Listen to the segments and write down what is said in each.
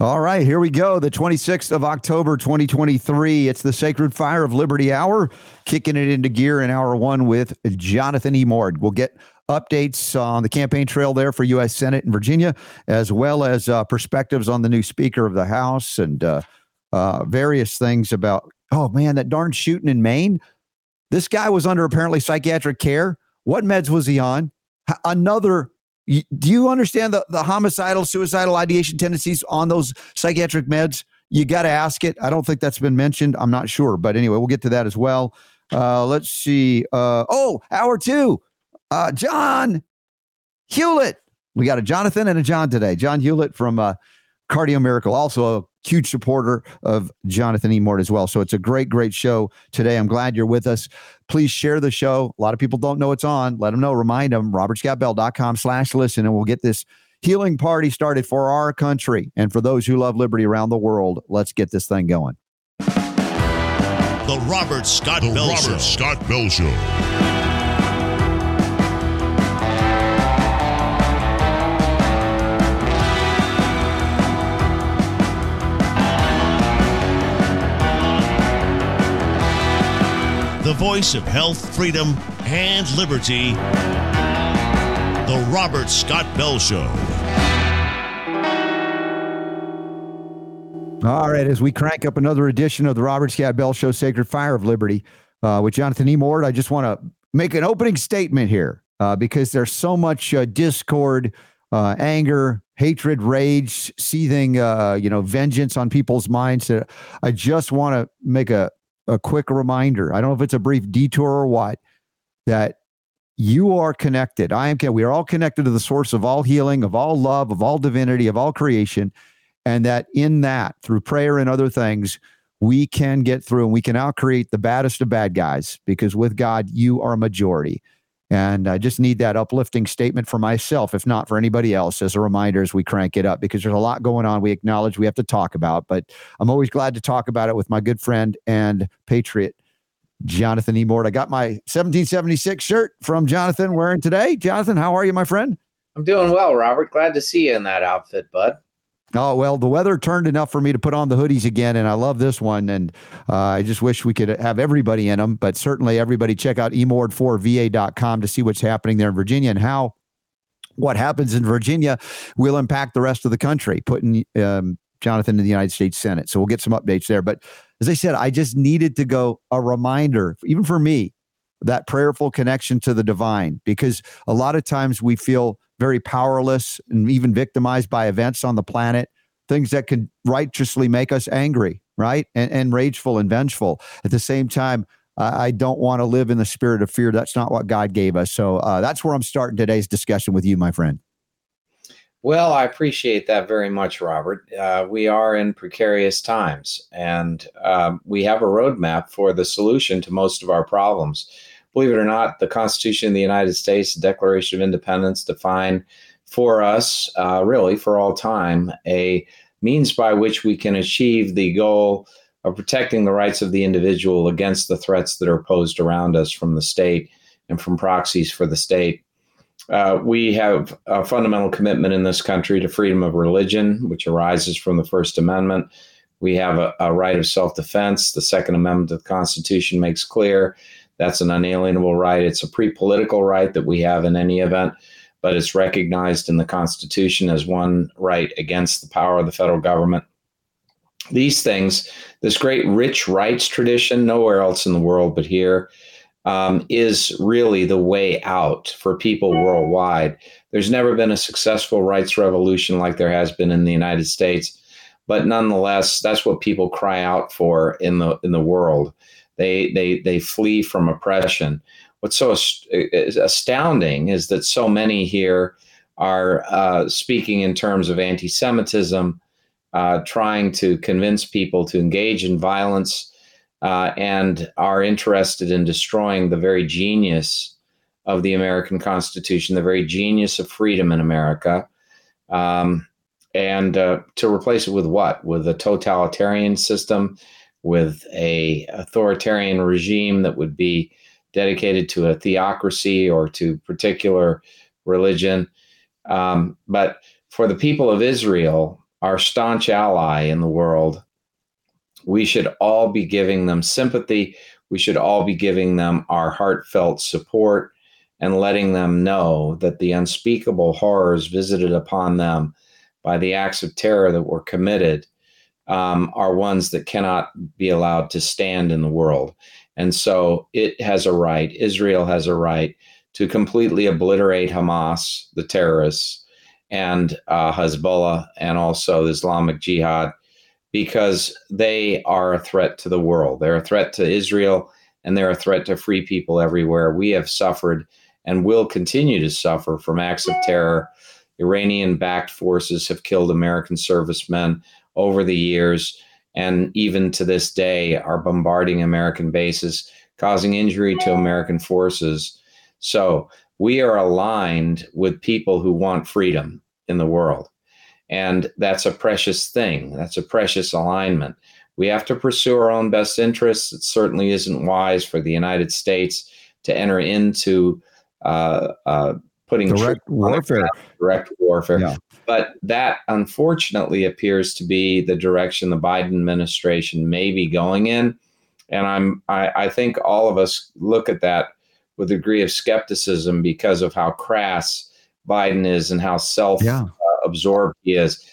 All right, here we go. The 26th of October, 2023. It's the Sacred Fire of Liberty Hour, kicking it into gear in hour one with Jonathan E. Mord. We'll get updates on the campaign trail there for U.S. Senate in Virginia, as well as uh, perspectives on the new Speaker of the House and uh, uh, various things about, oh man, that darn shooting in Maine. This guy was under apparently psychiatric care. What meds was he on? H- another do you understand the, the homicidal, suicidal ideation tendencies on those psychiatric meds? You got to ask it. I don't think that's been mentioned. I'm not sure. But anyway, we'll get to that as well. Uh, let's see. Uh, oh, hour two. Uh, John Hewlett. We got a Jonathan and a John today. John Hewlett from uh, Cardio Miracle, also a huge supporter of Jonathan E. Mort as well. So it's a great, great show today. I'm glad you're with us. Please share the show. A lot of people don't know it's on. Let them know. Remind them. RobertScottBell.com slash listen, and we'll get this healing party started for our country and for those who love liberty around the world. Let's get this thing going. The Robert Scott the Bell Robert Show. Scott Bell Show. Voice of health, freedom, and liberty, The Robert Scott Bell Show. All right, as we crank up another edition of the Robert Scott Bell Show, Sacred Fire of Liberty, uh, with Jonathan E. Mord, I just want to make an opening statement here uh, because there's so much uh, discord, uh, anger, hatred, rage, seething, uh, you know, vengeance on people's minds. That I just want to make a a quick reminder. I don't know if it's a brief detour or what, that you are connected. I am. We are all connected to the source of all healing, of all love, of all divinity, of all creation, and that in that, through prayer and other things, we can get through and we can outcreate the baddest of bad guys. Because with God, you are a majority. And I just need that uplifting statement for myself, if not for anybody else, as a reminder as we crank it up, because there's a lot going on we acknowledge we have to talk about. But I'm always glad to talk about it with my good friend and patriot, Jonathan E. Mort. I got my 1776 shirt from Jonathan wearing today. Jonathan, how are you, my friend? I'm doing well, Robert. Glad to see you in that outfit, bud. Oh well, the weather turned enough for me to put on the hoodies again, and I love this one. And uh, I just wish we could have everybody in them, but certainly everybody check out emord4va.com to see what's happening there in Virginia and how what happens in Virginia will impact the rest of the country, putting um, Jonathan in the United States Senate. So we'll get some updates there. But as I said, I just needed to go a reminder, even for me, that prayerful connection to the divine, because a lot of times we feel very powerless and even victimized by events on the planet, things that can righteously make us angry, right? And, and rageful and vengeful. At the same time, I don't want to live in the spirit of fear. That's not what God gave us. So uh, that's where I'm starting today's discussion with you, my friend. Well, I appreciate that very much, Robert. Uh, we are in precarious times, and um, we have a roadmap for the solution to most of our problems believe it or not, the Constitution of the United States, the Declaration of Independence define for us, uh, really for all time, a means by which we can achieve the goal of protecting the rights of the individual against the threats that are posed around us from the state and from proxies for the state. Uh, we have a fundamental commitment in this country to freedom of religion, which arises from the First Amendment. We have a, a right of self defense. The Second Amendment of the Constitution makes clear that's an unalienable right. It's a pre political right that we have in any event, but it's recognized in the Constitution as one right against the power of the federal government. These things, this great rich rights tradition, nowhere else in the world but here, um, is really the way out for people worldwide. There's never been a successful rights revolution like there has been in the United States, but nonetheless, that's what people cry out for in the in the world. They they they flee from oppression. What's so astounding is that so many here are uh, speaking in terms of anti-Semitism, uh, trying to convince people to engage in violence, uh, and are interested in destroying the very genius of the American Constitution, the very genius of freedom in America. Um, and uh, to replace it with what? With a totalitarian system with a authoritarian regime that would be dedicated to a theocracy or to particular religion. Um, but for the people of Israel, our staunch ally in the world, we should all be giving them sympathy. We should all be giving them our heartfelt support and letting them know that the unspeakable horrors visited upon them by the acts of terror that were committed um, are ones that cannot be allowed to stand in the world. And so it has a right, Israel has a right to completely obliterate Hamas, the terrorists, and uh, Hezbollah, and also the Islamic Jihad, because they are a threat to the world. They're a threat to Israel, and they're a threat to free people everywhere. We have suffered and will continue to suffer from acts of terror. Iranian backed forces have killed American servicemen over the years and even to this day are bombarding American bases, causing injury to American forces. So we are aligned with people who want freedom in the world. And that's a precious thing. That's a precious alignment. We have to pursue our own best interests. It certainly isn't wise for the United States to enter into uh, uh, putting direct warfare. Direct warfare. Yeah. But that unfortunately appears to be the direction the Biden administration may be going in. And I'm I, I think all of us look at that with a degree of skepticism because of how crass Biden is and how self yeah. uh, absorbed he is.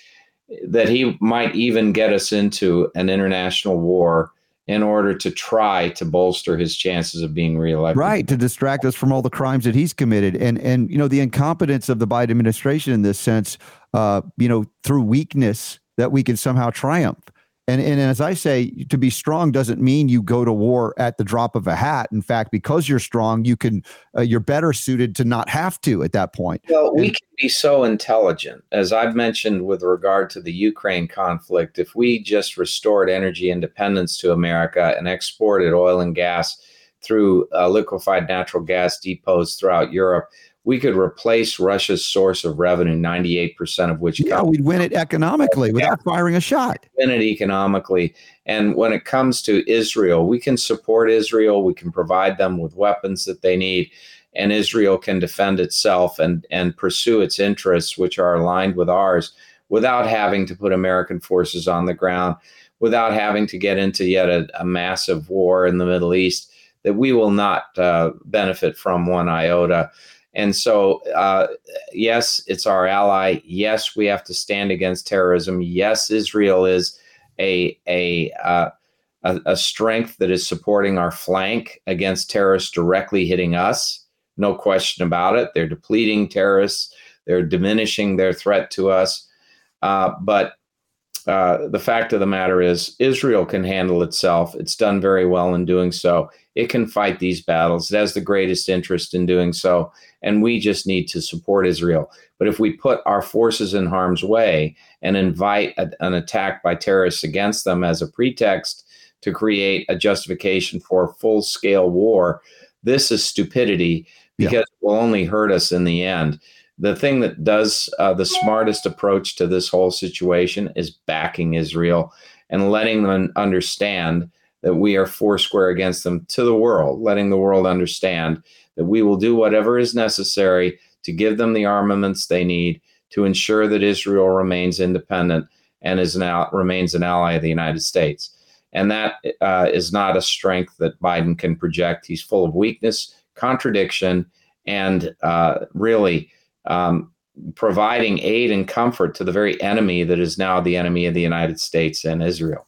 That he might even get us into an international war in order to try to bolster his chances of being reelected. Right, to distract us from all the crimes that he's committed. And and you know, the incompetence of the Biden administration in this sense, uh, you know, through weakness that we can somehow triumph. And, and as I say, to be strong doesn't mean you go to war at the drop of a hat. In fact, because you're strong, you can uh, you're better suited to not have to at that point. Well, we can be so intelligent, as I've mentioned with regard to the Ukraine conflict. If we just restored energy independence to America and exported oil and gas through uh, liquefied natural gas depots throughout Europe, we could replace Russia's source of revenue, 98% of which yeah, we'd win it economically without yeah. firing a shot. Win it economically. And when it comes to Israel, we can support Israel. We can provide them with weapons that they need. And Israel can defend itself and, and pursue its interests, which are aligned with ours, without having to put American forces on the ground, without having to get into yet a, a massive war in the Middle East that we will not uh, benefit from one iota. And so, uh, yes, it's our ally. Yes, we have to stand against terrorism. Yes, Israel is a a uh, a, strength that is supporting our flank against terrorists directly hitting us. No question about it. They're depleting terrorists. They're diminishing their threat to us. Uh, but uh, the fact of the matter is, Israel can handle itself. It's done very well in doing so. It can fight these battles. It has the greatest interest in doing so. And we just need to support Israel. But if we put our forces in harm's way and invite a, an attack by terrorists against them as a pretext to create a justification for full scale war, this is stupidity because yeah. it will only hurt us in the end the thing that does uh, the smartest approach to this whole situation is backing Israel and letting them understand that we are foursquare against them to the world, letting the world understand that we will do whatever is necessary to give them the armaments they need to ensure that Israel remains independent and is now remains an ally of the United States. And that uh, is not a strength that Biden can project. He's full of weakness, contradiction, and uh, really um, providing aid and comfort to the very enemy that is now the enemy of the United States and Israel.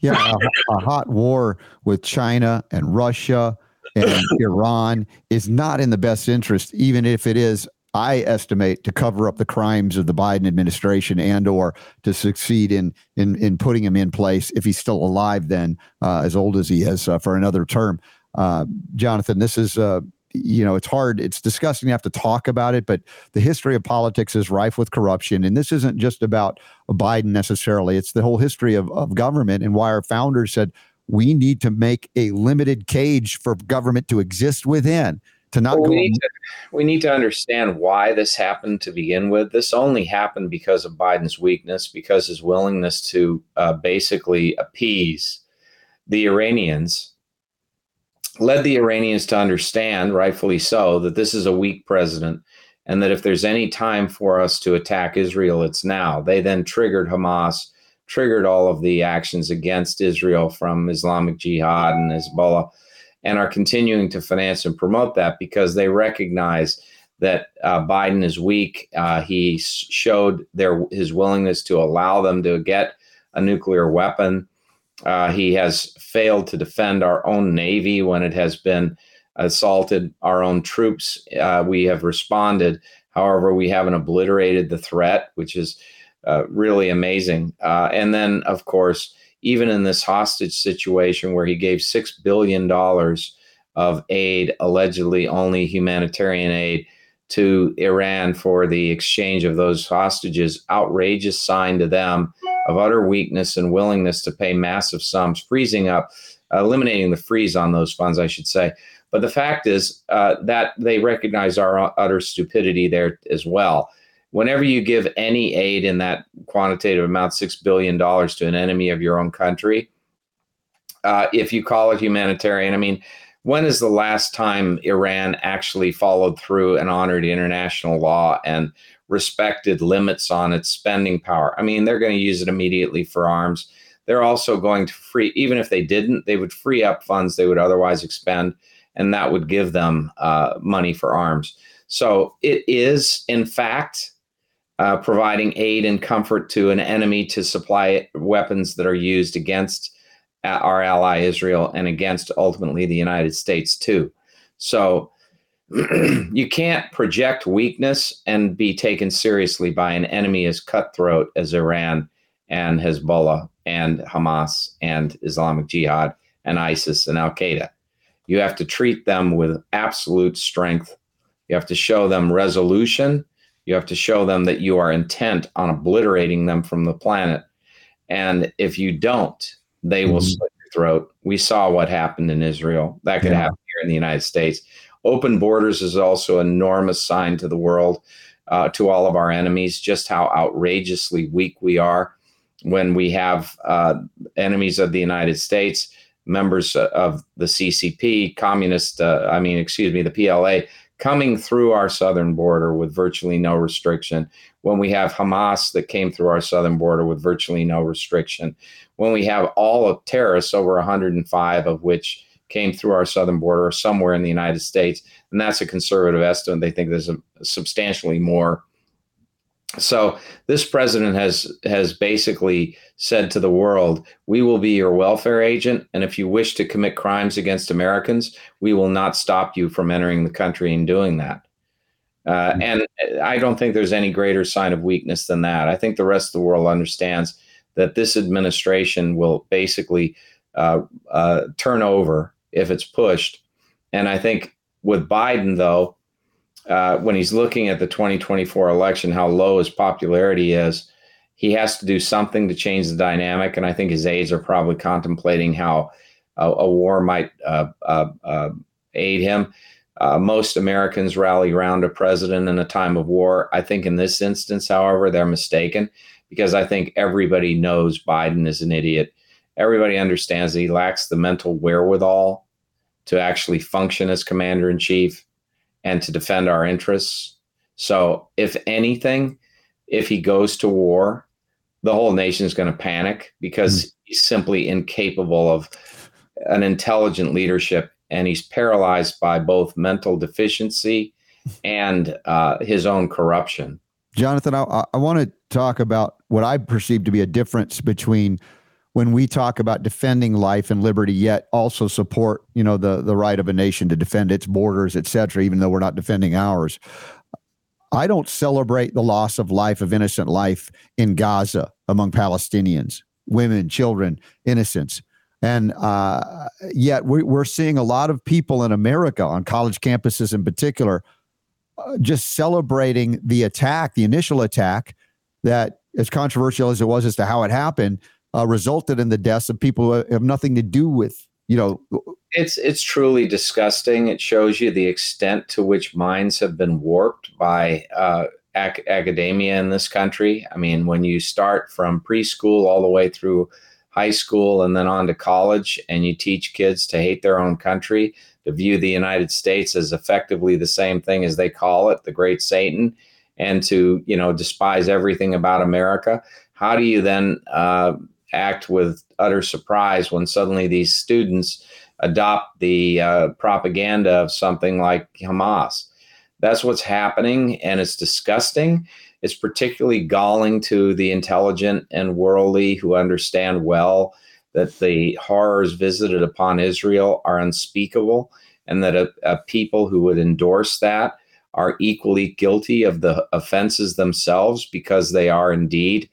Yeah, a, a hot war with China and Russia and Iran is not in the best interest, even if it is I estimate to cover up the crimes of the Biden administration and or to succeed in in in putting him in place if he's still alive then uh, as old as he is uh, for another term. Uh, Jonathan, this is uh, you know, it's hard, it's disgusting to have to talk about it, but the history of politics is rife with corruption. And this isn't just about Biden necessarily, it's the whole history of, of government and why our founders said we need to make a limited cage for government to exist within. To not well, we, need to, we need to understand why this happened to begin with. This only happened because of Biden's weakness, because his willingness to uh, basically appease the Iranians led the Iranians to understand, rightfully so, that this is a weak president and that if there's any time for us to attack Israel, it's now. They then triggered Hamas, triggered all of the actions against Israel from Islamic Jihad and Hezbollah, and are continuing to finance and promote that because they recognize that uh, Biden is weak. Uh, he showed their his willingness to allow them to get a nuclear weapon. Uh, he has failed to defend our own navy when it has been assaulted our own troops. Uh, we have responded. However, we haven't obliterated the threat, which is uh, really amazing. Uh, and then, of course, even in this hostage situation where he gave $6 billion of aid, allegedly only humanitarian aid, to Iran for the exchange of those hostages, outrageous sign to them of utter weakness and willingness to pay massive sums, freezing up, eliminating the freeze on those funds, I should say. But the fact is uh, that they recognize our utter stupidity there as well. Whenever you give any aid in that quantitative amount, $6 billion to an enemy of your own country, uh, if you call it humanitarian, I mean, when is the last time Iran actually followed through and honored international law and respected limits on its spending power? I mean, they're going to use it immediately for arms. They're also going to free, even if they didn't, they would free up funds they would otherwise expend and that would give them uh, money for arms. So it is, in fact, uh, providing aid and comfort to an enemy to supply weapons that are used against our ally Israel and against ultimately the United States too. So you can't project weakness and be taken seriously by an enemy as cutthroat as Iran and Hezbollah and Hamas and Islamic Jihad and ISIS and Al Qaeda. You have to treat them with absolute strength. You have to show them resolution. You have to show them that you are intent on obliterating them from the planet. And if you don't, they mm-hmm. will slit your throat. We saw what happened in Israel. That could yeah. happen here in the United States. Open borders is also an enormous sign to the world, uh, to all of our enemies, just how outrageously weak we are when we have uh, enemies of the United States members of the CCP, communist, uh, I mean, excuse me, the PLA, coming through our southern border with virtually no restriction. When we have Hamas that came through our southern border with virtually no restriction. When we have all of terrorists, over 105 of which came through our southern border or somewhere in the United States. And that's a conservative estimate. They think there's a, substantially more so this president has has basically said to the world, "We will be your welfare agent, and if you wish to commit crimes against Americans, we will not stop you from entering the country and doing that." Uh, and I don't think there's any greater sign of weakness than that. I think the rest of the world understands that this administration will basically uh, uh, turn over if it's pushed. And I think with Biden, though, uh, when he's looking at the 2024 election, how low his popularity is, he has to do something to change the dynamic. And I think his aides are probably contemplating how a, a war might uh, uh aid him. Uh, most Americans rally around a president in a time of war. I think in this instance, however, they're mistaken because I think everybody knows Biden is an idiot. Everybody understands that he lacks the mental wherewithal to actually function as commander in chief and to defend our interests. So, if anything, if he goes to war, the whole nation is going to panic because mm-hmm. he's simply incapable of an intelligent leadership and he's paralyzed by both mental deficiency and uh, his own corruption. Jonathan, I, I want to talk about what I perceive to be a difference between when we talk about defending life and liberty, yet also support, you know, the the right of a nation to defend its borders, et cetera, even though we're not defending ours. I don't celebrate the loss of life of innocent life in Gaza among Palestinians, women, children, innocents. And uh, yet we, are seeing a lot of people in America on college campuses in particular uh, just celebrating the attack, the initial attack that, as controversial as it was as to how it happened, uh, resulted in the deaths of people who have nothing to do with you know it's it's truly disgusting. It shows you the extent to which minds have been warped by uh, ac- academia in this country. I mean when you start from preschool all the way through high school and then on to college, and you teach kids to hate their own country, to view the United States as effectively the same thing as they call it, the great Satan, and to you know despise everything about America. How do you then uh, act with utter surprise when suddenly these students adopt the uh, propaganda of something like Hamas? That's what's happening, and it's disgusting. It's particularly galling to the intelligent and worldly who understand well that the horrors visited upon Israel are unspeakable, and that a, a people who would endorse that are equally guilty of the offenses themselves because they are indeed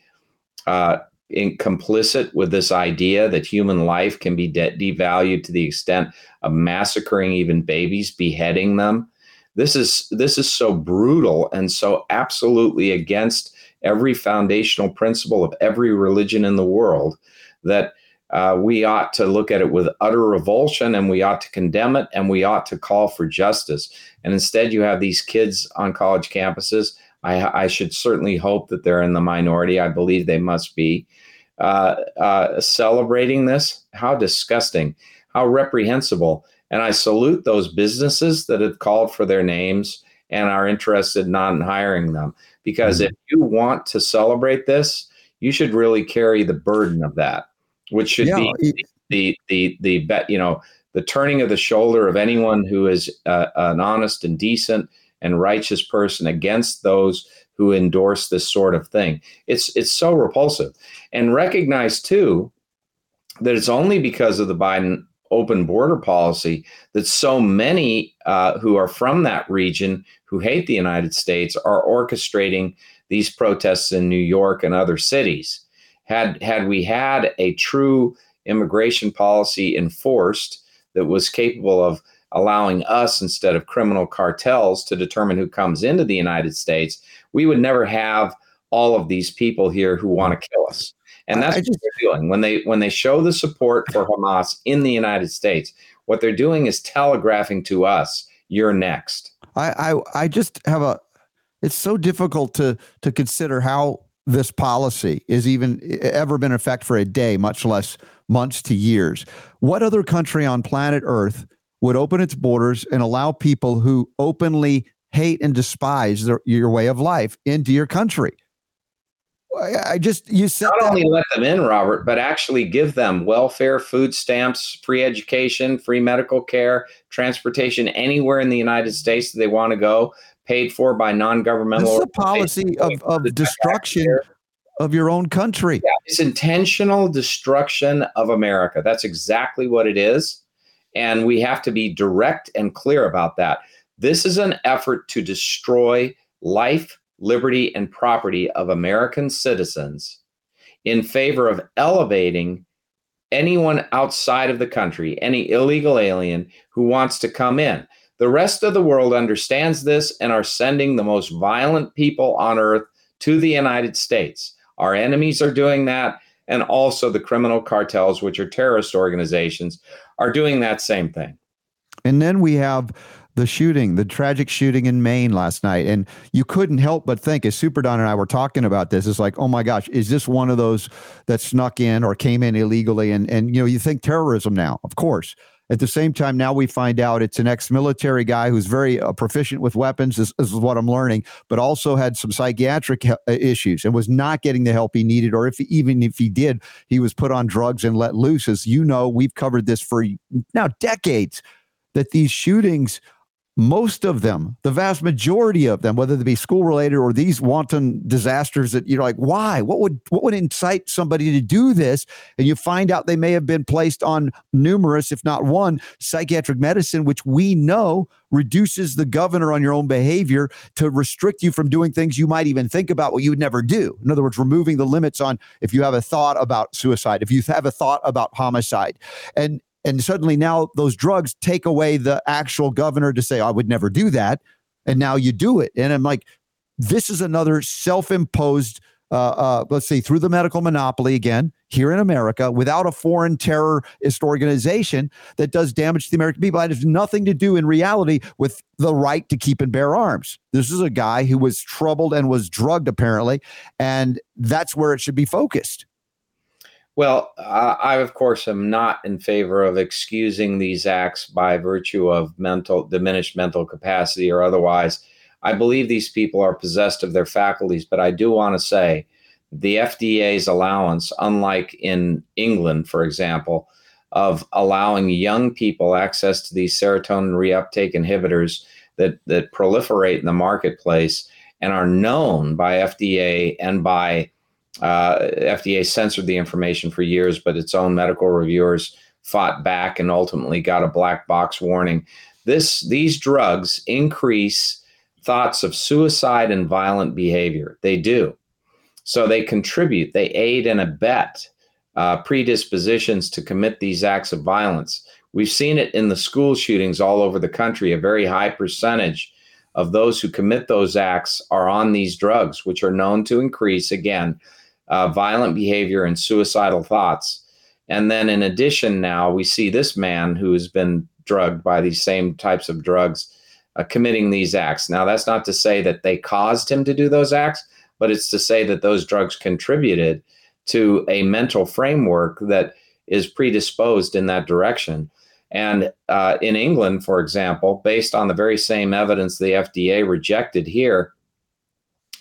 uh, in, complicit with this idea that human life can be de- devalued to the extent of massacring even babies, beheading them, this is this is so brutal and so absolutely against every foundational principle of every religion in the world that uh, we ought to look at it with utter revulsion and we ought to condemn it and we ought to call for justice. And instead, you have these kids on college campuses. I, I should certainly hope that they're in the minority. I believe they must be. Uh, uh, celebrating this, how disgusting, how reprehensible. And I salute those businesses that have called for their names and are interested not in hiring them. Because mm-hmm. if you want to celebrate this, you should really carry the burden of that, which should yeah, be the the the bet you know the turning of the shoulder of anyone who is uh, an honest and decent and righteous person against those who endorse this sort of thing. It's it's so repulsive, and recognize too that it's only because of the Biden open border policy that so many uh, who are from that region who hate the United States are orchestrating these protests in New York and other cities. Had had we had a true immigration policy enforced that was capable of allowing us instead of criminal cartels to determine who comes into the United States, we would never have all of these people here who want to kill us. And that's just, what they're doing when they when they show the support for Hamas in the United States. What they're doing is telegraphing to us, "You're next." I I, I just have a. It's so difficult to to consider how this policy is even ever been in effect for a day, much less months to years. What other country on planet Earth would open its borders and allow people who openly hate and despise their, your way of life into your country? I just you said not only let them in, Robert, but actually give them welfare, food stamps, free education, free medical care, transportation anywhere in the United States that they want to go, paid for by non-governmental. This is a policy of, of destruction of your own country. Yeah, it's intentional destruction of America. That's exactly what it is, and we have to be direct and clear about that. This is an effort to destroy life liberty, and property of American citizens in favor of elevating anyone outside of the country, any illegal alien who wants to come in. The rest of the world understands this and are sending the most violent people on earth to the United States. Our enemies are doing that, and also the criminal cartels, which are terrorist organizations, are doing that same thing. And then we have the shooting, the tragic shooting in Maine last night. And you couldn't help but think, as Super Don and I were talking about this, it's like, oh my gosh, is this one of those that snuck in or came in illegally? And and you know, you think terrorism now, of course. At the same time, now we find out it's an ex-military guy who's very uh, proficient with weapons. This, this, is what I'm learning, but also had some psychiatric he- uh, issues and was not getting the help he needed, or if he, even if he did, he was put on drugs and let loose. As you know, we've covered this for now decades. That these shootings most of them, the vast majority of them, whether they be school related or these wanton disasters that you're like, why? What would what would incite somebody to do this? And you find out they may have been placed on numerous, if not one, psychiatric medicine, which we know reduces the governor on your own behavior to restrict you from doing things you might even think about what you would never do. In other words, removing the limits on if you have a thought about suicide, if you have a thought about homicide. And and suddenly now those drugs take away the actual governor to say, I would never do that. And now you do it. And I'm like, this is another self imposed, uh, uh, let's say, through the medical monopoly again here in America without a foreign terrorist organization that does damage to the American people. That has nothing to do in reality with the right to keep and bear arms. This is a guy who was troubled and was drugged, apparently. And that's where it should be focused. Well, I, of course, am not in favor of excusing these acts by virtue of mental diminished mental capacity or otherwise. I believe these people are possessed of their faculties, but I do want to say the FDA's allowance, unlike in England, for example, of allowing young people access to these serotonin reuptake inhibitors that, that proliferate in the marketplace and are known by FDA and by uh, FDA censored the information for years, but its own medical reviewers fought back and ultimately got a black box warning. This these drugs increase thoughts of suicide and violent behavior. They do. So they contribute, they aid and abet uh, predispositions to commit these acts of violence. We've seen it in the school shootings all over the country. A very high percentage of those who commit those acts are on these drugs, which are known to increase, again, uh, violent behavior and suicidal thoughts. And then, in addition, now we see this man who has been drugged by these same types of drugs uh, committing these acts. Now, that's not to say that they caused him to do those acts, but it's to say that those drugs contributed to a mental framework that is predisposed in that direction. And uh, in England, for example, based on the very same evidence the FDA rejected here,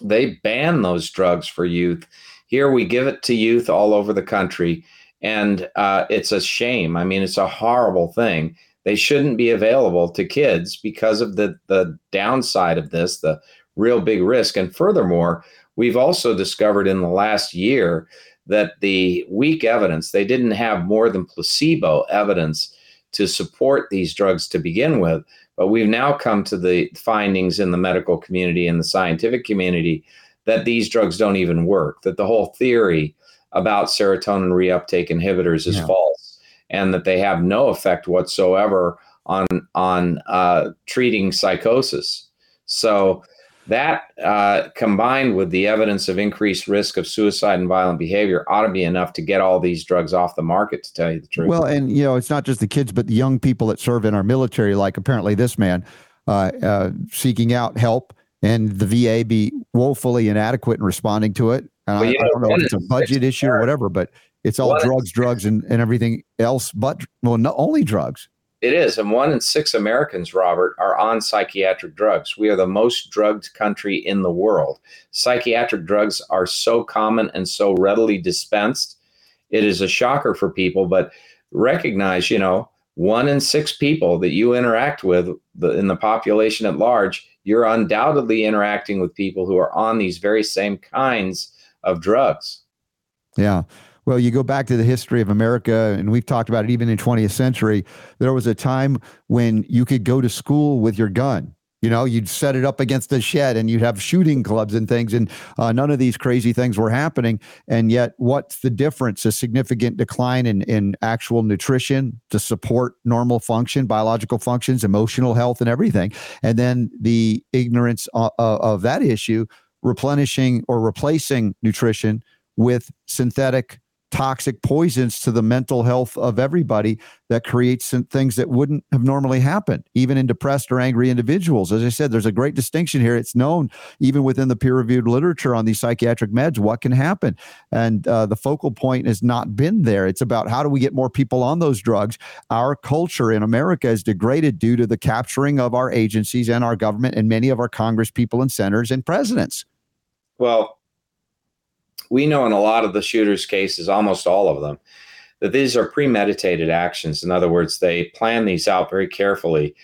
they ban those drugs for youth. Here we give it to youth all over the country. And uh, it's a shame. I mean, it's a horrible thing. They shouldn't be available to kids because of the, the downside of this, the real big risk. And furthermore, we've also discovered in the last year that the weak evidence, they didn't have more than placebo evidence to support these drugs to begin with. But we've now come to the findings in the medical community and the scientific community that these drugs don't even work, that the whole theory about serotonin reuptake inhibitors is yeah. false, and that they have no effect whatsoever on on uh, treating psychosis. So that uh, combined with the evidence of increased risk of suicide and violent behavior ought to be enough to get all these drugs off the market to tell you the truth well and you know it's not just the kids but the young people that serve in our military like apparently this man uh, uh, seeking out help and the va be woefully inadequate in responding to it and well, I, I, don't know if it's a budget issue or whatever but it's all drugs drugs and, and everything else but well not only drugs it is. And one in six Americans, Robert, are on psychiatric drugs. We are the most drugged country in the world. Psychiatric drugs are so common and so readily dispensed. It is a shocker for people, but recognize, you know, one in six people that you interact with in the population at large, you're undoubtedly interacting with people who are on these very same kinds of drugs. Yeah. Well, you go back to the history of America, and we've talked about it even in 20th century. There was a time when you could go to school with your gun. You know, you'd set it up against the shed and you'd have shooting clubs and things, and uh, none of these crazy things were happening. And yet, what's the difference? A significant decline in, in actual nutrition to support normal function, biological functions, emotional health, and everything. And then the ignorance of, uh, uh, of that issue, replenishing or replacing nutrition with synthetic toxic poisons to the mental health of everybody that creates things that wouldn't have normally happened, even in depressed or angry individuals. As I said, there's a great distinction here. It's known even within the peer reviewed literature on these psychiatric meds what can happen. And uh, the focal point has not been there. It's about how do we get more people on those drugs. Our culture in America is degraded due to the capturing of our agencies and our government and many of our Congress people and senators and presidents. Well, we know in a lot of the shooters' cases, almost all of them, that these are premeditated actions. In other words, they plan these out very carefully.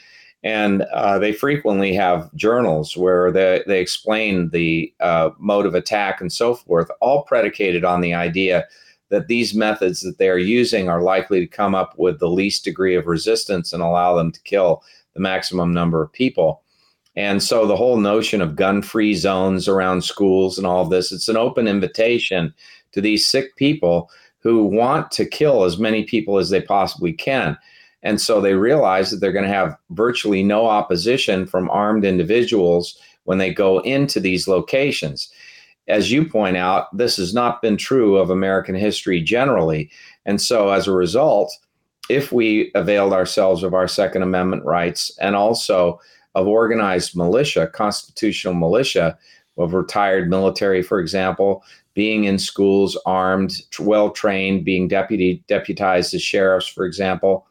And uh, they frequently have journals where they, they explain the uh, mode of attack and so forth, all predicated on the idea that these methods that they are using are likely to come up with the least degree of resistance and allow them to kill the maximum number of people. And so the whole notion of gun free zones around schools and all this, it's an open invitation to these sick people who want to kill as many people as they possibly can. And so they realize that they're going to have virtually no opposition from armed individuals when they go into these locations. As you point out, this has not been true of American history generally. And so as a result, if we availed ourselves of our Second Amendment rights and also of organized militia, constitutional militia, of retired military, for example, being in schools armed, well trained, being deputy deputized as sheriffs, for example,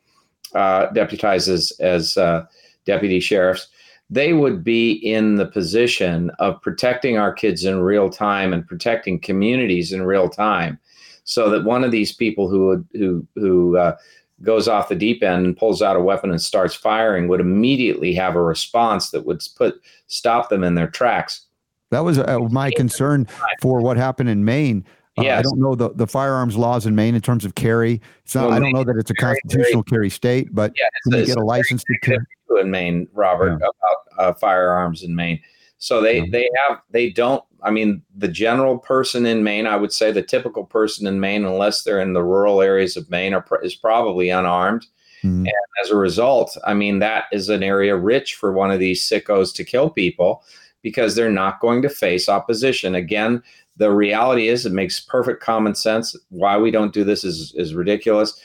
uh, deputized as, as uh, deputy sheriffs, they would be in the position of protecting our kids in real time and protecting communities in real time, so that one of these people who who who uh, goes off the deep end and pulls out a weapon and starts firing would immediately have a response that would put stop them in their tracks that was uh, my concern for what happened in Maine. Uh, yes. I don't know the, the firearms laws in Maine in terms of carry. So well, I don't know that it's a constitutional carry state, but yeah, can you get a license to carry? In Maine, Robert, yeah. about uh, firearms in Maine. So they yeah. they have they don't. I mean, the general person in Maine, I would say the typical person in Maine, unless they're in the rural areas of Maine, are, is probably unarmed. Mm-hmm. And as a result, I mean, that is an area rich for one of these sickos to kill people because they're not going to face opposition. Again, the reality is it makes perfect common sense. Why we don't do this is, is ridiculous.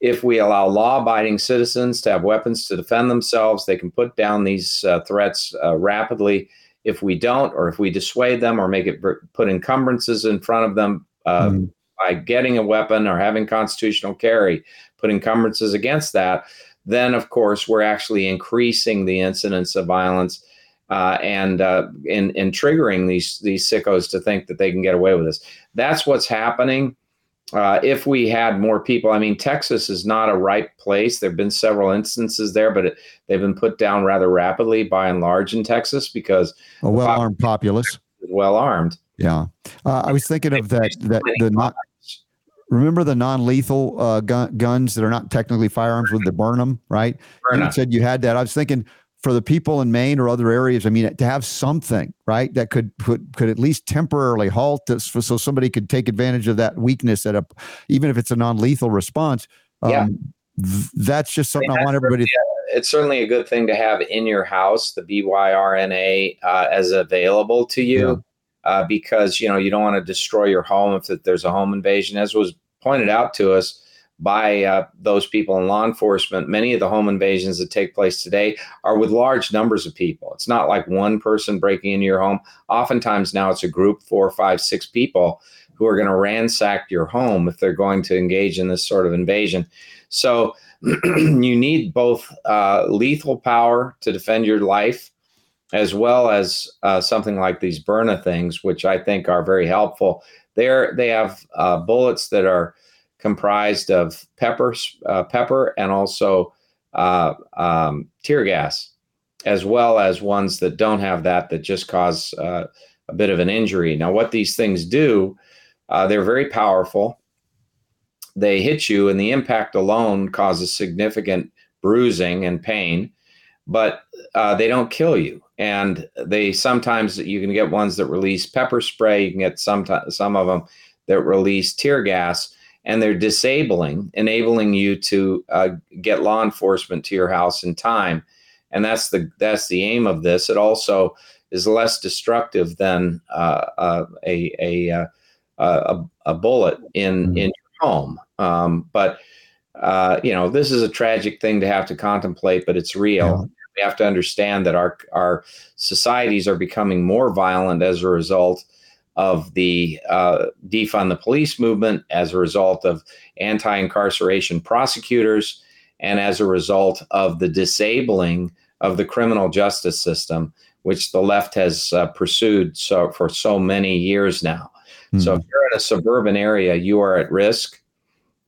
If we allow law abiding citizens to have weapons to defend themselves, they can put down these uh, threats uh, rapidly. If we don't, or if we dissuade them or make it put encumbrances in front of them uh, mm-hmm. by getting a weapon or having constitutional carry, put encumbrances against that, then of course we're actually increasing the incidence of violence uh, and uh, in in triggering these these sickos to think that they can get away with this. That's what's happening. Uh, if we had more people, I mean, Texas is not a ripe place. There have been several instances there, but it, they've been put down rather rapidly by and large in Texas because a well armed populace, well armed. Yeah, uh, I was thinking of that. That the not remember the non-lethal uh, gun, guns that are not technically firearms with the Byrna, right? Byrna. You said you had that. I was thinking for the people in Maine or other areas, I mean, to have something right that could put could at least temporarily halt this, for, so somebody could take advantage of that weakness at a, even if it's a non-lethal response. Um, yeah. Th- that's just something I, mean, I want everybody. It's certainly a good thing to have in your house the BYRNA uh, as available to you, yeah. uh, because you know you don't want to destroy your home if there's a home invasion, as was pointed out to us by uh, those people in law enforcement. Many of the home invasions that take place today are with large numbers of people. It's not like one person breaking into your home. Oftentimes now it's a group, four, five, six people who are going to ransack your home if they're going to engage in this sort of invasion. So you need both uh, lethal power to defend your life. As well as uh, something like these Byrna things, which I think are very helpful. They're, they have uh, bullets that are comprised of pepper, uh, pepper, and also uh, um, tear gas, as well as ones that don't have that that just cause uh, a bit of an injury. Now, what these things do, uh, they're very powerful. They hit you, and the impact alone causes significant bruising and pain, but uh, they don't kill you. And they sometimes you can get ones that release pepper spray. You can get some some of them that release tear gas and they're disabling, enabling you to uh, get law enforcement to your house in time. And that's the that's the aim of this. It also is less destructive than uh, uh, a, a, uh, a a bullet in mm-hmm. in your home. Um, but uh, you know, this is a tragic thing to have to contemplate, but it's real. Yeah. We have to understand that our our societies are becoming more violent as a result of the uh, defund the police movement, as a result of anti incarceration prosecutors, and as a result of the disabling of the criminal justice system, which the left has uh, pursued so for so many years now. Mm-hmm. So if you're in a suburban area, you are at risk,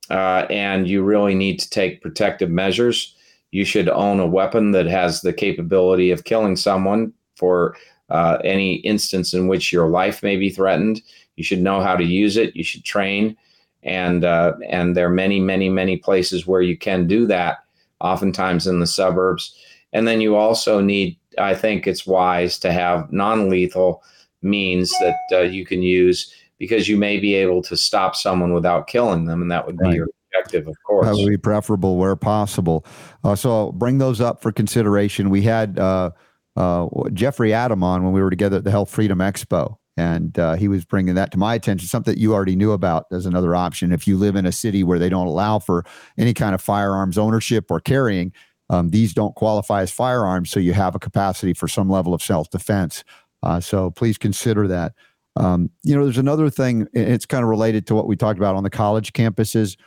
uh, and you really need to take protective measures. You should own a weapon that has the capability of killing someone for uh, any instance in which your life may be threatened. You should know how to use it. You should train, and uh, and there are many, many, many places where you can do that. Oftentimes in the suburbs, and then you also need. I think it's wise to have non-lethal means that uh, you can use because you may be able to stop someone without killing them, and that would be right. your objective, of course. That would be preferable where possible. Uh, so bring those up for consideration. We had uh, uh, Jeffrey Adam on when we were together at the Health Freedom Expo. And uh, he was bringing that to my attention, something that you already knew about as another option. If you live in a city where they don't allow for any kind of firearms ownership or carrying, um, these don't qualify as firearms. So you have a capacity for some level of self defense. Uh, so please consider that. Um, you know, there's another thing. It's kind of related to what we talked about on the college campuses.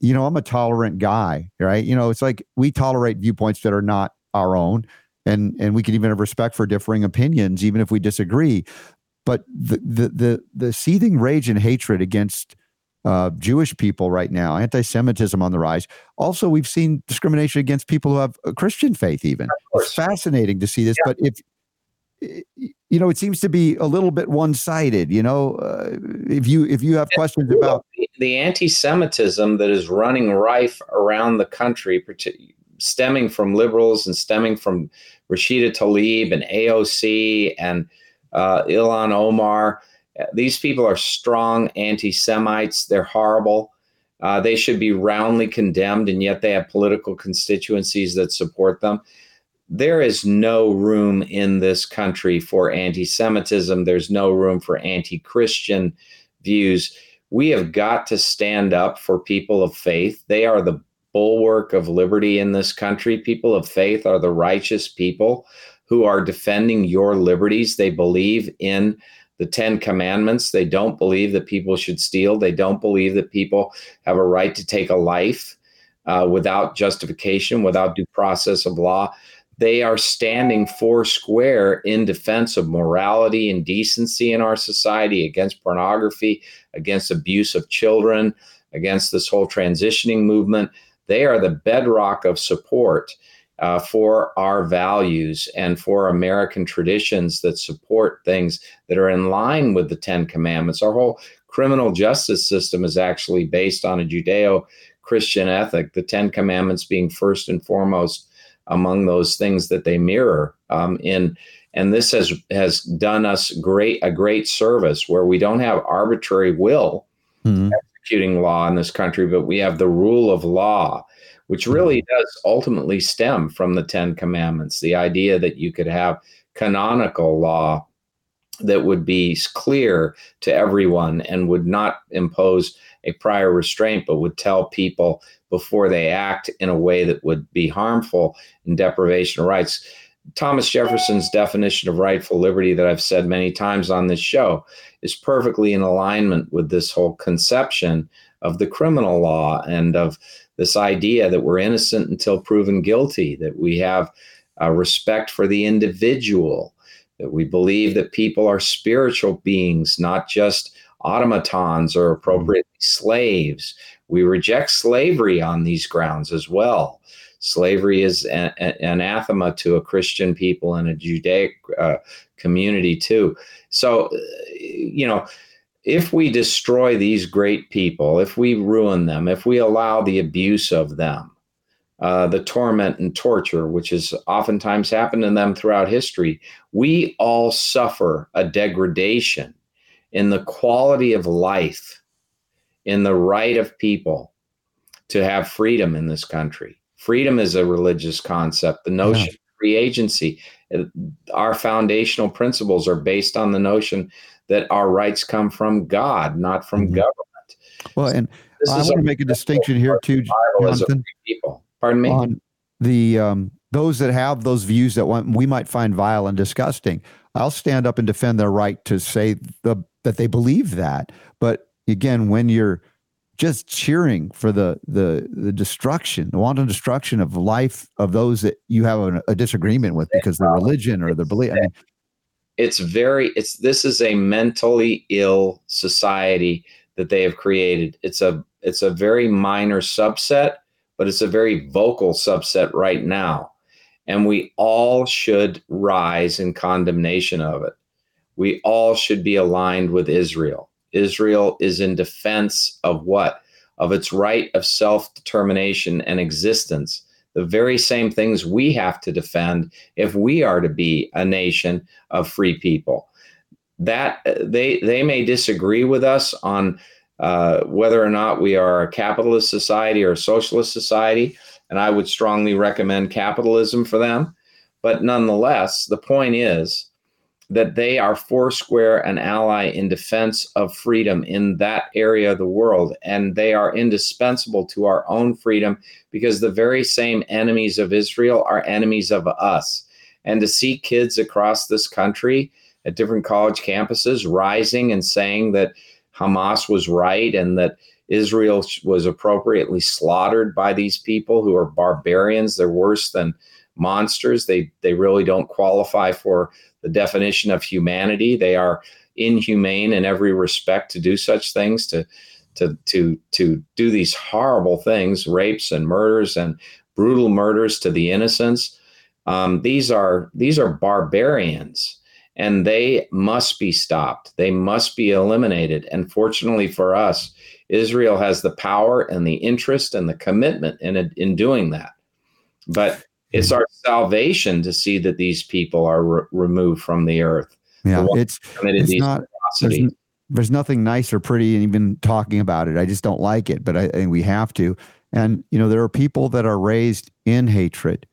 You know, I'm a tolerant guy, right? You know, it's like we tolerate viewpoints that are not our own, and and we can even have respect for differing opinions, even if we disagree. But the the the, the seething rage and hatred against uh, Jewish people right now, anti-Semitism on the rise. Also, we've seen discrimination against people who have a Christian faith. Even it's fascinating to see this. Yeah. But if you know, it seems to be a little bit one-sided. You know, uh, if you if you have questions about the anti-Semitism that is running rife around the country, stemming from liberals and stemming from Rashida Tlaib and AOC and uh, Ilhan Omar. These people are strong anti-Semites. They're horrible. Uh, they should be roundly condemned, and yet they have political constituencies that support them there is no room in this country for anti Semitism. There's no room for anti Christian views. We have got to stand up for people of faith. They are the bulwark of liberty in this country. People of faith are the righteous people who are defending your liberties. They believe in the Ten Commandments. They don't believe that people should steal. They don't believe that people have a right to take a life uh, without justification, without due process of law they are standing four square in defense of morality and decency in our society, against pornography, against abuse of children, against this whole transitioning movement. They are the bedrock of support uh, for our values and for American traditions that support things that are in line with the Ten Commandments. Our whole criminal justice system is actually based on a Judeo Christian ethic, the Ten Commandments being first and foremost among those things that they mirror. Um, in and this has has done us great a great service where we don't have arbitrary will mm-hmm. Executing law in this country, but we have the rule of law, which really mm-hmm. does ultimately stem from the Ten Commandments. The idea that you could have canonical law that would be clear to everyone and would not impose a prior restraint, but would tell people before they act in a way that would be harmful in deprivation of rights. Thomas Jefferson's definition of rightful liberty, that I've said many times on this show, is perfectly in alignment with this whole conception of the criminal law and of this idea that we're innocent until proven guilty, that we have a respect for the individual, that we believe that people are spiritual beings, not just automatons or appropriately mm-hmm. slaves. We reject slavery on these grounds as well. Slavery is an, anathema to a Christian people and a Judaic uh, community too. So, you know, if we destroy these great people, if we ruin them, if we allow the abuse of them, uh, the torment and torture, which has oftentimes happened to them throughout history, we all suffer a degradation in the quality of life, in the right of people to have freedom in this country. Freedom is a religious concept. The notion yeah. of free agency, uh, our foundational principles are based on the notion that our rights come from God, not from mm-hmm. government. Well, and this I want to make a distinction here too, Jonathan. People, pardon me. On the um, those that have those views that we might find vile and disgusting, I'll stand up and defend their right to say the that they believe that. But again, when you're just cheering for the the the destruction, the wanton destruction of life of those that you have a, a disagreement with because their religion or their belief. I mean, it's very it's this is a mentally ill society that they have created. It's a it's a very minor subset, but it's a very vocal subset right now. And we all should rise in condemnation of it we all should be aligned with Israel. Israel is in defense of what? Of its right of self determination and existence. The very same things we have to defend if we are to be a nation of free people. That they they may disagree with us on uh, whether or not we are a capitalist society or a socialist society, and I would strongly recommend capitalism for them. But nonetheless, the point is that they are foursquare an ally in defense of freedom in that area of the world. And they are indispensable to our own freedom because the very same enemies of Israel are enemies of us. And to see kids across this country at different college campuses, rising and saying that Hamas was right and that Israel was appropriately slaughtered by these people who are barbarians. They're worse than monsters. They they really don't qualify for the definition of humanity. They are inhumane in every respect to do such things to to to to do these horrible things, rapes and murders and brutal murders to the innocents. Um, these are these are barbarians, and they must be stopped. They must be eliminated. And fortunately for us, Israel has the power and the interest and the commitment in in doing that. But it's hmm. our salvation to see that these people are re- removed from the earth. Yeah, it's, it's not. There's, there's, nothing nice or pretty in even talking about it. I just don't like it, but I, I think we have to. And you know, there are people that are raised in hatred,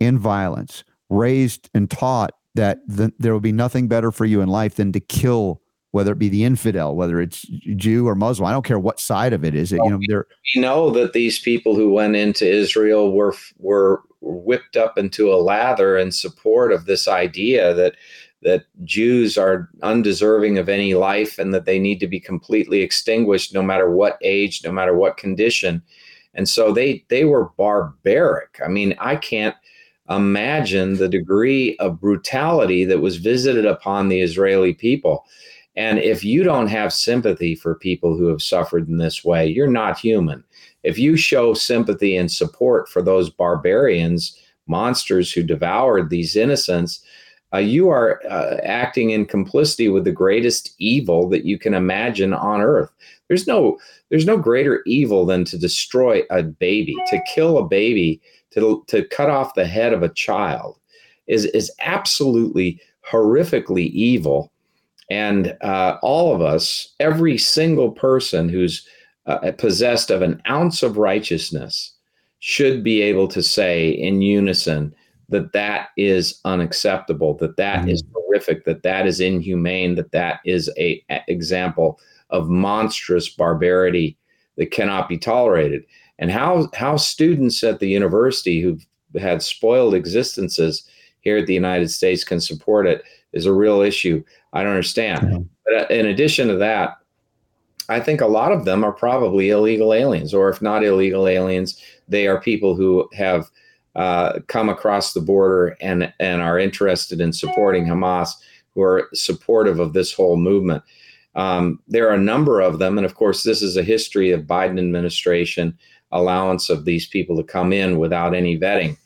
in violence, raised and taught that the, there will be nothing better for you in life than to kill whether it be the infidel, whether it's Jew or Muslim. I don't care what side of it is. It, you know, they're, we know that these people who went into Israel were were whipped up into a lather in support of this idea that that Jews are undeserving of any life and that they need to be completely extinguished no matter what age, no matter what condition. And so they they were barbaric. I mean, I can't imagine the degree of brutality that was visited upon the Israeli people. And if you don't have sympathy for people who have suffered in this way, you're not human. If you show sympathy and support for those barbarians, monsters who devoured these innocents, uh, you are uh, acting in complicity with the greatest evil that you can imagine on earth. There's no there's no greater evil than to destroy a baby, to kill a baby, to to cut off the head of a child is is absolutely horrifically evil and uh, all of us, every single person who's uh, possessed of an ounce of righteousness, should be able to say in unison that that is unacceptable, that that mm-hmm. is horrific, that that is inhumane, that that is a, a example of monstrous barbarity that cannot be tolerated. And how how students at the university who've had spoiled existences here at the United States can support it is a real issue. I don't understand. Mm-hmm. But uh, in addition to that, I think a lot of them are probably illegal aliens, or if not illegal aliens, they are people who have uh, come across the border and and are interested in supporting Hamas, who are supportive of this whole movement. Um, there are a number of them, and of course, this is a history of Biden administration allowance of these people to come in without any vetting,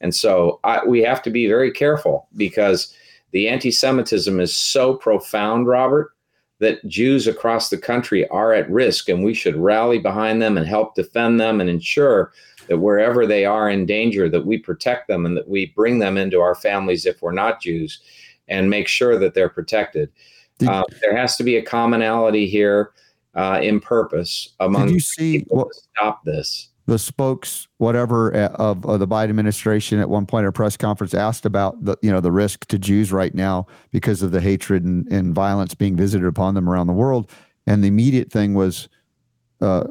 and so I, we have to be very careful because the anti Semitism is so profound, Robert, that Jews across the country are at risk, and we should rally behind them and help defend them and ensure that wherever they are in danger, that we protect them and that we bring them into our families if we're not Jews and make sure that they're protected. Uh, there has to be a commonality here uh, in purpose among you see people what, to stop this the spokes whatever uh, of, of, the Biden administration at one point at a press conference asked about the you know the risk to Jews right now because of the hatred and, and violence being visited upon them around the world, and the immediate thing was uh,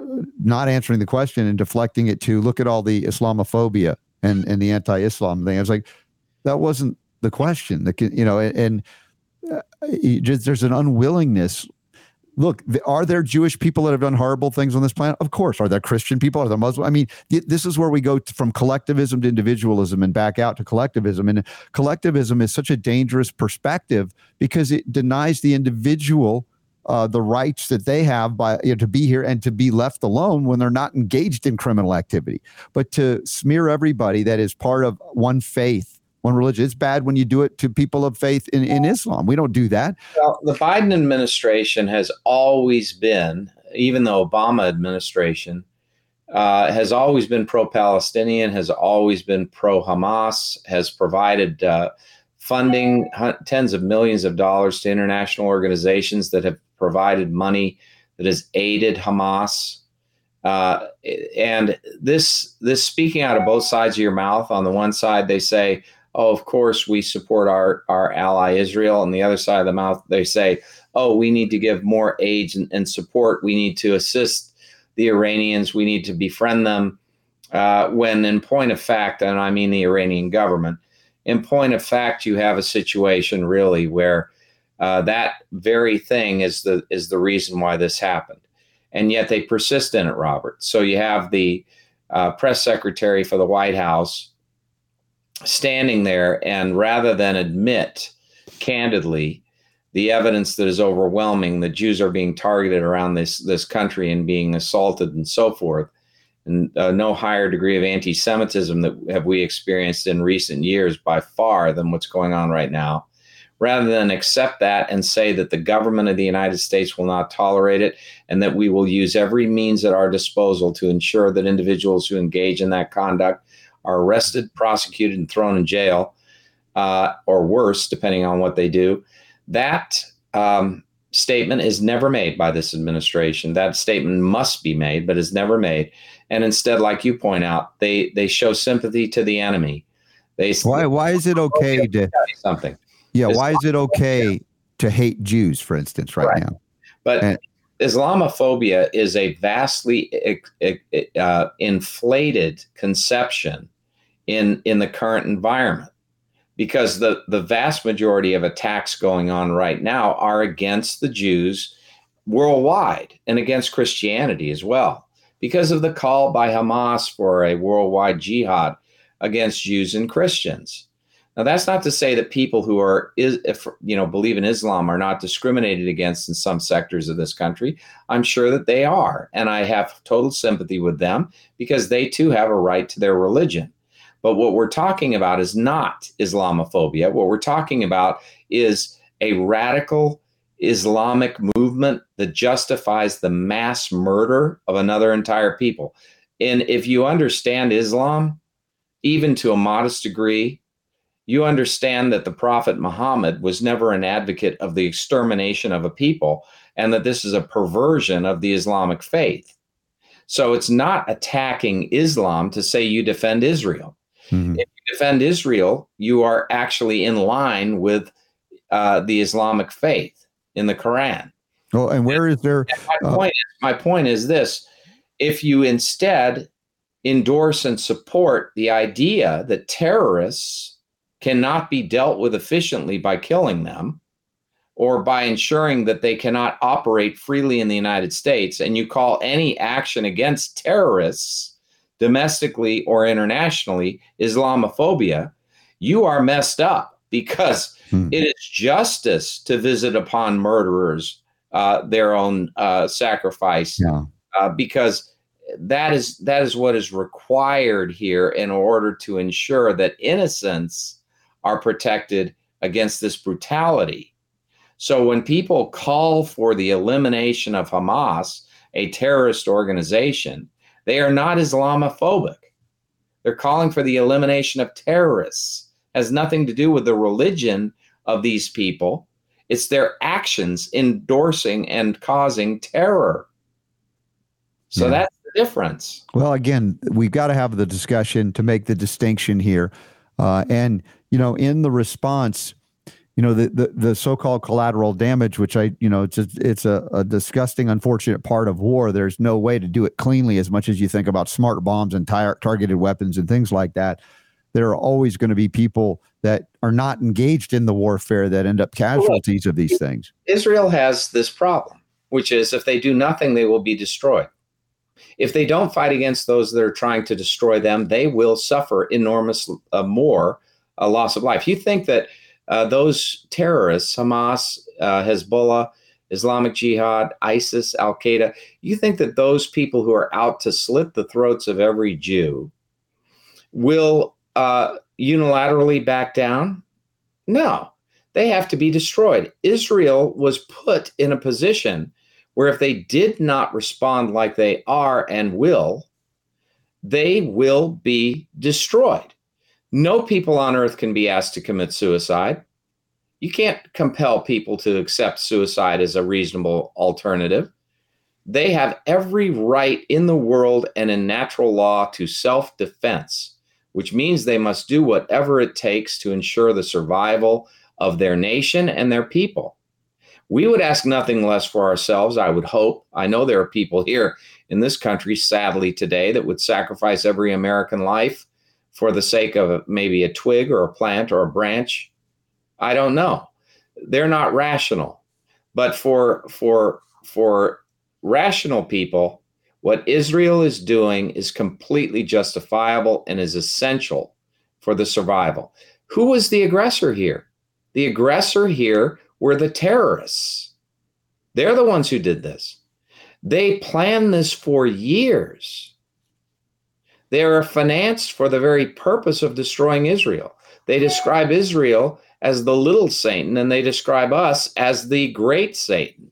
not answering the question and deflecting it to look at all the Islamophobia and and the anti-Islam thing. I was like, that wasn't the question. The you know and, and uh, just, there's an unwillingness look, are there Jewish people that have done horrible things on this planet? Of course. Are there Christian people? Are there Muslim? I mean, this is where we go from collectivism to individualism and back out to collectivism. And collectivism is such a dangerous perspective because it denies the individual uh, the rights that they have by you know, to be here and to be left alone when they're not engaged in criminal activity. But to smear everybody that is part of one faith one religion. It's bad when you do it to people of faith in, in Islam. We don't do that. Well, the Biden administration has always been, even the Obama administration, uh, has always been pro Palestinian, has always been pro Hamas, has provided uh, funding, tens of millions of dollars to international organizations that have provided money that has aided Hamas. Uh, and this this speaking out of both sides of your mouth. On the one side, they say, oh, of course we support our our ally Israel. On the other side of the mouth, they say, oh, we need to give more aid and, and support. We need to assist the Iranians. We need to befriend them. Uh, when in point of fact, and I mean the Iranian government, in point of fact, you have a situation really where Uh, that very thing is the is the reason why this happened, and yet they persist in it, Robert. So you have the uh, press secretary for the White House standing there, and rather than admit candidly the evidence that is overwhelming that Jews are being targeted around this this country and being assaulted and so forth, and uh, no higher degree of anti-Semitism that have we experienced in recent years by far than what's going on right now. Rather than accept that and say that the government of the United States will not tolerate it and that we will use every means at our disposal to ensure that individuals who engage in that conduct are arrested, prosecuted, and thrown in jail, uh, or worse, depending on what they do. That um, statement is never made by this administration. That statement must be made, but is never made. And instead, like you point out, they they show sympathy to the enemy. They why why is it okay to something? Yeah, why is it okay to hate Jews, for instance, right, right. now? But and, Islamophobia is a vastly uh, inflated conception in in the current environment because the the vast majority of attacks going on right now are against the Jews worldwide and against Christianity as well because of the call by Hamas for a worldwide jihad against Jews and Christians. Now that's not to say that people who are if, you know believe in Islam are not discriminated against in some sectors of this country. I'm sure that they are and I have total sympathy with them because they too have a right to their religion. But what we're talking about is not Islamophobia. What we're talking about is a radical Islamic movement that justifies the mass murder of another entire people. And if you understand Islam, even to a modest degree, you understand that the Prophet Muhammad was never an advocate of the extermination of a people and that this is a perversion of the Islamic faith. So it's not attacking Islam to say you defend Israel. Mm-hmm. If you defend Israel, you are actually in line with uh, the Islamic faith in the Quran. Well, and where is there? My, uh, point is, my point is this if you instead endorse and support the idea that terrorists cannot be dealt with efficiently by killing them or by ensuring that they cannot operate freely in the United States, and you call any action against terrorists domestically or internationally Islamophobia, you are messed up because hmm. it is justice to visit upon murderers uh, their own uh, sacrifice yeah. uh, because that is that is what is required here in order to ensure that innocents are protected against this brutality. So when people call for the elimination of Hamas, a terrorist organization, they are not Islamophobic. They're calling for the elimination of terrorists. It has nothing to do with the religion of these people. It's their actions endorsing and causing terror. So yeah. that's the difference. Well, again, we've got to have the discussion to make the distinction here. Uh, and, you know, in the response, you know the, the, the so-called collateral damage which i you know it's a, it's a, a, disgusting unfortunate part of war. There's no way to do it cleanly as much as you think about smart bombs and tar- targeted weapons and things like that. There are always going to be people that are not engaged in the warfare that end up casualties of these things. Israel has this problem which is if they do nothing they will be destroyed. If they don't fight against those that are trying to destroy them they will suffer enormous uh, more a loss of life you think that uh, those terrorists, Hamas, uh, Hezbollah, Islamic Jihad, ISIS, Al Qaeda, you think that those people who are out to slit the throats of every Jew will uh, unilaterally back down? No, they have to be destroyed. Israel was put in a position where if they did not respond like they are and will, they will be destroyed. No people on earth can be asked to commit suicide. You can't compel people to accept suicide as a reasonable alternative. They have every right in the world and in natural law to self defense, which means they must do whatever it takes to ensure the survival of their nation and their people. We would ask nothing less for ourselves, I would hope. I know there are people here in this country, sadly, today that would sacrifice every American life for the sake of maybe a twig or a plant or a branch. I don't know. they're not rational. But for for for rational people, what Israel is doing is completely justifiable and is essential for the survival. Who was the aggressor here? The aggressor here were the terrorists. They're the ones who did this. They planned this for years. They are financed for the very purpose of destroying Israel. They describe Israel as the little Satan, and they describe us as the great Satan.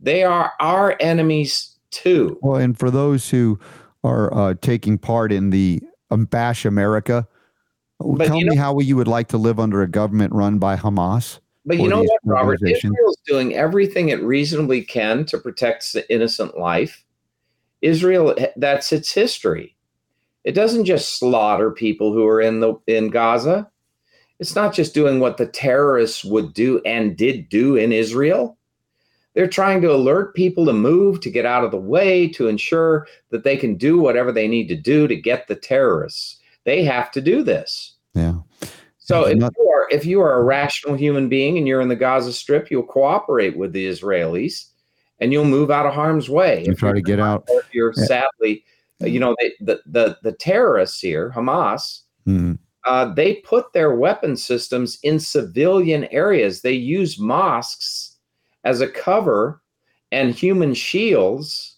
They are our enemies too. Well, and for those who are uh, taking part in the um, Bash America, but tell me know, how you would like to live under a government run by Hamas. But you know what, Robert? Israel is doing everything it reasonably can to protect the innocent life. Israel, that's its history. It doesn't just slaughter people who are in the in Gaza. It's not just doing what the terrorists would do and did do in Israel. They're trying to alert people to move, to get out of the way, to ensure that they can do whatever they need to do to get the terrorists. They have to do this. Yeah. So if, you are, if you are a rational human being and you're in the Gaza Strip, you'll cooperate with the Israelis and you'll move out of harm's way. You if try to get out. If you're sadly, you know, they, the, the, the terrorists here, Hamas, mm-hmm. uh, they put their weapon systems in civilian areas. They use mosques as a cover and human shields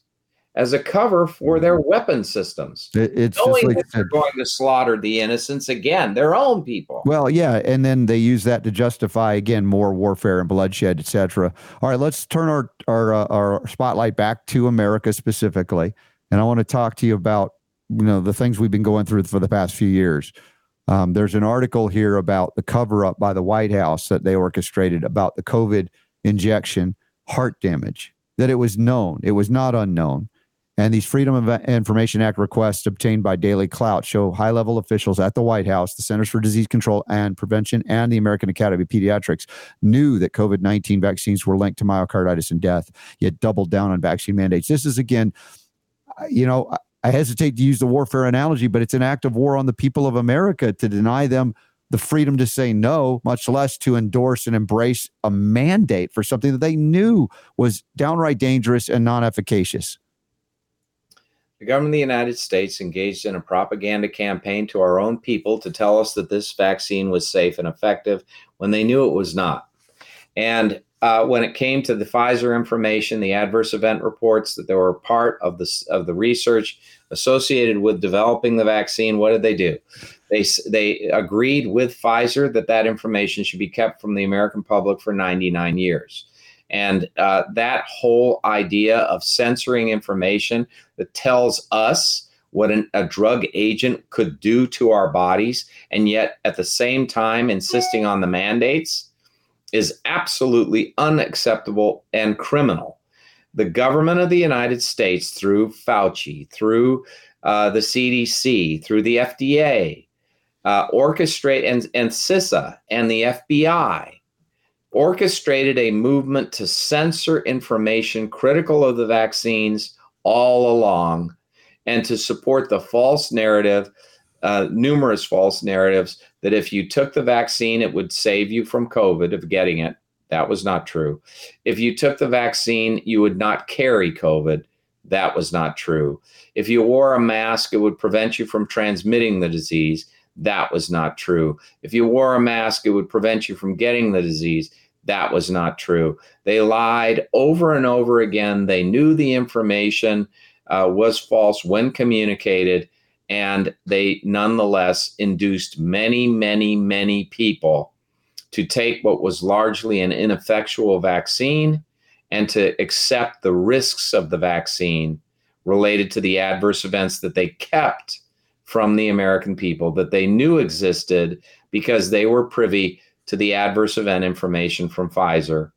as a cover for their weapon systems. It, it's knowing like that they're going to slaughter the innocents again, their own people. Well, yeah, and then they use that to justify again more warfare and bloodshed, etc. All right, let's turn our our uh, our spotlight back to America specifically, and I want to talk to you about you know the things we've been going through for the past few years. Um, there's an article here about the cover up by the White House that they orchestrated about the COVID injection heart damage. That it was known, it was not unknown and these Freedom of Information Act requests obtained by Daily Clout show high level officials at the White House, the Centers for Disease Control and Prevention, and the American Academy of Pediatrics knew that COVID 19 vaccines were linked to myocarditis and death, yet doubled down on vaccine mandates. This is, again, you know, I hesitate to use the warfare analogy, but it's an act of war on the people of America to deny them the freedom to say no, much less to endorse and embrace a mandate for something that they knew was downright dangerous and non efficacious. The government of the United States engaged in a propaganda campaign to our own people to tell us that this vaccine was safe and effective when they knew it was not. And uh, when it came to the Pfizer information, the adverse event reports that they were part of the of the research associated with developing the vaccine, what did they do? They they agreed with Pfizer that that information should be kept from the American public for 99 years. And uh, that whole idea of censoring information that tells us what an, a drug agent could do to our bodies, and yet at the same time insisting on the mandates is absolutely unacceptable and criminal. The government of the United States, through Fauci, through uh, the CDC, through the FDA, uh, orchestrate and, and CISA and the FBI orchestrated a movement to censor information critical of the vaccines all along and to support the false narrative, uh, numerous false narratives, that if you took the vaccine, it would save you from COVID, of getting it. That was not true. If you took the vaccine, you would not carry COVID. That was not true. If you wore a mask, it would prevent you from transmitting the disease. That was not true. If you wore a mask, it would prevent you from getting the disease. That was not true. They lied over and over again. They knew the information uh, was false when communicated, and they nonetheless induced many, many, many people to take what was largely an ineffectual vaccine and to accept the risks of the vaccine related to the adverse events that they kept from the American people that they knew existed because they were privy to the adverse event information from Pfizer.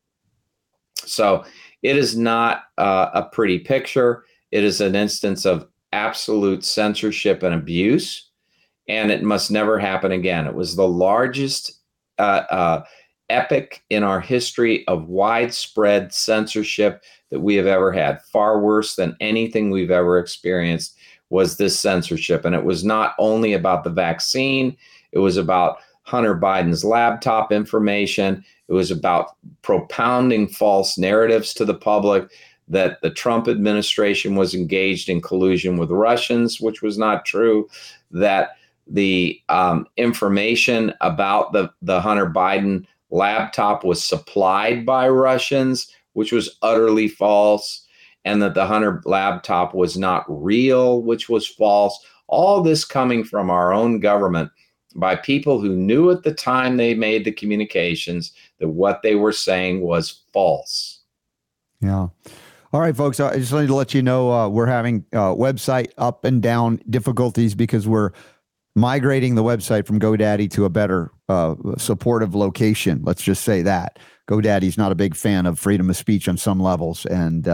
So it is not uh, a pretty picture. It is an instance of absolute censorship and abuse, and it must never happen again. It was the largest uh, uh, epic in our history of widespread censorship that we have ever had. Far worse than anything we've ever experienced was this censorship. And it was not only about the vaccine, it was about Hunter Biden's laptop information. It was about propounding false narratives to the public that the Trump administration was engaged in collusion with Russians, which was not true, that the um, information about the, the Hunter Biden laptop was supplied by Russians, which was utterly false, and that the Hunter laptop was not real, which was false. All this coming from our own government by people who knew at the time they made the communications that what they were saying was false. Yeah. All right, folks. I just wanted to let you know uh, we're having uh, website up and down difficulties because we're migrating the website from GoDaddy to a better uh, supportive location. Let's just say that GoDaddy's not a big fan of freedom of speech on some levels, and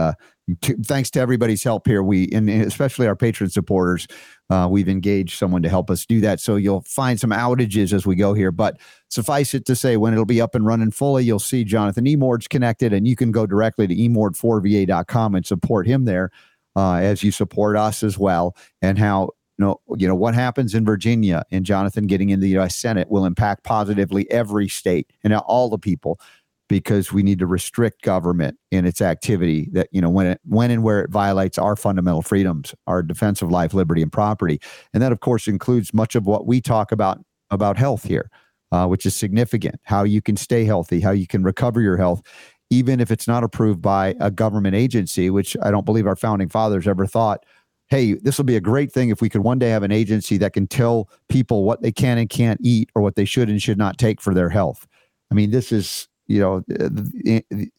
uh, t- thanks to everybody's help here, we and especially our patron supporters, uh, we've engaged someone to help us do that. So you'll find some outages as we go here, but suffice it to say, when it'll be up and running fully, you'll see Jonathan Emord's connected, and you can go directly to emord4va.com and support him there. Uh, as you support us as well, and how you know, you know what happens in Virginia and Jonathan getting into the U.S. Senate will impact positively every state and all the people because we need to restrict government in its activity that you know when it when and where it violates our fundamental freedoms our defense of life liberty and property and that of course includes much of what we talk about about health here uh, which is significant how you can stay healthy how you can recover your health even if it's not approved by a government agency which i don't believe our founding fathers ever thought hey, this will be a great thing if we could one day have an agency that can tell people what they can and can't eat or what they should and should not take for their health. I mean, this is, you know, the, the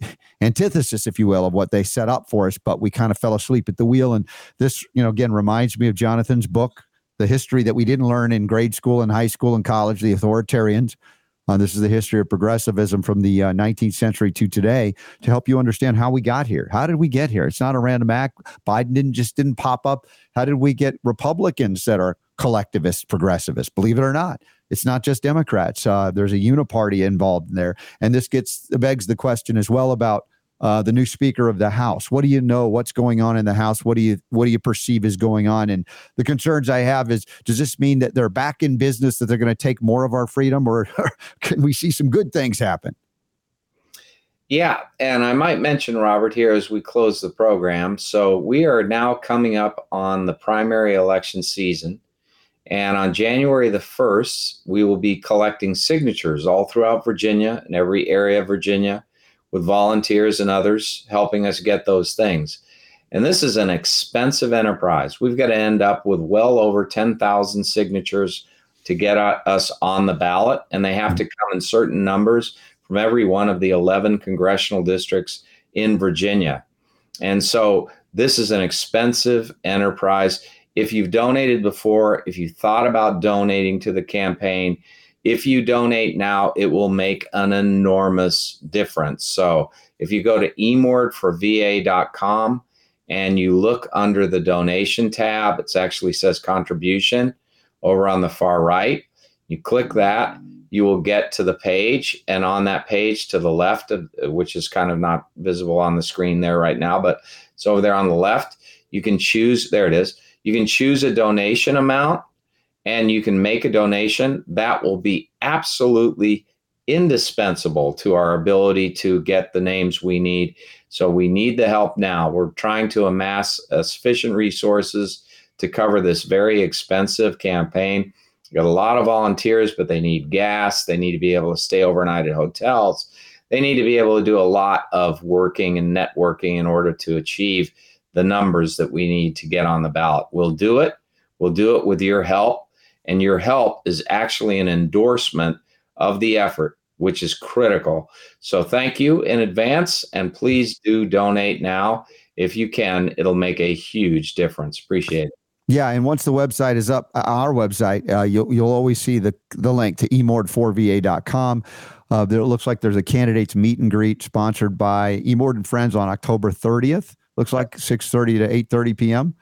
antithesis, if you will, of what they set up for us, but we kind of fell asleep at the wheel. And this, you know, again, reminds me of Jonathan's book, The History That We Didn't Learn in Grade School and High School and College, The Authoritarians. Uh, this is the history of progressivism from the uh, 19th century to today to help you understand how we got here. How did we get here? It's not a random act. Biden didn't just didn't pop up. How did we get Republicans that are collectivists, progressivists? Believe it or not, it's not just Democrats. Uh, there's a uniparty involved in there, and this gets begs the question as well about uh, the new Speaker of the House. What do you know? What's going on in the House? What do you what do you perceive is going on? And the concerns I have is: Does this mean that they're back in business? That they're going to take more of our freedom, or, can we see some good things happen? Yeah, and I might mention Robert here as we close the program. So we are now coming up on the primary election season. And on January the 1st, we will be collecting signatures all throughout Virginia and every area of Virginia with volunteers and others helping us get those things. And this is an expensive enterprise. We've got to end up with well over 10,000 signatures to get us on the ballot, and they have to mm-hmm. come in certain numbers from every one of the 11 congressional districts in Virginia. And so this is an expensive enterprise. If you've donated before, if you thought about donating to the campaign, if you donate now, it will make an enormous difference. So if you go to emordforva.com and you look under the donation tab, it actually says contribution over on the far right. You click that, you will get to the page. And on that page to the left, of, which is kind of not visible on the screen there right now, but it's over there on the left, you can choose, there it is. You can choose a donation amount and you can make a donation, that will be absolutely indispensable to our ability to get the names we need. So we need the help now. We're trying to amass uh, sufficient resources to cover this very expensive campaign. We got a lot of volunteers, but they need gas. They need to be able to stay overnight at hotels. They need to be able to do a lot of working and networking in order to achieve the numbers that we need to get on the ballot. We'll do it. We'll do it with your help. And your help is actually an endorsement of the effort, which is critical. So thank you in advance. And please do donate now. If you can, it'll make a huge difference. Appreciate it. Yeah, and once the website is up, uh, our website, uh, you'll you'll always see the the link to emord4va.com. Uh, there looks like there's a candidates meet and greet sponsored by Emord and Friends on October 30th. Looks like 6:30 to 8:30 p.m.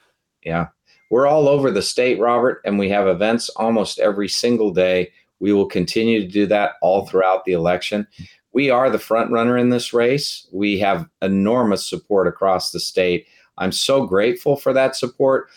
Yeah, we're all over the state, Robert, and we have events almost every single day. We will continue to do that all throughout the election. We are the front runner in this race. We have enormous support across the state. I'm so grateful for that support.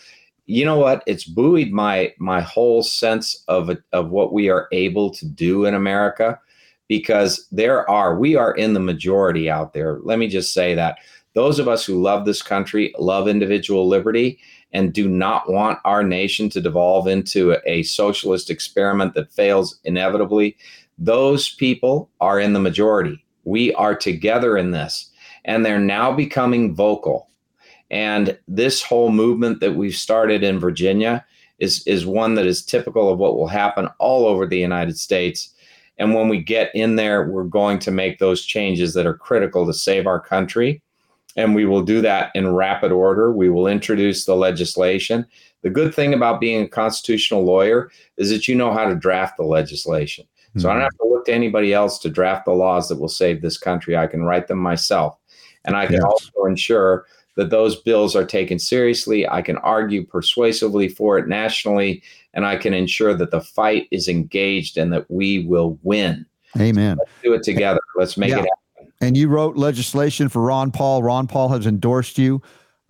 you know what? It's buoyed my my whole sense of of what we are able to do in America because there are we are in the majority out there. Let me just say that those of us who love this country, love individual liberty, and do not want our nation to devolve into a, socialist experiment that fails inevitably, those people are in the majority. We are together in this, and they're now becoming vocal. And this whole movement that we've started in Virginia is, is one that is typical of what will happen all over the United States. And when we get in there, we're going to make those changes that are critical to save our country and we will do that in rapid order. We will introduce the legislation. The good thing about being a constitutional lawyer is that you know how to draft the legislation. Mm-hmm. So I don't mm-hmm. have to look to anybody else to draft the laws that will save this country. I can write them myself. And I can yes. also ensure that those bills are taken seriously. I can argue persuasively for it nationally, and I can ensure that the fight is engaged and that we will win. Amen. So let's do it together. Let's make yeah. it happen and you wrote legislation for Ron Paul. Ron Paul has endorsed you.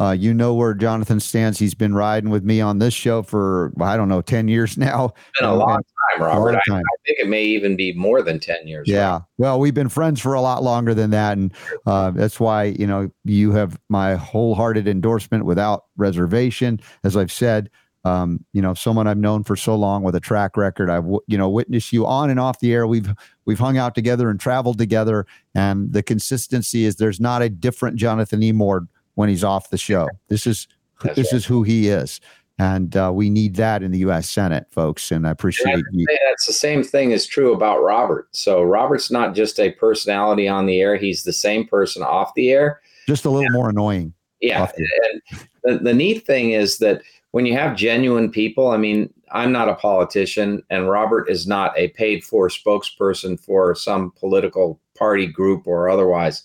Uh, you know where Jonathan stands. He's been riding with me on this show for I don't know ten years now. It's been a long time, Robert. Long time. I, I, think it may even be more than ten years. Yeah. Right? Well, we've been friends for a lot longer than that, and uh, that's why you know you have my wholehearted endorsement without reservation. As I've said, um, you know, someone I've known for so long with a track record. I've you know witnessed you on and off the air. We've we've hung out together and traveled together, and the consistency is there's not a different Jonathan E. Mord when he's off the show. This is That's this right. is who he is, and uh, we need that in the U.S. Senate, folks. And I appreciate you. That's the same thing is true about Robert. So Robert's not just a personality on the air; he's the same person off the air, just a little yeah. more annoying. Yeah, and the, the neat thing is that when you have genuine people, I mean, I'm not a politician, and Robert is not a paid for spokesperson for some political party group or otherwise.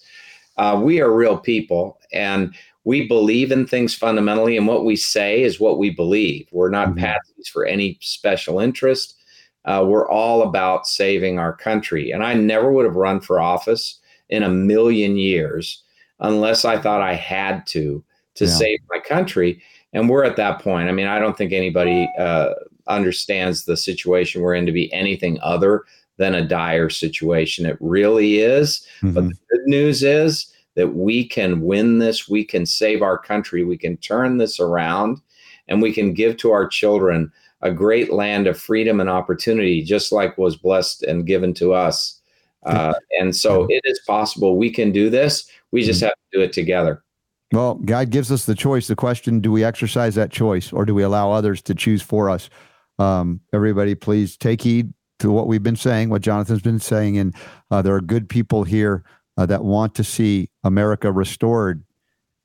Uh, we are real people, and we believe in things fundamentally, and what we say is what we believe. We're not mm-hmm. patsies for any special interest. Uh, we're all about saving our country. And I never would have run for office in a million years unless I thought I had to to yeah. save my country and we're at that point. I mean, I don't think anybody uh, understands the situation we're in to be anything other than a dire situation. It really is. Mm-hmm. But the good news is that we can win this. We can save our country. We can turn this around, and we can give to our children a great land of freedom and opportunity, just like was blessed and given to us. Uh, and so it is possible we can do this. We just mm-hmm. have to do it together. Well, God gives us the choice. The question do we exercise that choice or do we allow others to choose for us? Um, everybody, please take heed to what we've been saying, what Jonathan's been saying. And uh, there are good people here uh, that want to see America restored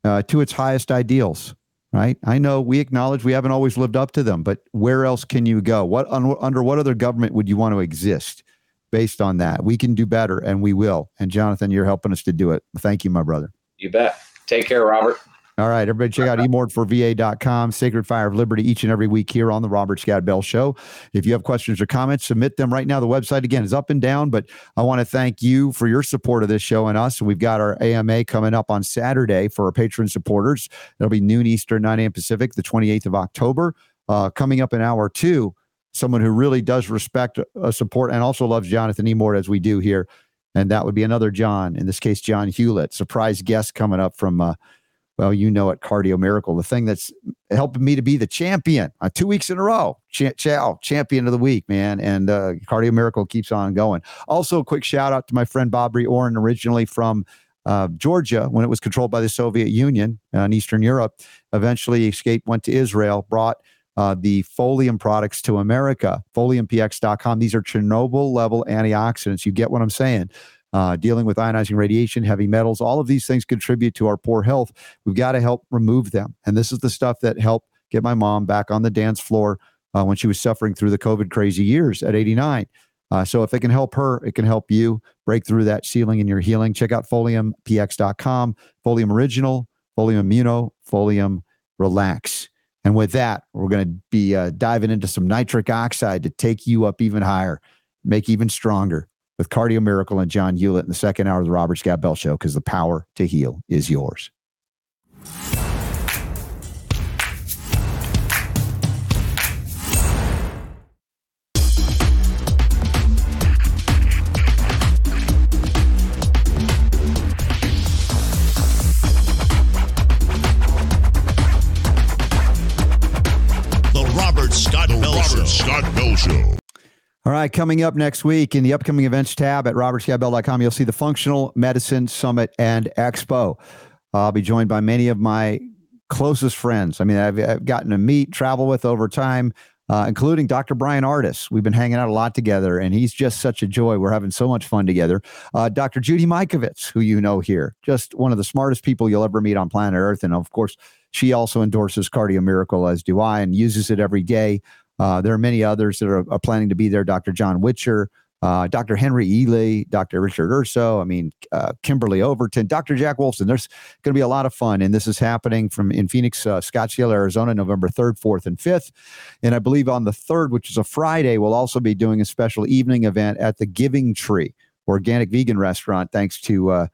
uh, to its highest ideals, right? I know we acknowledge we haven't always lived up to them, but where else can you go? What un, Under what other government would you want to exist based on that? We can do better and we will. And Jonathan, you're helping us to do it. Thank you, my brother. You bet. Take care, Robert. All right, everybody, check out emordforva.com, Sacred Fire of Liberty, each and every week here on the Robert Scott Bell Show. If you have questions or comments, submit them right now. The website, again, is up and down, but I want to thank you for your support of this show and us. We've got our AMA coming up on Saturday for our patron supporters. It'll be noon Eastern, 9 a.m. Pacific, the 28th of October. Uh, coming up in hour two, someone who really does respect uh, support and also loves Jonathan E. Mord as we do here. And that would be another John, in this case, John Hewlett, surprise guest coming up from. Uh, well, you know it, Cardio Miracle, the thing that's helping me to be the champion uh, two weeks in a row. Ch- chow, champion of the week, man. And uh, Cardio Miracle keeps on going. Also, a quick shout out to my friend Bobby Orrin, originally from uh, Georgia when it was controlled by the Soviet Union uh, in Eastern Europe. Eventually escaped, went to Israel, brought uh, the Folium products to America, foliumpx.com. These are Chernobyl level antioxidants. You get what I'm saying? uh, dealing with ionizing radiation, heavy metals, all of these things contribute to our poor health. We've got to help remove them. And this is the stuff that helped get my mom back on the dance floor uh, when she was suffering through the COVID crazy years at 89. Uh, so if it can help her, it can help you break through that ceiling in your healing. Check out foliumpx.com, Folium Original, Folium Immuno, Folium Relax. And with that, we're going to be uh, diving into some nitric oxide to take you up even higher, make even stronger with Cardio Miracle and John Hewlett in the second hour of the Robert Scott Bell Show because the power to heal is yours. All right, coming up next week in the upcoming events tab at robertscottbell.com, you'll see the Functional Medicine Summit and Expo. I'll be joined by many of my closest friends. I mean, I've, I've gotten to meet, travel with over time, uh, including Dr. Bryan Ardis. We've been hanging out a lot together, and he's just such a joy. We're having so much fun together. Uh, Dr. Judy Mikovits, who you know here, just one of the smartest people you'll ever meet on planet Earth. And of course, she also endorses Cardio Miracle, as do I, and uses it every day. Uh, there are many others that are, are planning to be there. Dr. John Witcher, uh, Dr. Henry Ealy, Dr. Richard Urso, I mean, uh, Kimberly Overton, Dr. Jack Wolfson. There's going to be a lot of fun. And this is happening from in Phoenix, uh, Scottsdale, Arizona, November 3rd, 4th, and 5th. And I believe on the 3rd, which is a Friday, we'll also be doing a special evening event at the Giving Tree Organic Vegan Restaurant, thanks to uh,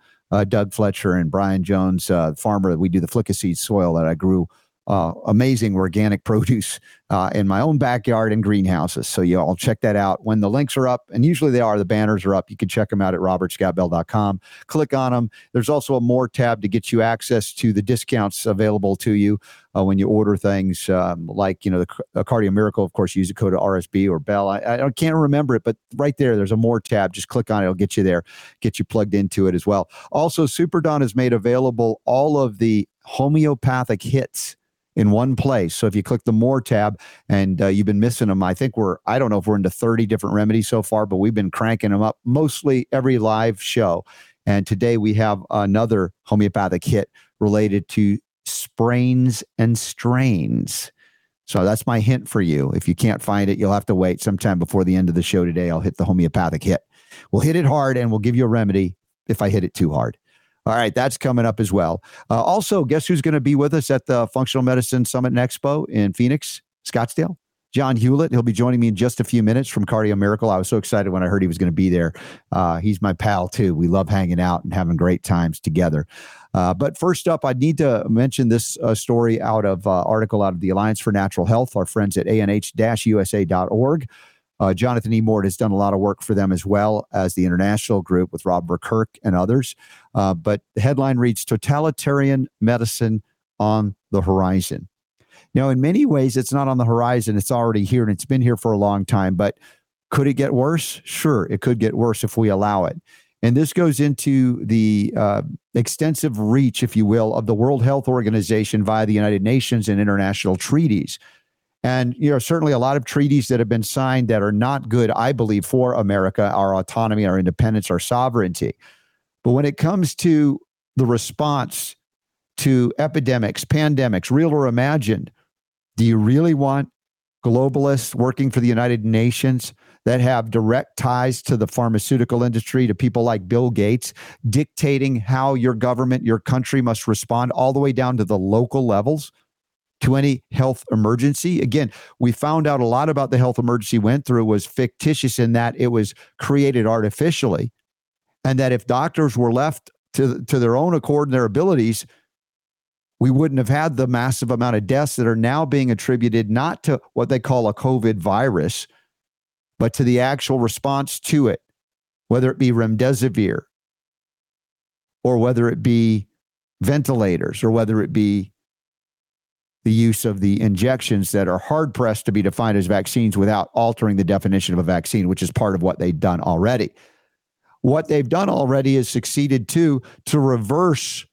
Doug Fletcher and Brian Jones, farmer. We do the flicka seed soil that I grew uh, amazing organic produce uh, in my own backyard and greenhouses. So you all check that out when the links are up, and usually they are. The banners are up. You can check them out at robertscottbell.com. Click on them. There's also a more tab to get you access to the discounts available to you uh, when you order things um, like you know the uh, Cardio Miracle. Of course, use the code RSB or Bell. I, I can't remember it, but right there, there's a more tab. Just click on it. It'll get you there, get you plugged into it as well. Also, Superdon has made available all of the homeopathic hits in one place. So if you click the more tab and uh, you've been missing them, I think we're, I don't know if we're into 30 different remedies so far, but we've been cranking them up mostly every live show. And today we have another homeopathic hit related to sprains and strains. So that's my hint for you. If you can't find it, you'll have to wait sometime before the end of the show today. I'll hit the homeopathic hit. We'll hit it hard and we'll give you a remedy if I hit it too hard. All right, that's coming up as well. Uh, also, guess who's going to be with us at the Functional Medicine Summit and Expo in Phoenix, Scottsdale? John Hewlett. He'll be joining me in just a few minutes from Cardio Miracle. I was so excited when I heard he was going to be there. Uh, he's my pal too. We love hanging out and having great times together. Uh, but first up, I need to mention this uh, story out of uh, article out of the Alliance for Natural Health. Our friends at anh-usa.org. Uh, Jonathan E. Mort has done a lot of work for them as well as the international group with Rob Verkerk and others. Uh, but the headline reads Totalitarian Medicine on the Horizon. Now, in many ways, it's not on the horizon. It's already here and it's been here for a long time. But could it get worse? Sure, it could get worse if we allow it. And this goes into the uh, extensive reach, if you will, of the World Health Organization via the United Nations and international treaties. And you know, certainly a lot of treaties that have been signed that are not good, I believe, for America, our autonomy, our independence, our sovereignty. But when it comes to the response to epidemics, pandemics, real or imagined, do you really want globalists working for the United Nations that have direct ties to the pharmaceutical industry, to people like Bill Gates, dictating how your government, your country must respond all the way down to the local levels? To any health emergency. Again, we found out a lot about the health emergency went through was fictitious in that it was created artificially. And that if doctors were left to, to their own accord and their abilities, we wouldn't have had the massive amount of deaths that are now being attributed not to what they call a COVID virus, but to the actual response to it, whether it be remdesivir or whether it be ventilators or whether it be the use of the injections that are hard pressed to be defined as vaccines without altering the definition of a vaccine, which is part of what they've done already. What they've done already is succeeded too to reverse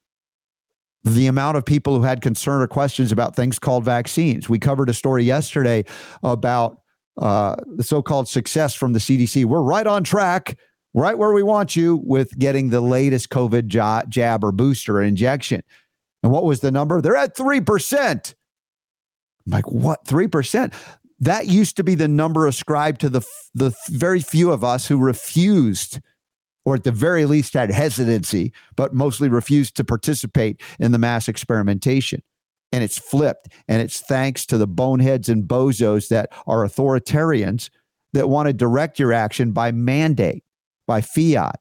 the amount of people who had concern or questions about things called vaccines. We covered a story yesterday about uh, the so-called success from the CDC. We're right on track, right where we want you with getting the latest COVID jab or booster injection. And what was the number? They're at three percent. I'm like, what? 3%? That used to be the number ascribed to the, the very few of us who refused, or at the very least had hesitancy, but mostly refused to participate in the mass experimentation. And it's flipped. And it's thanks to the boneheads and bozos that are authoritarians that want to direct your action by mandate, by fiat.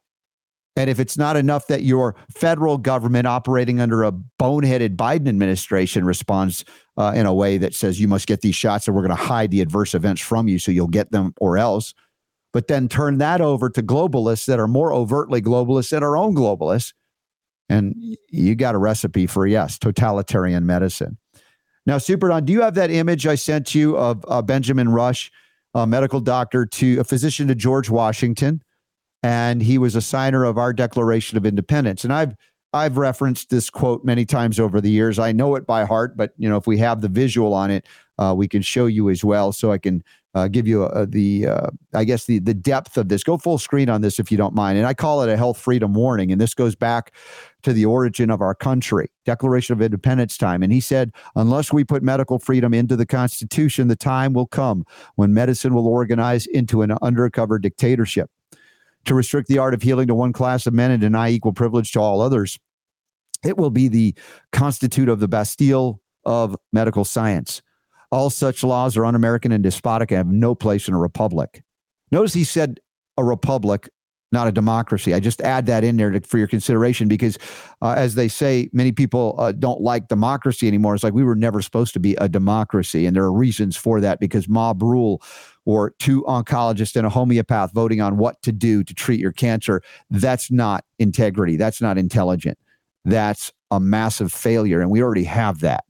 And if it's not enough that your federal government operating under a boneheaded Biden administration responds uh, in a way that says you must get these shots and we're going to hide the adverse events from you so you'll get them or else, but then turn that over to globalists that are more overtly globalists than our own globalists. And you got a recipe for, yes, totalitarian medicine. Now, Super Don, do you have that image I sent you of uh, Benjamin Rush, a medical doctor to a physician to George Washington, and he was a signer of our Declaration of Independence. And I've I've referenced this quote many times over the years. I know it by heart, but you know if we have the visual on it, uh, we can show you as well, so I can uh, give you a, the uh, I guess the the depth of this. Go full screen on this if you don't mind. And I call it a health freedom warning. And this goes back to the origin of our country, Declaration of Independence time. And he said, unless we put medical freedom into the Constitution, the time will come when medicine will organize into an undercover dictatorship. To restrict the art of healing to one class of men and deny equal privilege to all others, it will be the constitute of the Bastille of medical science. All such laws are un American and despotic and have no place in a republic. Notice he said a republic, not a democracy. I just add that in there to, for your consideration because, uh, as they say, many people uh, don't like democracy anymore. It's like we were never supposed to be a democracy. And there are reasons for that because mob rule or two oncologists and a homeopath voting on what to do to treat your cancer, that's not integrity. That's not intelligent. That's a massive failure. And we already have that.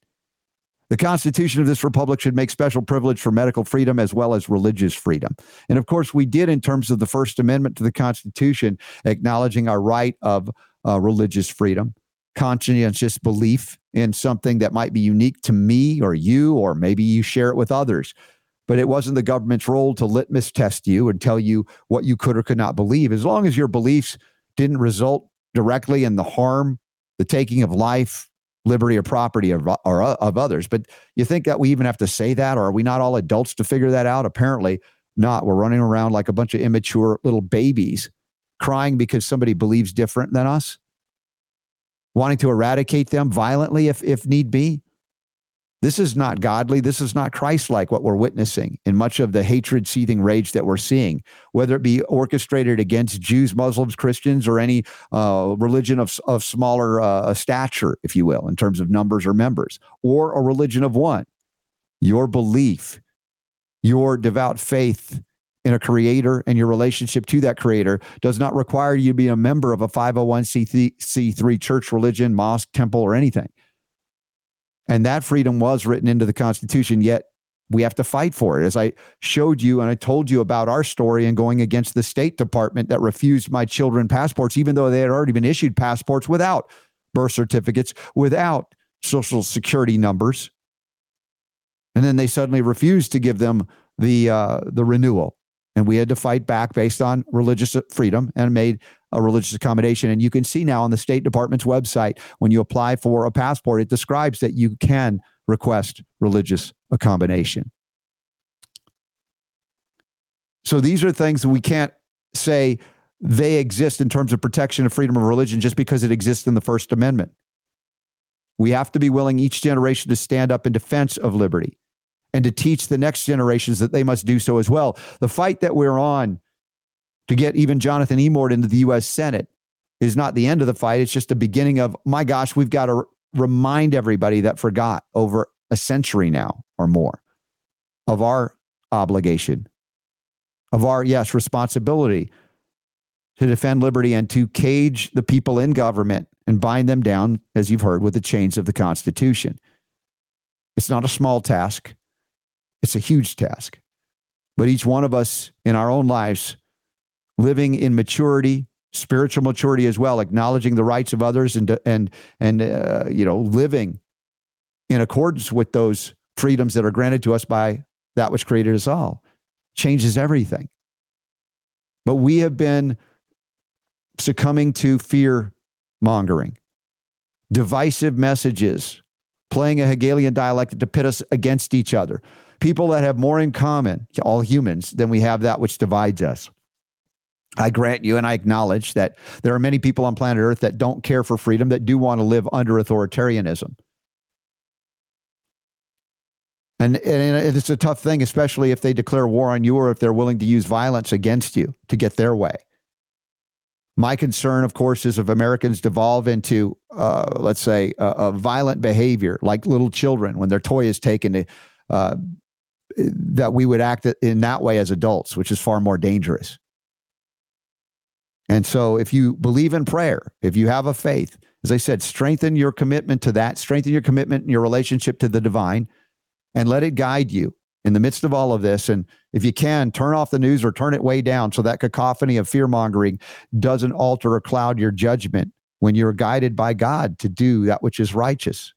The Constitution of this republic should make special privilege for medical freedom as well as religious freedom. And of course, we did in terms of the First Amendment to the Constitution, acknowledging our right of uh, religious freedom, conscientious belief in something that might be unique to me or you, or maybe you share it with others. But it wasn't the government's role to litmus test you and tell you what you could or could not believe. As long as your beliefs didn't result directly in the harm, the taking of life, liberty or property of, or uh, of others. But you think that we even have to say that, or are we not all adults to figure that out? Apparently not. We're running around like a bunch of immature little babies crying because somebody believes different than us, wanting to eradicate them violently if, if need be. This is not godly. This is not Christ like what we're witnessing in much of the hatred, seething rage that we're seeing, whether it be orchestrated against Jews, Muslims, Christians, or any uh, religion of, of smaller uh, stature, if you will, in terms of numbers or members, or a religion of one. Your belief, your devout faith in a creator and your relationship to that creator does not require you to be a member of a 501c3 church, religion, mosque, temple, or anything. And that freedom was written into the Constitution, yet we have to fight for it. As I showed you and I told you about our story and going against the State Department that refused my children passports, even though they had already been issued passports without birth certificates, without social security numbers. And then they suddenly refused to give them the uh, the renewal. And we had to fight back based on religious freedom and made a religious accommodation. And you can see now on the State Department's website, when you apply for a passport, it describes that you can request religious accommodation. So these are things that we can't say they exist in terms of protection of freedom of religion just because it exists in the First Amendment. We have to be willing each generation to stand up in defense of liberty and to teach the next generations that they must do so as well. The fight that we're on to get even Jonathan Emord into the U.S. Senate is not the end of the fight. It's just the beginning of, my gosh, we've got to remind everybody that forgot over a century now or more of our obligation, of our, yes, responsibility to defend liberty and to cage the people in government and bind them down, as you've heard, with the chains of the Constitution. It's not a small task, it's a huge task. But each one of us in our own lives living in maturity, spiritual maturity as well, acknowledging the rights of others and and and uh, you know living in accordance with those freedoms that are granted to us by that which created us all changes everything. But we have been succumbing to fear mongering, divisive messages, playing a Hegelian dialectic to pit us against each other. People that have more in common, all humans, than we have that which divides us. I grant you and I acknowledge that there are many people on planet Earth that don't care for freedom, that do want to live under authoritarianism. And, and it's a tough thing, especially if they declare war on you or if they're willing to use violence against you to get their way. My concern, of course, is if Americans devolve into, uh, let's say, a, a, violent behavior like little children when their toy is taken, to, uh, that we would act in that way as adults, which is far more dangerous. And so, if you believe in prayer, if you have a faith, as I said, strengthen your commitment to that, strengthen your commitment and your relationship to the divine, and let it guide you in the midst of all of this. And if you can, turn off the news or turn it way down so that cacophony of fear mongering doesn't alter or cloud your judgment when you're guided by God to do that which is righteous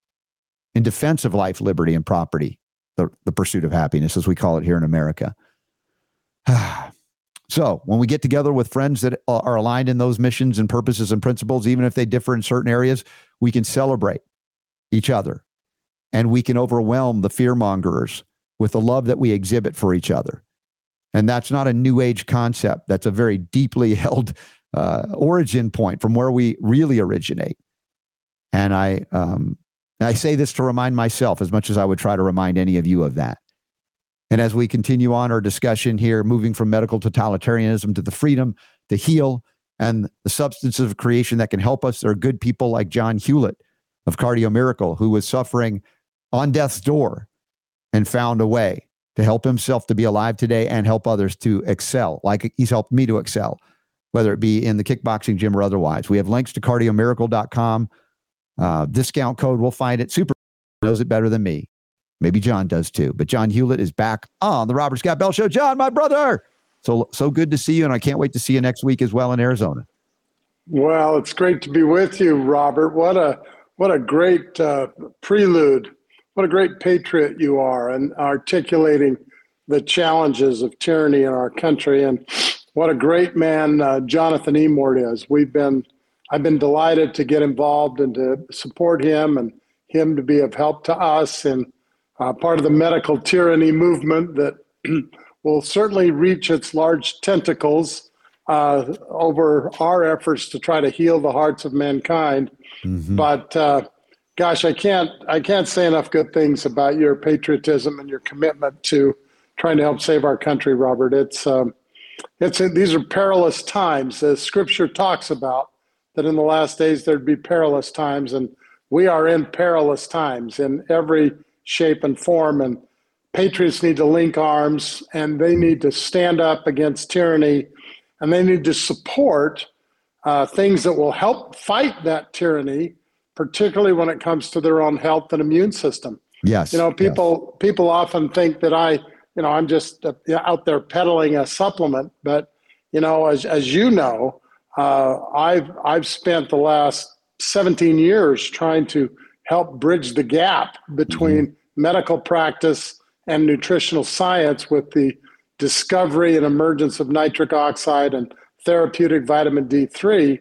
in defense of life, liberty, and property, the, the pursuit of happiness, as we call it here in America. Ah. So, when we get together with friends that are aligned in those missions and purposes and principles, even if they differ in certain areas, we can celebrate each other and we can overwhelm the fear mongers with the love that we exhibit for each other. And that's not a new age concept. That's a very deeply held uh, origin point from where we really originate. And I, um, I say this to remind myself as much as I would try to remind any of you of that. And as we continue on our discussion here, moving from medical totalitarianism to the freedom to heal and the substances of creation that can help us, there are good people like John Hewlett of Cardio Miracle, who was suffering on death's door and found a way to help himself to be alive today and help others to excel, like he's helped me to excel, whether it be in the kickboxing gym or otherwise. We have links to cardiomiracle.com. Uh, discount code, we'll find it. Super knows it better than me. Maybe John does too. But John Hewlett is back on the Robert Scott Bell Show. John, my brother. So so good to see you, and I can't wait to see you next week as well in Arizona. Well, it's great to be with you, Robert. What a what a great uh, prelude what a great patriot you are and articulating the challenges of tyranny in our country. And what a great man uh, Jonathan Emord is. We've been, I've been delighted to get involved and to support him and him to be of help to us and uh, part of the medical tyranny movement that will certainly reach its large tentacles uh, over our efforts to try to heal the hearts of mankind. Mm-hmm. But uh, gosh, I can't I can't say enough good things about your patriotism and your commitment to trying to help save our country, Robert. It's um, it's these are perilous times, as Scripture talks about that in the last days there'd be perilous times, and we are in perilous times in every shape and form. And patriots need to link arms, and they need to stand up against tyranny, and they need to support uh, things that will help fight that tyranny particularly when it comes to their own health and immune system. Yes. You know, people yes. people often think that I, you know, I'm just uh, out there peddling a supplement, but you know, as as you know, uh, I've I've spent the last 17 years trying to help bridge the gap between mm-hmm. medical practice and nutritional science with the discovery and emergence of nitric oxide and therapeutic vitamin D3.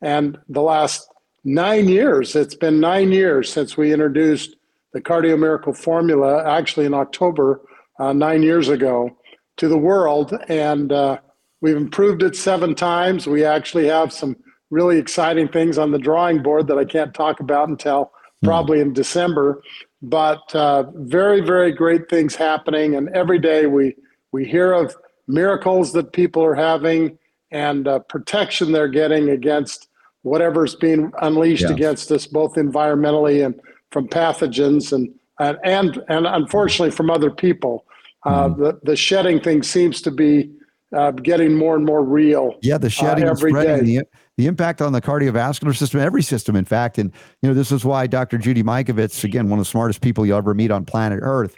And the last nine years. It's been nine years since we introduced the Cardio Miracle formula, actually in October, uh, nine years ago, to the world. And uh, we've improved it seven times. We actually have some really exciting things on the drawing board that I can't talk about until. Probably in December. But uh, very, very great things happening. And every day we, we hear of miracles that people are having and uh, protection they're getting against whatever's being unleashed yeah. against us, both environmentally and from pathogens, and and and, and unfortunately from other people. Uh, mm the the shedding thing seems to be uh, getting more and more real. Yeah, the shedding uh, every spreading, day. The, the impact on the cardiovascular system, every system, in fact. And you know, this is why Dr. Judy Mikovits, again, one of the smartest people you'll ever meet on planet Earth,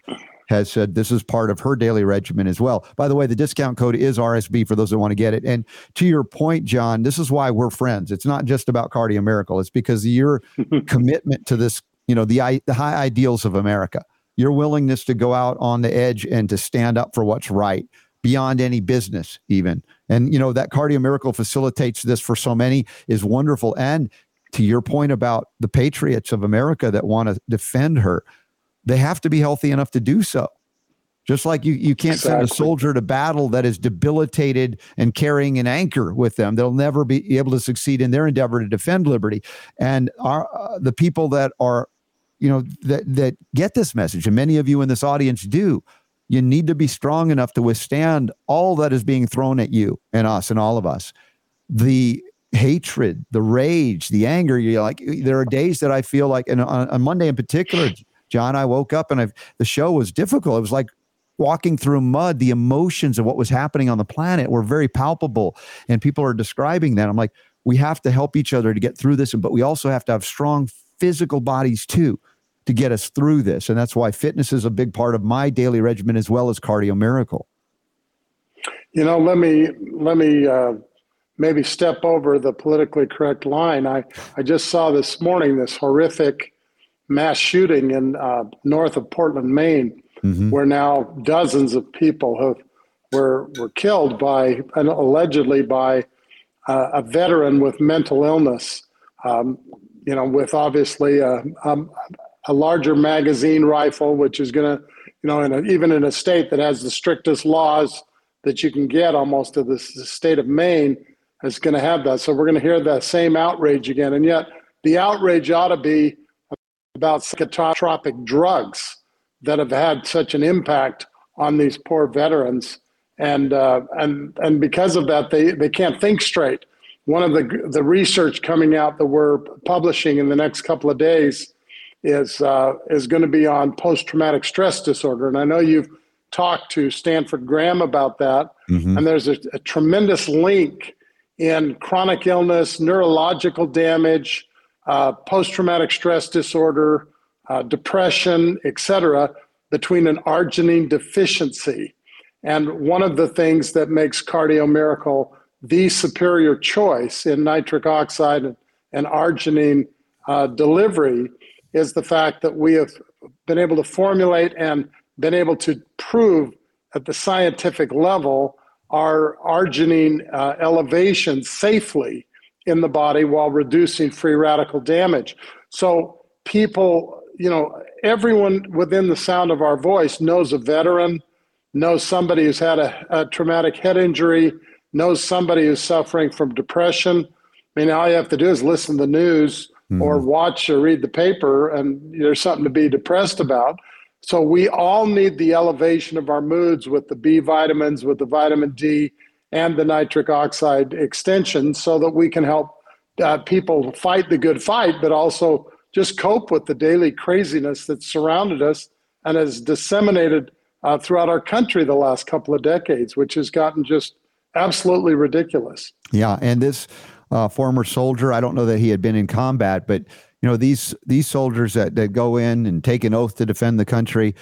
has said this is part of her daily regimen as well. By the way, the discount code is RSB for those that want to get it. And to your point, John, this is why we're friends. It's not just about Cardio Miracle. It's because of your commitment to this, you know, the, the high ideals of America, your willingness to go out on the edge and to stand up for what's right beyond any business even. And, you know, that Cardio Miracle facilitates this for so many is wonderful. And to your point about the patriots of America that want to defend her, they have to be healthy enough to do so. Just like you, you can't exactly. send a soldier to battle that is debilitated and carrying an anchor with them. They'll never be able to succeed in their endeavor to defend liberty. And our, uh, the people that are, you know, that, that get this message, and many of you in this audience do, you need to be strong enough to withstand all that is being thrown at you and us and all of us. The hatred, the rage, the anger. You're like, there are days that I feel like, and on, on Monday in particular, John, I woke up and I've, the show was difficult. It was like walking through mud. The emotions of what was happening on the planet were very palpable, and people are describing that. I'm like, we have to help each other to get through this, but we also have to have strong physical bodies too to get us through this. And that's why fitness is a big part of my daily regimen as well as Cardio Miracle. You know, let me let me uh, maybe step over the politically correct line. I I just saw this morning this horrific mass shooting in uh, north of Portland, Maine, mm-hmm. where now dozens of people have were were killed by and allegedly by uh, a veteran with mental illness. Um, you know, with obviously a, a, a larger magazine rifle, which is going to, you know, in a, even in a state that has the strictest laws that you can get almost to the, state of Maine, is going to have that. So we're going to hear that same outrage again. And yet the outrage ought to be about psychotropic drugs that have had such an impact on these poor veterans. And, uh, and, and because of that, they, they can't think straight. One of the, the research coming out that we're publishing in the next couple of days is, uh, is going to be on post traumatic stress disorder. And I know you've talked to Stanford Graham about that. Mm-hmm. And there's a, a tremendous link in chronic illness, neurological damage, uh, post traumatic stress disorder, uh, depression, etc., between an arginine deficiency. And one of the things that makes Cardio Miracle the superior choice in nitric oxide and, and arginine uh, delivery is the fact that we have been able to formulate and been able to prove at the scientific level our arginine uh, elevation safely in the body while reducing free radical damage. So people, you know, everyone within the sound of our voice knows a veteran, knows somebody who's had a, a traumatic head injury, knows somebody who's suffering from depression. I mean, all you have to do is listen to the news mm. or watch or read the paper, and there's something to be depressed about. So we all need the elevation of our moods with the B vitamins, with the vitamin D, and the nitric oxide extension so that we can help uh, people fight the good fight, but also just cope with the daily craziness that's surrounded us and has disseminated uh, throughout our country the last couple of decades, which has gotten just absolutely ridiculous. Yeah, and this uh, former soldier, I don't know that he had been in combat, but you know these these soldiers that that go in and take an oath to defend the country,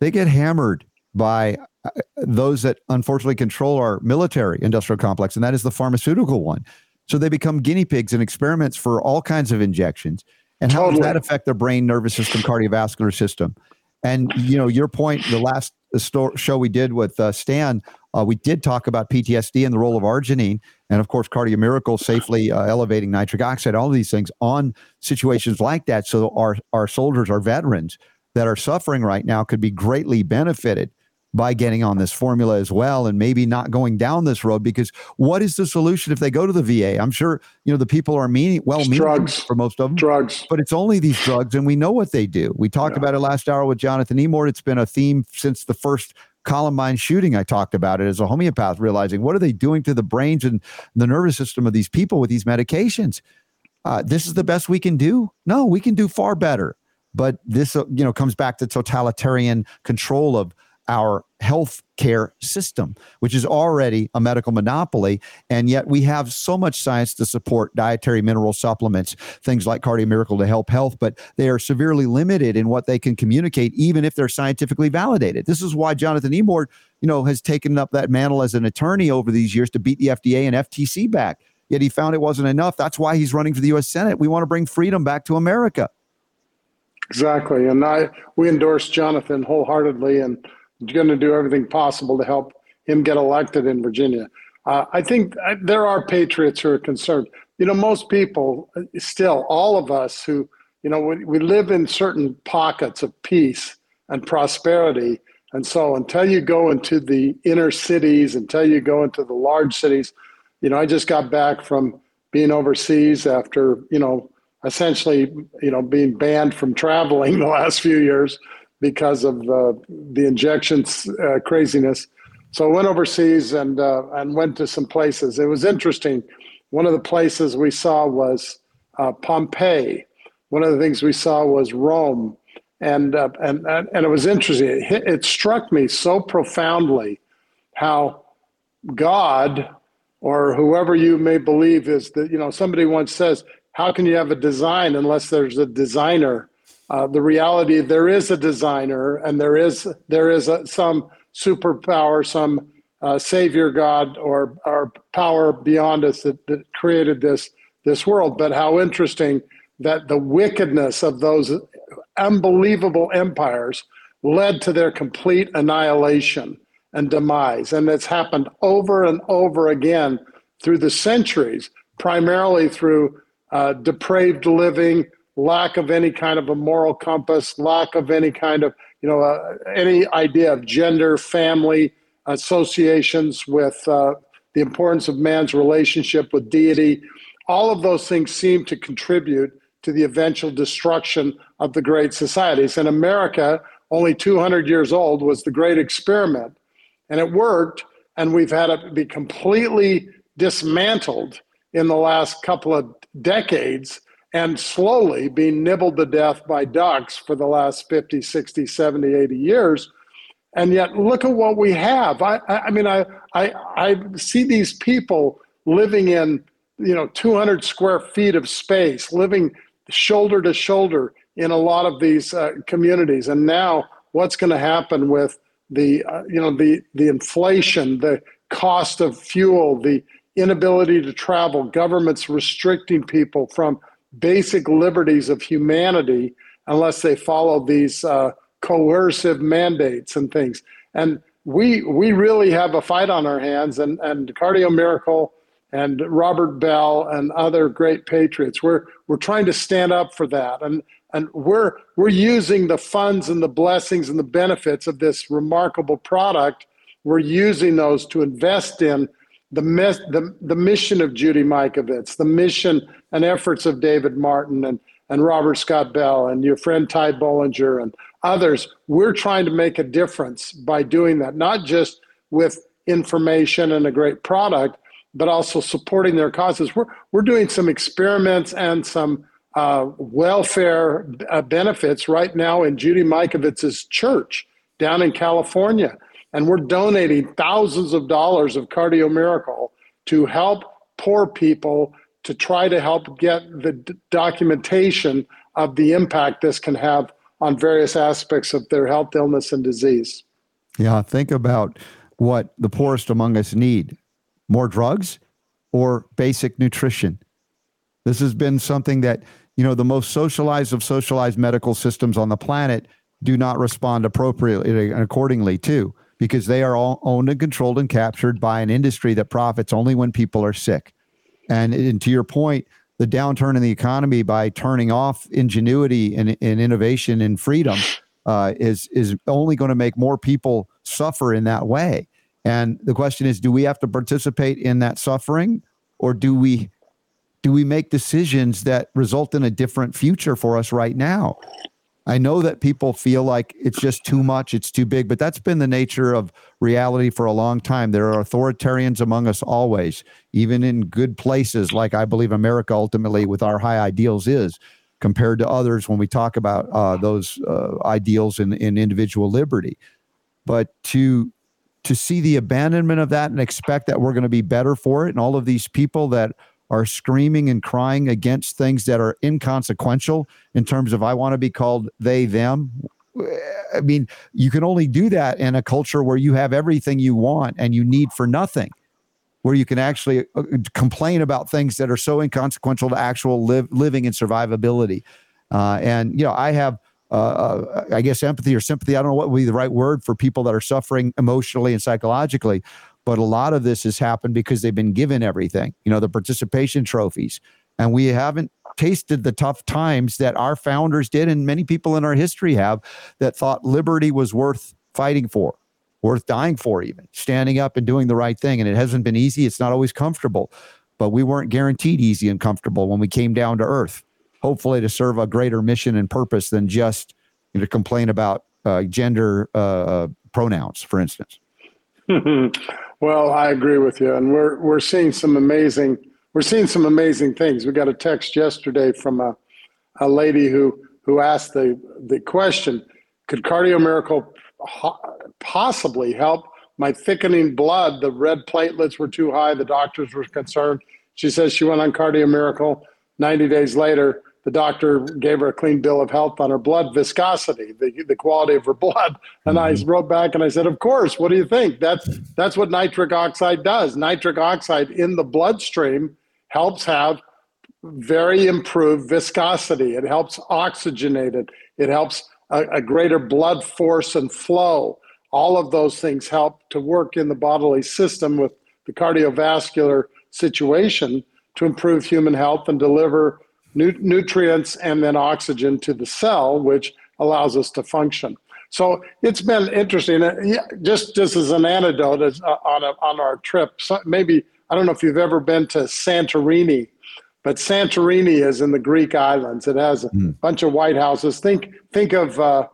they get hammered by uh, those that unfortunately control our military industrial complex, and that is the pharmaceutical one. So they become guinea pigs and experiments for all kinds of injections. And how totally. does that affect their brain, nervous system, cardiovascular system? And you know, your point, the last show we did with uh, Stan, uh, we did talk about PTSD and the role of arginine, and of course, Cardio Miracle safely uh, elevating nitric oxide, all of these things on situations like that. So our our soldiers, our veterans that are suffering right now, could be greatly benefited by getting on this formula as well and maybe not going down this road because what is the solution if they go to the VA? I'm sure you know the people are meaning well meaning drugs for most of them. Drugs. But it's only these drugs and we know what they do. We talked yeah. about it last hour with Jonathan Emord. It's been a theme since the first Columbine shooting. I talked about it as a homeopath, realizing what are they doing to the brains and the nervous system of these people with these medications? Uh, this is the best we can do. No, we can do far better. But this, uh, you know, comes back to totalitarian control of our health care system, which is already a medical monopoly. And yet we have so much science to support dietary mineral supplements, things like Cardio Miracle to help health, but they are severely limited in what they can communicate, even if they're scientifically validated. This is why Jonathan Emord, you know, has taken up that mantle as an attorney over these years to beat the FDA and FTC back. Yet he found it wasn't enough. That's why he's running for the U.S. Senate. We want to bring freedom back to America. Exactly. And I we endorse Jonathan wholeheartedly and going to do everything possible to help him get elected in Virginia. Uh, I think uh, there are patriots who are concerned. You know, most people, uh, still, all of us who, you know, we, we live in certain pockets of peace and prosperity. And so until you go into the inner cities, until you go into the large cities, you know, I just got back from being overseas after, you know, essentially, you know, being banned from traveling the last few years because of uh, the injections uh, craziness. So I went overseas and uh, and went to some places. It was interesting. One of the places we saw was uh, Pompeii. One of the things we saw was Rome, and uh, and and it was interesting. It, hit, it struck me so profoundly how God or whoever you may believe is that, you know, somebody once says, how can you have a design unless there's a designer? Uh, the reality there is a designer and there is there is a, some superpower, some uh, savior God or or power beyond us that, that created this this world. But how interesting that the wickedness of those unbelievable empires led to their complete annihilation and demise. And it's happened over and over again through the centuries, primarily through uh, depraved living, lack of any kind of a moral compass, lack of any kind of, you know, uh, any idea of gender, family, associations with uh, the importance of man's relationship with deity. All of those things seem to contribute to the eventual destruction of the great societies. In America, only 200 years old, was the great experiment. And it worked, and we've had it be completely dismantled in the last couple of decades and slowly being nibbled to death by ducks for the last 50, 60, 70, 80 years. And yet, look at what we have. I, I mean, I, I, I see these people living in, you know, 200 square feet of space, living shoulder to shoulder in a lot of these uh, communities. And now, what's going to happen with the, uh, you know, the the inflation, the cost of fuel, the inability to travel, governments restricting people from basic liberties of humanity unless they follow these uh, coercive mandates and things. And we we really have a fight on our hands. And and Cardio Miracle and Robert Bell and other great patriots. We're we're trying to stand up for that, and and we're we're using the funds and the blessings and the benefits of this remarkable product. We're using those to invest in the, the, the mission of Judy Mikovits, the mission and efforts of David Martin and, and Robert Scott Bell and your friend Ty Bollinger and others. We're trying to make a difference by doing that, not just with information and a great product, but also supporting their causes. We're, we're doing some experiments and some uh, welfare uh, benefits right now in Judy Mikovits's church down in California. And we're donating thousands of dollars of Cardio Miracle to help poor people to try to help get the d- documentation of the impact this can have on various aspects of their health, illness, and disease. Yeah, think about what the poorest among us need more drugs or basic nutrition. This has been something that, you know, the most socialized of socialized medical systems on the planet do not respond appropriately and accordingly to because they are all owned and controlled and captured by an industry that profits only when people are sick. And, and to your point, the downturn in the economy by turning off ingenuity and, and innovation and freedom uh, is is only going to make more people suffer in that way. And the question is, do we have to participate in that suffering, or do we do we make decisions that result in a different future for us right now? I know that people feel like it's just too much, it's too big, but that's been the nature of reality for a long time. There are authoritarians among us always, even in good places, like I believe America ultimately, with our high ideals, is compared to others when we talk about uh, those uh, ideals in, in individual liberty. But to to see the abandonment of that and expect that we're going to be better for it, and all of these people that are screaming and crying against things that are inconsequential in terms of I want to be called they, them. I mean, you can only do that in a culture where you have everything you want and you need for nothing, where you can actually uh, complain about things that are so inconsequential to actual live, living and survivability. Uh, and, you know, I have. Uh, uh, I guess empathy or sympathy. I don't know what would be the right word for people that are suffering emotionally and psychologically. But a lot of this has happened because they've been given everything, you know, the participation trophies. And we haven't tasted the tough times that our founders did, and many people in our history have that thought liberty was worth fighting for, worth dying for, even standing up and doing the right thing. And it hasn't been easy. It's not always comfortable, but we weren't guaranteed easy and comfortable when we came down to earth, hopefully to serve a greater mission and purpose than just you know, to complain about uh, gender uh, pronouns, for instance. Well, I agree with you, and we're we're seeing some amazing we're seeing some amazing things. We got a text yesterday from a a lady who who asked the the question: Could Cardio Miracle possibly help my thickening blood, the red platelets were too high. The doctors were concerned. She says she went on Cardio Miracle. 90 days later, the doctor gave her a clean bill of health on her blood viscosity, the, the quality of her blood. And mm-hmm. I wrote back and I said, Of course, what do you think? That's, that's what nitric oxide does. Nitric oxide in the bloodstream helps have very improved viscosity, it helps oxygenate it, it helps a, a greater blood force and flow. All of those things help to work in the bodily system with the cardiovascular situation to improve human health and deliver nutrients and then oxygen to the cell, which allows us to function. So it's been interesting. Just just as an anecdote, as, uh, on a, on our trip, so maybe I don't know if you've ever been to Santorini, but Santorini is in the Greek islands. It has a mm. bunch of white houses. Think think of uh,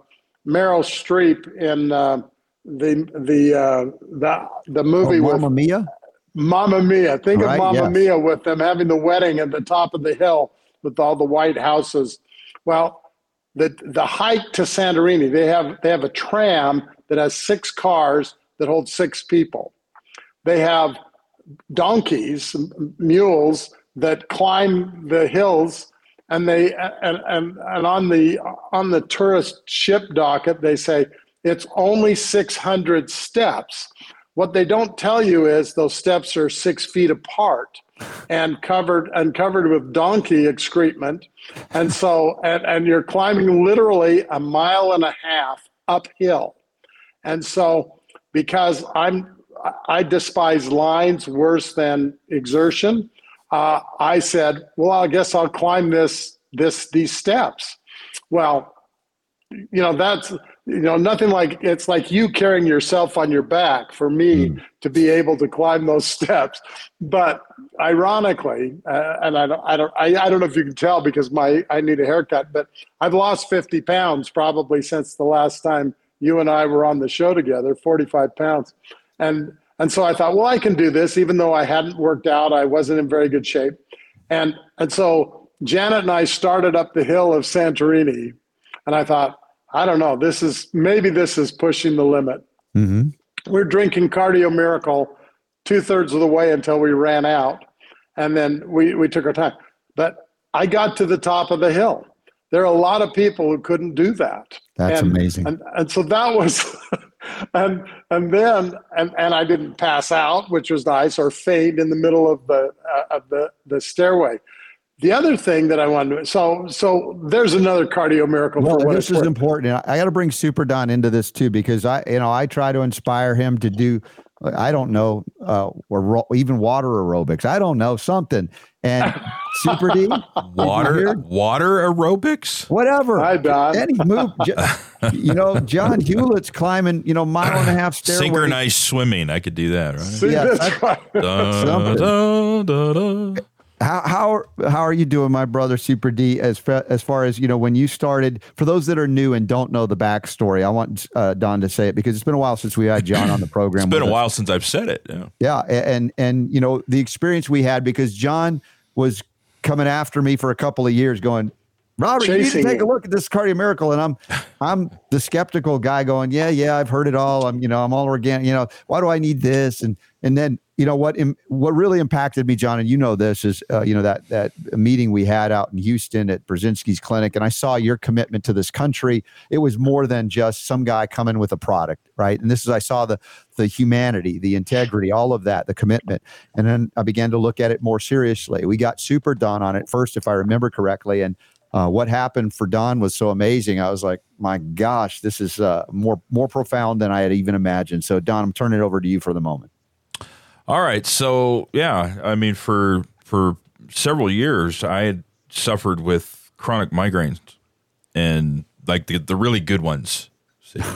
Meryl Streep in uh, the the uh, the the movie oh, Mamma Mia. Mamma Mia. Think right, of Mamma yes. Mia with them having the wedding at the top of the hill with all the white houses. Well, the the hike to Santorini, they have they have a tram that has six cars that hold six people. They have donkeys, mules that climb the hills, and they and and, and on the on the tourist ship docket they say it's only 600 steps. What they don't tell you is those steps are six feet apart and covered and covered with donkey excrement. And so and, and you're climbing literally a mile and a half uphill. And so because I'm I despise lines worse than exertion, uh, I said, well, I guess I'll climb this this these steps. Well, you know that's you know nothing like it's like you carrying yourself on your back for me mm. to be able to climb those steps. But ironically uh, and i don't i don't I, I don't know if you can tell because my i need a haircut but i've lost 50 pounds probably since the last time you and i were on the show together 45 pounds. And and so i thought well i can do this. Even though i hadn't worked out i wasn't in very good shape. And and so janet and i started up the hill of santorini. And I thought, I don't know, this is maybe this is pushing the limit. Mm-hmm. We're drinking Cardio Miracle two thirds of the way until we ran out, and then we, we took our time. But I got to the top of the hill. There are a lot of people who couldn't do that. That's and, amazing. And, and so that was, and and then and, and I didn't pass out, which was nice, or fade in the middle of the uh, of the the stairway. The other thing that I wanted to so so there's another cardio miracle. Well, this is worth. important. I got to bring Super Don into this too because I you know I try to inspire him to do I don't know uh, or even water aerobics. I don't know something. And Super D, water water aerobics, whatever. Hi Don. Any move, you know, John Hewlett's climbing, you know, mile and a half stairway. Synchronized swimming. I could do that, right? See, yeah, that's right. da, da, da, how how how are you doing, my brother Super D? As fa- as far as you know, when you started, for those that are new and don't know the backstory, I want uh, Don to say it because it's been a while since we had John on the program. it's been a us. while since I've said it. Yeah, yeah, and and you know the experience we had because John was coming after me for a couple of years, going, Robert, Chasing you need to take a look at this cardio miracle. And I'm I'm the skeptical guy going, Yeah, yeah, I've heard it all. I'm, you know, I'm all organic, you know, why do I need this? And and then you know what what really impacted me john and you know this is uh, you know that that meeting we had out in houston at burzynski's clinic and i saw your commitment to this country it was more than just some guy coming with a product right and this is i saw the the humanity the integrity all of that the commitment and then i began to look at it more seriously we got super don on it first if i remember correctly and uh, what happened for Don was so amazing. I was like, my gosh, this is uh, more more profound than I had even imagined. So, Don, I'm turning it over to you for the moment. All right. So yeah, I mean, for for several years, I had suffered with chronic migraines, and like the the really good ones.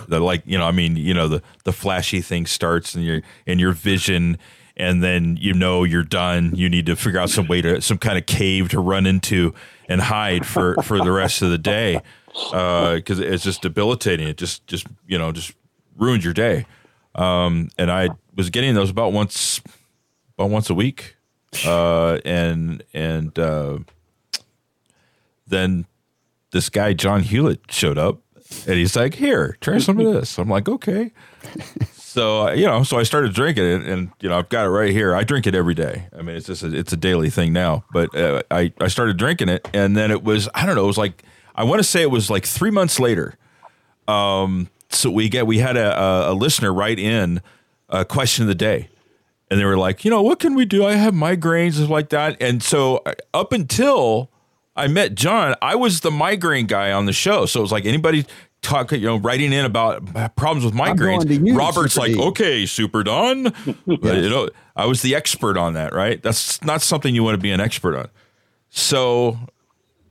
the like you know, I mean, you know, the the flashy thing starts and your and your vision and then you know you're done. You need to figure out some way to some kind of cave to run into and hide for for the rest of the day because uh, it's just debilitating. It just just you know just ruins your day. Um, and I was getting those about once about once a week, uh, and and uh, then this guy John Hewlett showed up, and he's like, "Here, try some of this." I'm like, "Okay." So uh, you know, so I started drinking it, and you know, I've got it right here. I drink it every day. I mean, it's just a, it's a daily thing now. But uh, I I started drinking it, and then it was I don't know. It was like I want to say it was like three months later. Um, so we get we had a, a, listener write in a question of the day, and they were like, you know, what can we do? I have migraines and like that, and so uh, up until I met John, I was the migraine guy on the show. So it was like anybody talk, you know, writing in about problems with migraines. Robert's like, okay, Super Don. But, you know, I was the expert on that, right? That's not something you want to be an expert on. So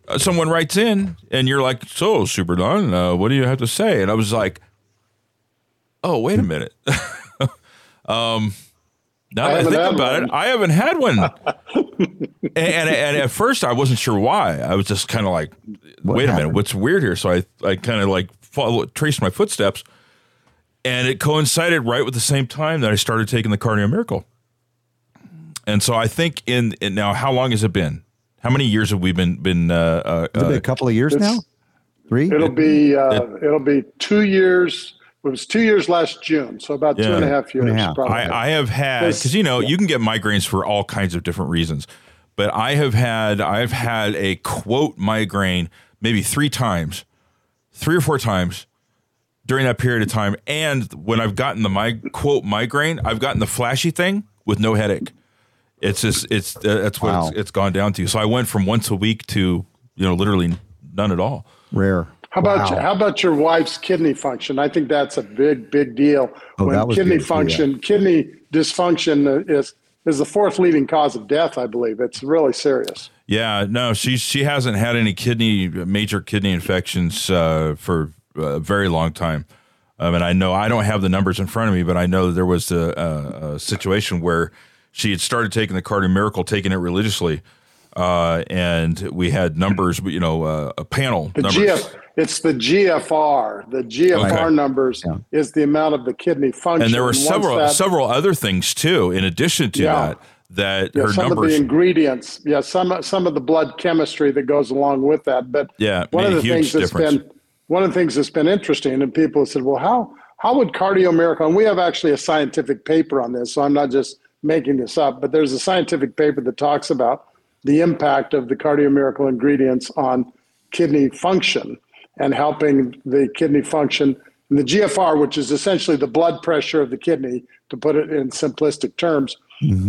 uh, someone writes in, and you're like, so Super Don, uh, what do you have to say? And I was like, oh, wait a minute. um, now that I, haven't think about one. it, I haven't had one. and, and and at first I wasn't sure why. I was just kind of like, What wait a minute, what's weird here? So I I kind of like follow traced my footsteps, and it coincided right with the same time that I started taking the Cardio Miracle. And so I think in, in now, how long has it been? How many years have we been been? Uh, uh, Has been uh, a couple of years now? Three? It'll be uh, it'll be two years. It was two years last June, so about two Yeah. and a half Two and a years. half. Probably. I, I have had This- because you know you can get migraines for all kinds of different reasons, but I have had I've had a quote migraine maybe three times, three or four times during that period of time, and when I've gotten the my quote migraine, I've gotten the flashy thing with no headache. It's just it's uh, that's what Wow. it's, it's gone down to. So I went from once a week to you know literally none at all. Rare. How about Wow. how about your wife's kidney function? I think that's a big big deal. Oh, when that was kidney good to see that. function, kidney dysfunction is is the fourth leading cause of death. I believe it's really serious. Yeah, no, she she hasn't had any kidney major kidney infections uh, for a very long time. Um, and I know I don't have the numbers in front of me, but I know that there was a, a, a situation where she had started taking the Cardio Miracle, taking it religiously, uh, and we had numbers, you know, uh, a panel The numbers. GF, it's the GFR. The GFR Okay. numbers Yeah. is the amount of the kidney function. and there were several that- several other things too, in addition to Yeah. that, that yeah, her some of the ingredients. Yeah, some some of the blood chemistry that goes along with that. But Yeah, one of the things that's difference. been one of the things that's been interesting, and people have said, "Well, how how would cardio miracle?" And we have actually a scientific paper on this, so I'm not just making this up. But there's a scientific paper that talks about the impact of the cardio miracle ingredients on kidney function and helping the kidney function. And the GFR, which is essentially the blood pressure of the kidney, to put it in simplistic terms,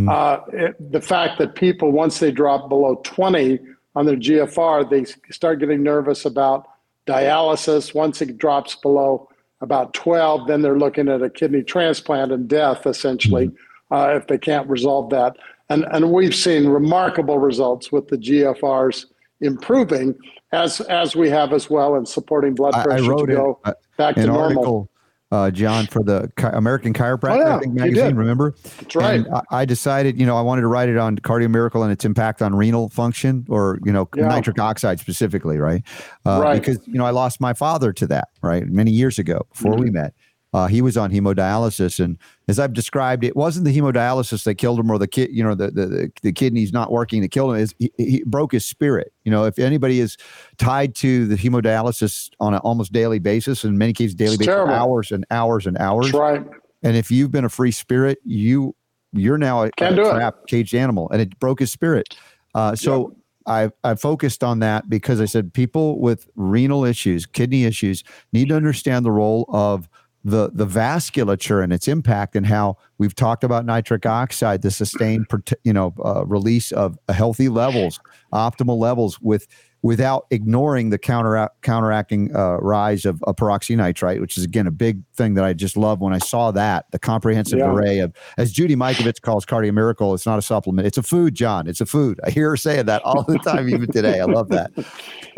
uh, it, the fact that people, once they drop below 20 on their GFR, they start getting nervous about dialysis. Once it drops below about 12, then they're looking at a kidney transplant and death, essentially, uh, if they can't resolve that. And, and we've seen remarkable results with the GFRs improving, as as we have as well in supporting blood I, I pressure wrote to go it, uh, back to an normal. article, uh, John, for the Chi- American Chiropractor Oh, yeah, I think, magazine. Remember? That's right. I, I decided, you know, I wanted to write it on Cardio Miracle and its impact on renal function, or you know, Yeah. nitric oxide specifically, right? Uh, Right. Because you know, I lost my father to that, right, many years ago before we Mm-hmm. met. Uh, he was on hemodialysis, and as I've described, it wasn't the hemodialysis that killed him, or the kid, you know, the, the the the kidneys not working that killed him. Is he, he broke his spirit. You know, if anybody is tied to the hemodialysis on an almost daily basis, in many cases daily It's basis, terrible. hours and hours and hours, That's right. and if you've been a free spirit, you you're now a, Can't a it. caged animal, and it broke his spirit. Uh, so I I focused on that because I said people with renal issues, kidney issues, need to understand the role of the the vasculature and its impact, and how we've talked about nitric oxide, the sustained you know uh, release of healthy levels, optimal levels with without ignoring the counteract, counteracting uh, rise of, of peroxynitrite, which is again a big thing that I just love when I saw that the comprehensive Yeah. array of, as Judy Mikovits calls Cardio Miracle, it's not a supplement, it's a food, John, it's a food. I hear her saying that all the time, even today. I love that.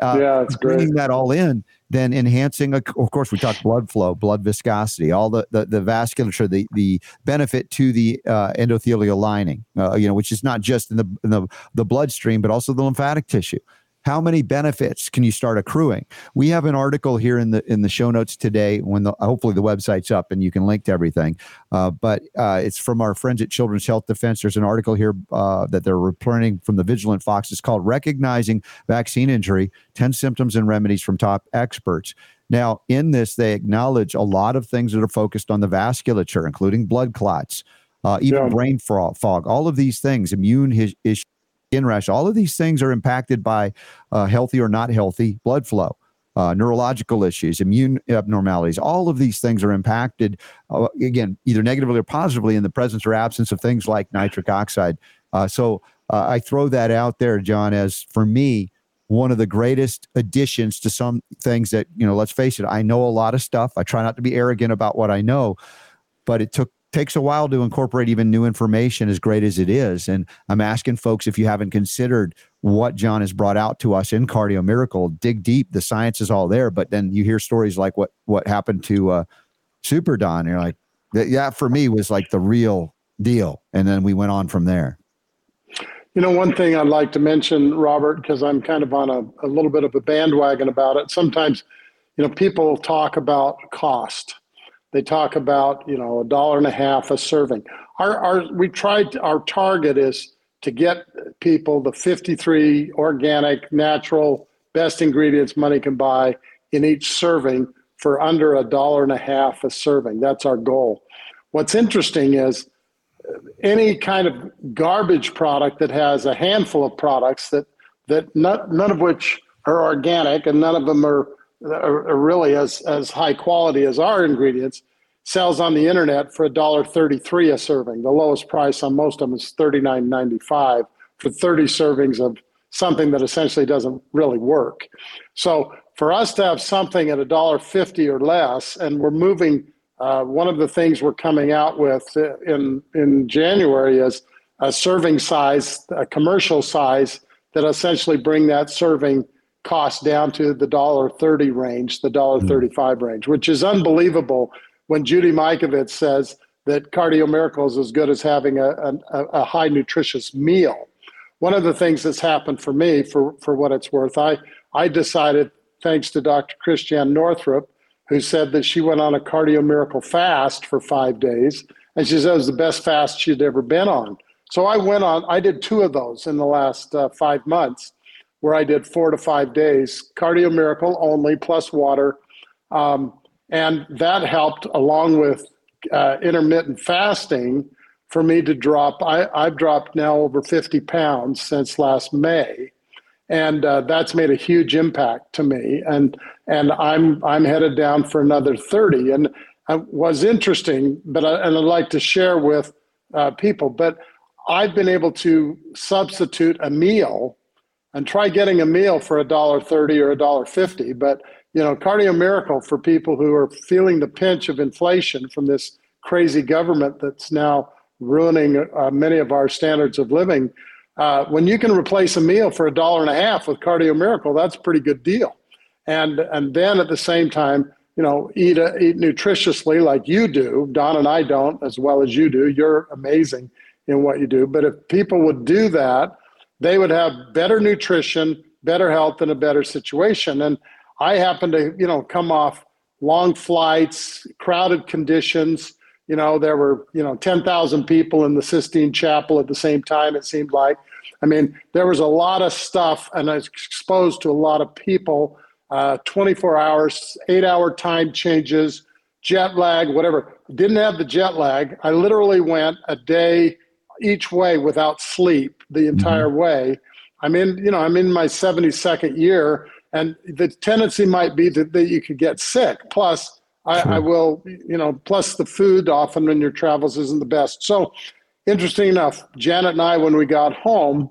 Uh, Yeah, it's great. Bringing that all in, then enhancing, of course, we talked blood flow, blood viscosity, all the the, the vasculature, the the benefit to the uh, endothelial lining, uh, you know, which is not just in the in the the bloodstream, but also the lymphatic tissue how many benefits can you start accruing? We have an article here in the in the show notes today when the hopefully the website's up and you can link to everything. Uh, but uh, it's from our friends at children's health defense. There's an article here uh, that they're returning from the vigilant fox. It's called recognizing vaccine injury 10 symptoms and remedies from top experts. Now, in this, they acknowledge a lot of things that are focused on the vasculature, including blood clots, uh, even yeah. brain fog, all of these things, immune his, his skin rash, all of these things are impacted by uh, healthy or not healthy blood flow. Uh, neurological issues, immune abnormalities, all of these things are impacted, uh, again, either negatively or positively in the presence or absence of things like nitric oxide. Uh, so uh, I throw that out there, John, as for me, one of the greatest additions to some things that, you know, let's face it, I know a lot of stuff. I try not to be arrogant about what I know, but it took takes a while to incorporate even new information as great as it is. And I'm asking folks if you haven't considered what John has brought out to us in Cardio Miracle, dig deep. The science is all there, but then you hear stories like what what happened to uh, Super Don. You're like, that for me was like the real deal. And then we went on from there. You know, one thing I'd like to mention, Robert, because I'm kind of on a, a little bit of a bandwagon about it. Sometimes, you know, people talk about cost. They talk about, you know, a dollar and a half a serving. Our, our we tried our target is to get people the 53 organic, natural, best ingredients money can buy in each serving for under a dollar and a half a serving. That's our goal. What's interesting is uh, any kind of garbage product that has a handful of products that that not, none of which are organic and none of them are, are, really as as high quality as our ingredients sells on the internet for a dollar thirty three a serving. The lowest price on most of them is thirty nine ninety five for thirty servings of something that essentially doesn't really work. So for us to have something at a dollar fifty or less, and we're moving uh, one of the things we're coming out with in in January is a serving size, a commercial size that essentially bring that serving cost down to the dollar thirty range, the dollar hmm. thirty five range, which is unbelievable. When Judy Mikovits says that Cardio Miracle is as good as having a, a, a high nutritious meal. One of the things that's happened for me, for for what it's worth, I I decided, thanks to Dr. Christiane Northrup, who said that she went on a cardio miracle fast for five days. And she said it was the best fast she'd ever been on. So I went on, I did two of those in the last uh, five months where I did four to five days, cardio miracle only, plus water. Um, and that helped along with uh, intermittent fasting for me to drop. I, I've dropped now over 50 pounds since last May and uh, that's made a huge impact to me. And and I'm I'm headed down for another thirty. And it was interesting, but I, and I'd like to share with uh, people. But I've been able to substitute a meal and try getting a meal for a dollar thirty or a dollar fifty. But you know, cardio miracle for people who are feeling the pinch of inflation from this crazy government that's now ruining uh, many of our standards of living uh, when you can replace a meal for a dollar and a half with Cardio Miracle, that's a pretty good deal. And and then at the same time, you know, eat a, eat nutritiously like you do. Don and I don't as well as you do. You're amazing in what you do. But if people would do that, they would have better nutrition, better health, and a better situation. And I happen to, you know, come off long flights, crowded conditions you know, there were, you know, 10,000 people in the Sistine Chapel at the same time, it seemed like. I mean, there was a lot of stuff, and I was exposed to a lot of people, uh, 24 hours, eight hour time changes, jet lag, whatever. Didn't have the jet lag. I literally went a day each way without sleep the mm-hmm. entire mm-hmm. way. I'm in, you know, I'm in my 72nd year, and the tendency might be that, that you could get sick. Plus, I, I, will, you know, plus the food often in your travels isn't the best. So, interesting enough, Janet and I, when we got home,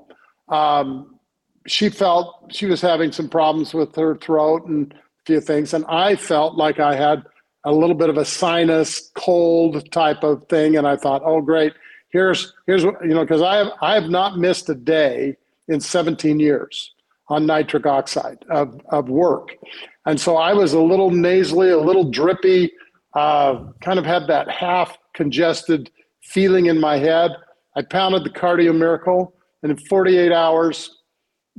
um, she felt she was having some problems with her throat and a few things. And I felt like I had a little bit of a sinus cold type of thing. And I thought, oh, great. Here's, here's what, you know, because I have, I have not missed a day in 17 years on nitric oxide of, of work. And so I was a little nasally, a little drippy, uh, kind of had that half congested feeling in my head. I pounded the cardio miracle, and in 48 hours,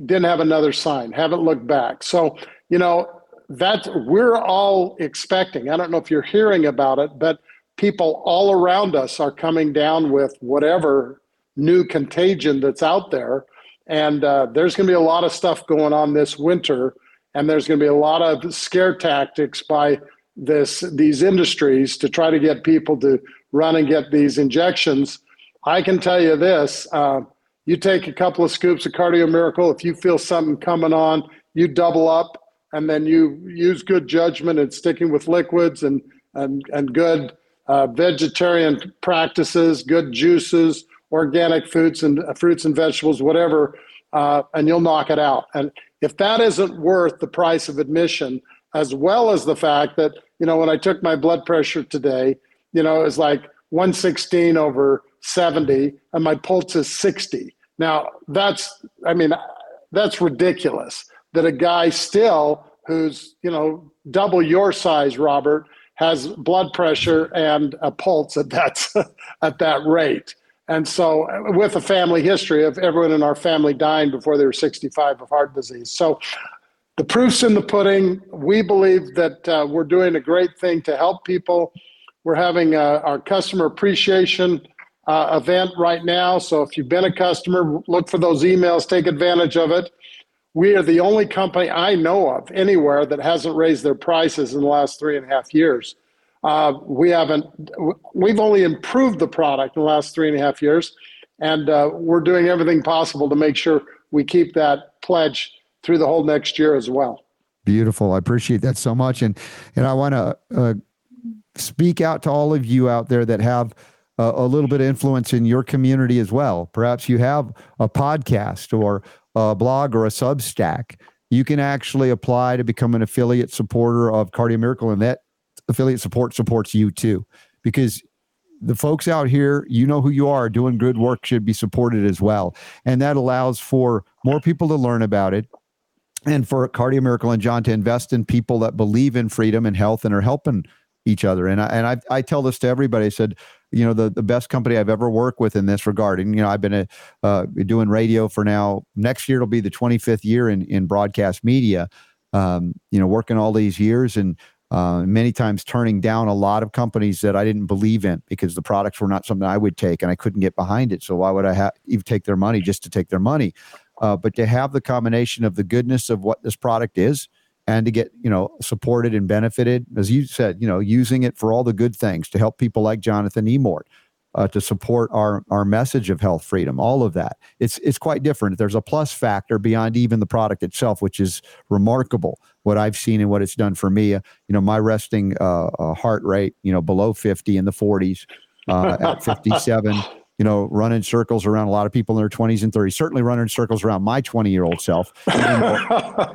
didn't have another sign, haven't looked back. So, you know, that we're all expecting. I don't know if you're hearing about it, but people all around us are coming down with whatever new contagion that's out there. And uh, there's going to be a lot of stuff going on this winter and there's going to be a lot of scare tactics by this these industries to try to get people to run and get these injections. I can tell you this: uh, you take a couple of scoops of Cardio Miracle. If you feel something coming on, you double up, and then you use good judgment and sticking with liquids and and and good uh, vegetarian practices, good juices, organic foods and uh, fruits and vegetables, whatever, uh, and you'll knock it out. And if that isn't worth the price of admission, as well as the fact that you know when I took my blood pressure today, you know it was like 116 over 70, and my pulse is 60. Now that's, I mean, that's ridiculous that a guy still who's you know double your size, Robert, has blood pressure and a pulse at that at that rate. And so, with a family history of everyone in our family dying before they were 65 of heart disease. So, the proof's in the pudding. We believe that uh, we're doing a great thing to help people. We're having uh, our customer appreciation uh, event right now. So, if you've been a customer, look for those emails, take advantage of it. We are the only company I know of anywhere that hasn't raised their prices in the last three and a half years. Uh, we haven't, we've only improved the product in the last three and a half years. And uh, we're doing everything possible to make sure we keep that pledge through the whole next year as well. Beautiful. I appreciate that so much. And, and I want to uh, speak out to all of you out there that have a little bit of influence in your community as well. Perhaps you have a podcast or a blog or a Substack, you can actually apply to become an affiliate supporter of Cardio Miracle, and that affiliate support supports you too, because the folks out here, you know who you are, doing good work should be supported as well, and that allows for more people to learn about it, and for Cardio Miracle and John to invest in people that believe in freedom and health and are helping each other. And I, and I, I tell this to everybody. I said, you know, the, the best company I've ever worked with in this regard. And, you know, I've been a, uh, doing radio for now. Next year, it'll be the 25th year in, in broadcast media, um, you know, working all these years and uh, many times turning down a lot of companies that I didn't believe in because the products were not something I would take and I couldn't get behind it. So why would I have even take their money just to take their money? Uh, but to have the combination of the goodness of what this product is, and to get you know supported and benefited as you said you know using it for all the good things to help people like jonathan emord uh, to support our our message of health freedom all of that. It's it's quite different. There's a plus factor beyond even the product itself which is remarkable what i've seen and what it's done for me. Uh, you know my resting uh, uh heart rate you know below 50 in the 40s uh, at 57 you know, running circles around a lot of people in their 20s and 30s, certainly running circles around my 20 year old self.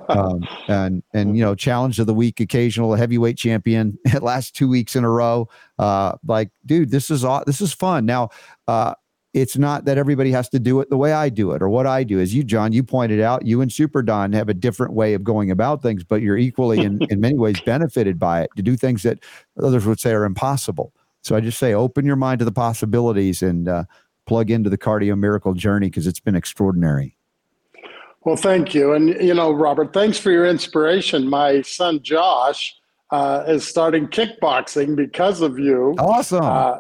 um, and, and, you know, challenge of the week, occasional heavyweight champion last two weeks in a row. Uh, like, dude, this is, all, this is fun. Now, uh, it's not that everybody has to do it the way I do it or what I do. As you, John, you pointed out, you and Super Don have a different way of going about things, but you're equally in, in many ways benefited by it to do things that others would say are impossible. So I just say open your mind to the possibilities and uh, plug into the cardio miracle journey because it's been extraordinary. Well, thank you. And, you know, Robert, thanks for your inspiration. My son Josh uh, is starting kickboxing because of you. Awesome. Uh,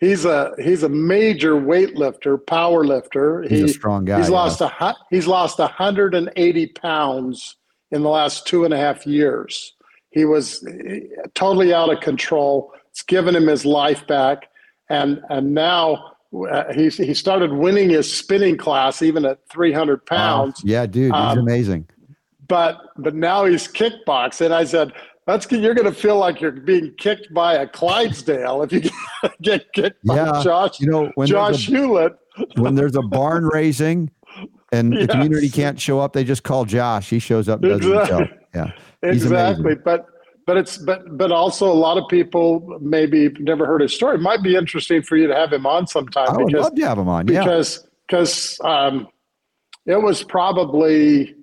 he's a he's a major weightlifter, power lifter. He's he, a strong guy. He's yeah. lost a he's lost 180 pounds in the last two and a half years. He was eh, totally out of control. It's given him his life back, and and now uh, he he started winning his spinning class even at 300 pounds. Yeah, dude, he's um, amazing. But but now he's kickboxing. And I said, that's you're going to feel like you're being kicked by a Clydesdale if you get kicked yeah, by Josh. You know, when Josh a, Hewlett. when there's a barn raising and yes. the community can't show up, they just call Josh. He shows up. does Exactly. Yeah. He's exactly. Amazing. But but it's but but also a lot of people maybe never heard his story. It might be interesting for you to have him on sometime. I would because, love to have him on. Yeah. Because because um, it was probably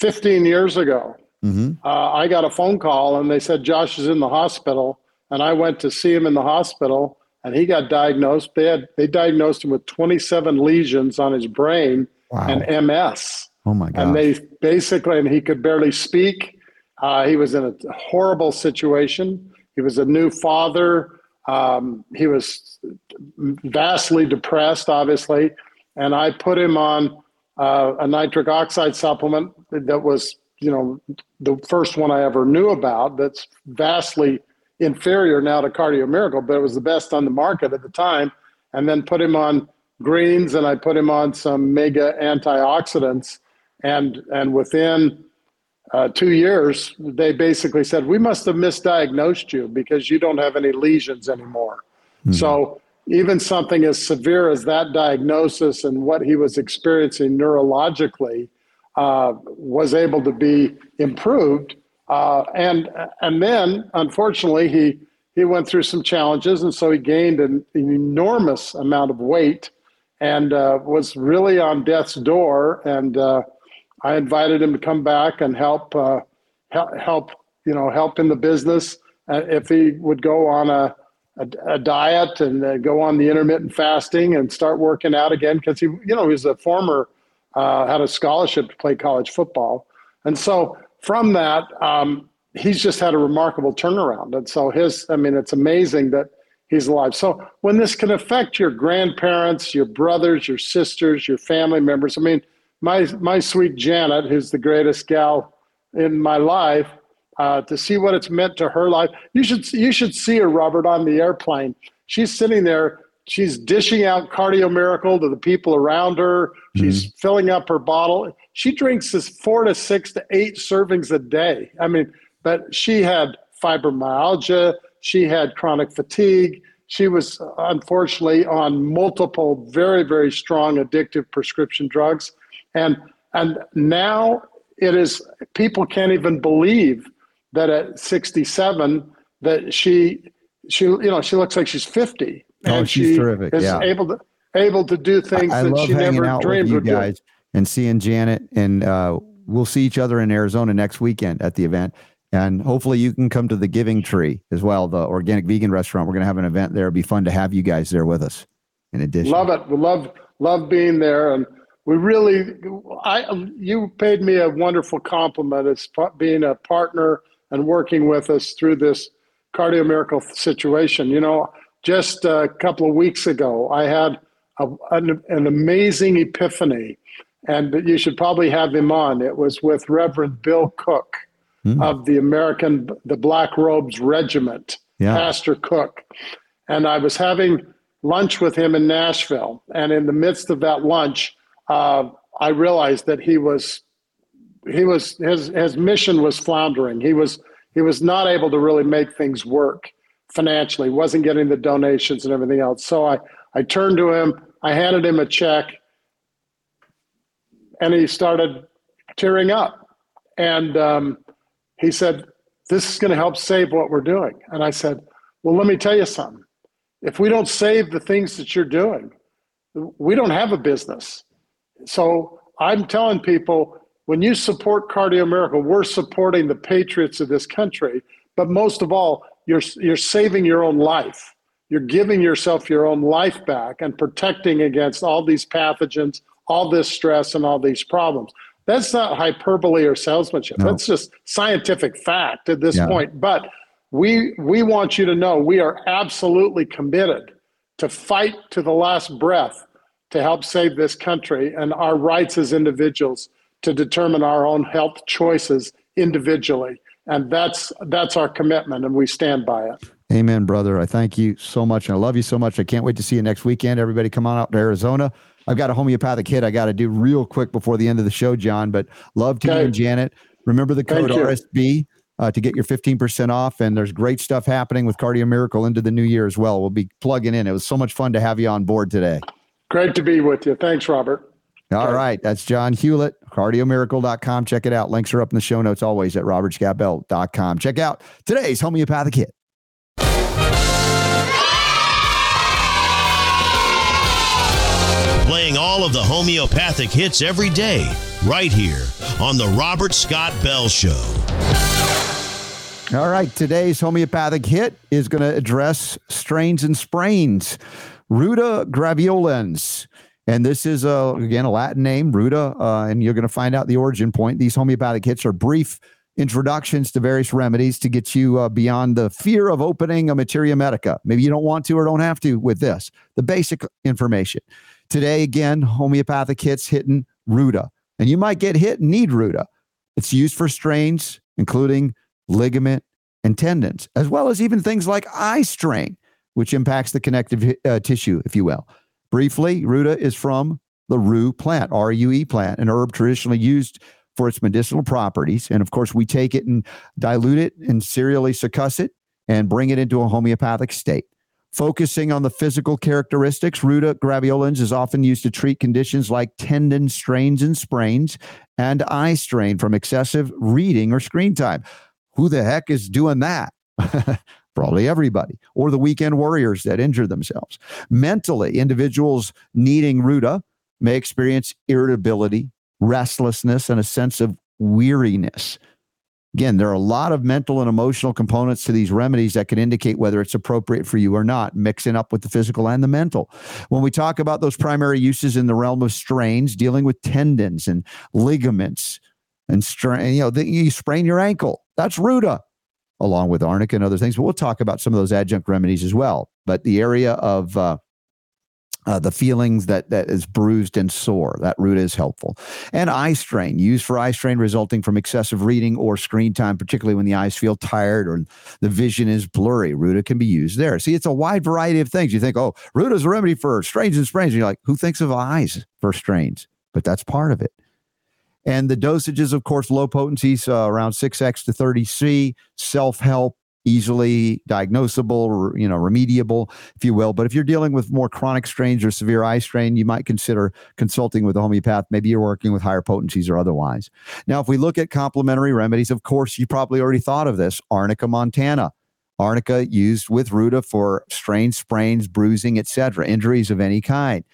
15 years ago. Mm-hmm. Uh, I got a phone call and they said Josh is in the hospital, and I went to see him in the hospital, and he got diagnosed. They had they diagnosed him with 27 lesions on his brain wow. and MS. Oh my god! And they basically, and he could barely speak uh, he was in a horrible situation. He was a new father. Um, he was vastly depressed, obviously. And I put him on uh, a nitric oxide supplement that was you know, the first one I ever knew about that's vastly inferior now to Cardio Miracle, but it was the best on the market at the time. And then put him on greens and I put him on some mega antioxidants. And, and within uh, two years, they basically said, We must have misdiagnosed you because you don't have any lesions anymore. Mm-hmm. So, even something as severe as that diagnosis and what he was experiencing neurologically uh, was able to be improved. Uh, and and then, unfortunately, he he went through some challenges, and so he gained an, an enormous amount of weight and uh, was really on death's door. And uh, I invited him to come back and help uh, help, you know help in the business uh, if he would go on a a, a diet and go on the intermittent fasting and start working out again because he you know he's a former uh, had a scholarship to play college football. And so from that, um, he's just had a remarkable turnaround. And so his, I mean, it's amazing that he's alive. So when this can affect your grandparents, your brothers, your sisters, your family members, I mean, my my sweet Janet, who's the greatest gal in my life, uh, to see what it's meant to her life. You should you should see her, Robert, on the airplane. She's sitting there. She's dishing out cardio miracle to the people around her. She's mm-hmm. filling up her bottle. She drinks this four to six to eight servings a day. I mean but she had fibromyalgia. She had chronic fatigue. She was unfortunately on multiple very very strong addictive prescription drugs and and now it is people can't even believe that at 67 that she she you know she looks like she's 50 Oh, and she's she terrific. Is yeah. able to able to do things I, I that she never dreamed with you guys do. and seeing Janet. And uh, we'll see each other in Arizona next weekend at the event. And hopefully you can come to the Giving Tree as well, the organic vegan restaurant. We're going to have an event there. It'd be fun to have you guys there with us. In addition, love it. We love love being there, and we really. I you paid me a wonderful compliment as being a partner and working with us through this cardio miracle situation. You know, just a couple of weeks ago, I had a, an, an, amazing epiphany, and you should probably have him on. It was with Reverend Bill Cook mm. of the American, the Black Robes Regiment, yeah. Pastor Cook. And I was having lunch with him in Nashville. And in the midst of that lunch, uh, I realized that he was, he was, his, his mission was floundering. He was, he was not able to really make things work financially, wasn't getting the donations and everything else. So I, I turned to him, I handed him a check, and he started tearing up. And um, he said, This is going to help save what we're doing. And I said, Well, let me tell you something. If we don't save the things that you're doing, we don't have a business. So I'm telling people when you support Cardio Miracle, we're supporting the patriots of this country. But most of all, you're you're saving your own life. You're giving yourself your own life back and protecting against all these pathogens, all this stress, and all these problems. That's not hyperbole or salesmanship. No. That's just scientific fact at this yeah. point. But we we want you to know we are absolutely committed to fight to the last breath to help save this country and our rights as individuals to determine our own health choices individually. And that's that's our commitment and we stand by it. Amen brother. I thank you so much and i love you so much. I can't wait to see you next weekend. Everybody come on out to arizona. I've got a homeopathic hit i got to do real quick before the end of the show john but love to okay. you and janet. Remember the code rsb uh, to get your 15% off and there's great stuff happening with cardio miracle into the new year as well. We'll be plugging in. It was so much fun to have you on board today great to be with you thanks robert all okay. right. That's John Hewlett, cardiomiracle.com. Check it out. Links are up in the show notes always at robertscottbell.com. Check out today's homeopathic hit. Playing all of the homeopathic hits every day, right here on the Robert Scott Bell Show. All right. Today's homeopathic hit is going to address strains and sprains. Ruta graveolens and this is, a, again, a Latin name, Ruta, uh, and you're going to find out the origin point. These homeopathic hits are brief introductions to various remedies to get you uh, beyond the fear of opening a materia medica. Maybe you don't want to or don't have to with this. The basic information. Today, again, homeopathic hits hitting Ruta. And you might get hit and need Ruta. It's used for strains, including ligament and tendons, as well as even things like eye strain, which impacts the connective uh, tissue, if you will. Briefly, Ruta is from the rue plant, R U E plant, an herb traditionally used for its medicinal properties. And of course, we take it and dilute it and serially succuss it and bring it into a homeopathic state. Focusing on the physical characteristics, Ruta graveolens is often used to treat conditions like tendon strains and sprains and eye strain from excessive reading or screen time. Who the heck is doing that? Probably everybody, or the weekend warriors that injure themselves. Mentally, individuals needing Ruta may experience irritability, restlessness, and a sense of weariness. Again, there are a lot of mental and emotional components to these remedies that can indicate whether it's appropriate for you or not, mixing up with the physical and the mental. When we talk about those primary uses in the realm of strains, dealing with tendons and ligaments and strain, you know, you sprain your ankle, that's Ruta, along with arnica and other things. But we'll talk about some of those adjunct remedies as well. But the area of uh, uh, the feelings that that is bruised and sore. That root is helpful. And eye strain, used for eye strain resulting from excessive reading or screen time, particularly when the eyes feel tired or the vision is blurry. Ruta can be used there. See, it's a wide variety of things. You think, oh, Ruta is a remedy for strains and sprains. And you're like, who thinks of eyes for strains? But that's part of it. And the dosages, of course, low potencies uh, around 6x to 30C, self help, easily diagnosable, you know, remediable, if you will. But if you're dealing with more chronic strains or severe eye strain, you might consider consulting with a homeopath. Maybe you're working with higher potencies or otherwise. Now, if we look at complementary remedies, of course, you probably already thought of this Arnica montana. Arnica used with Ruta for strains, sprains, bruising, etc., injuries of any kind.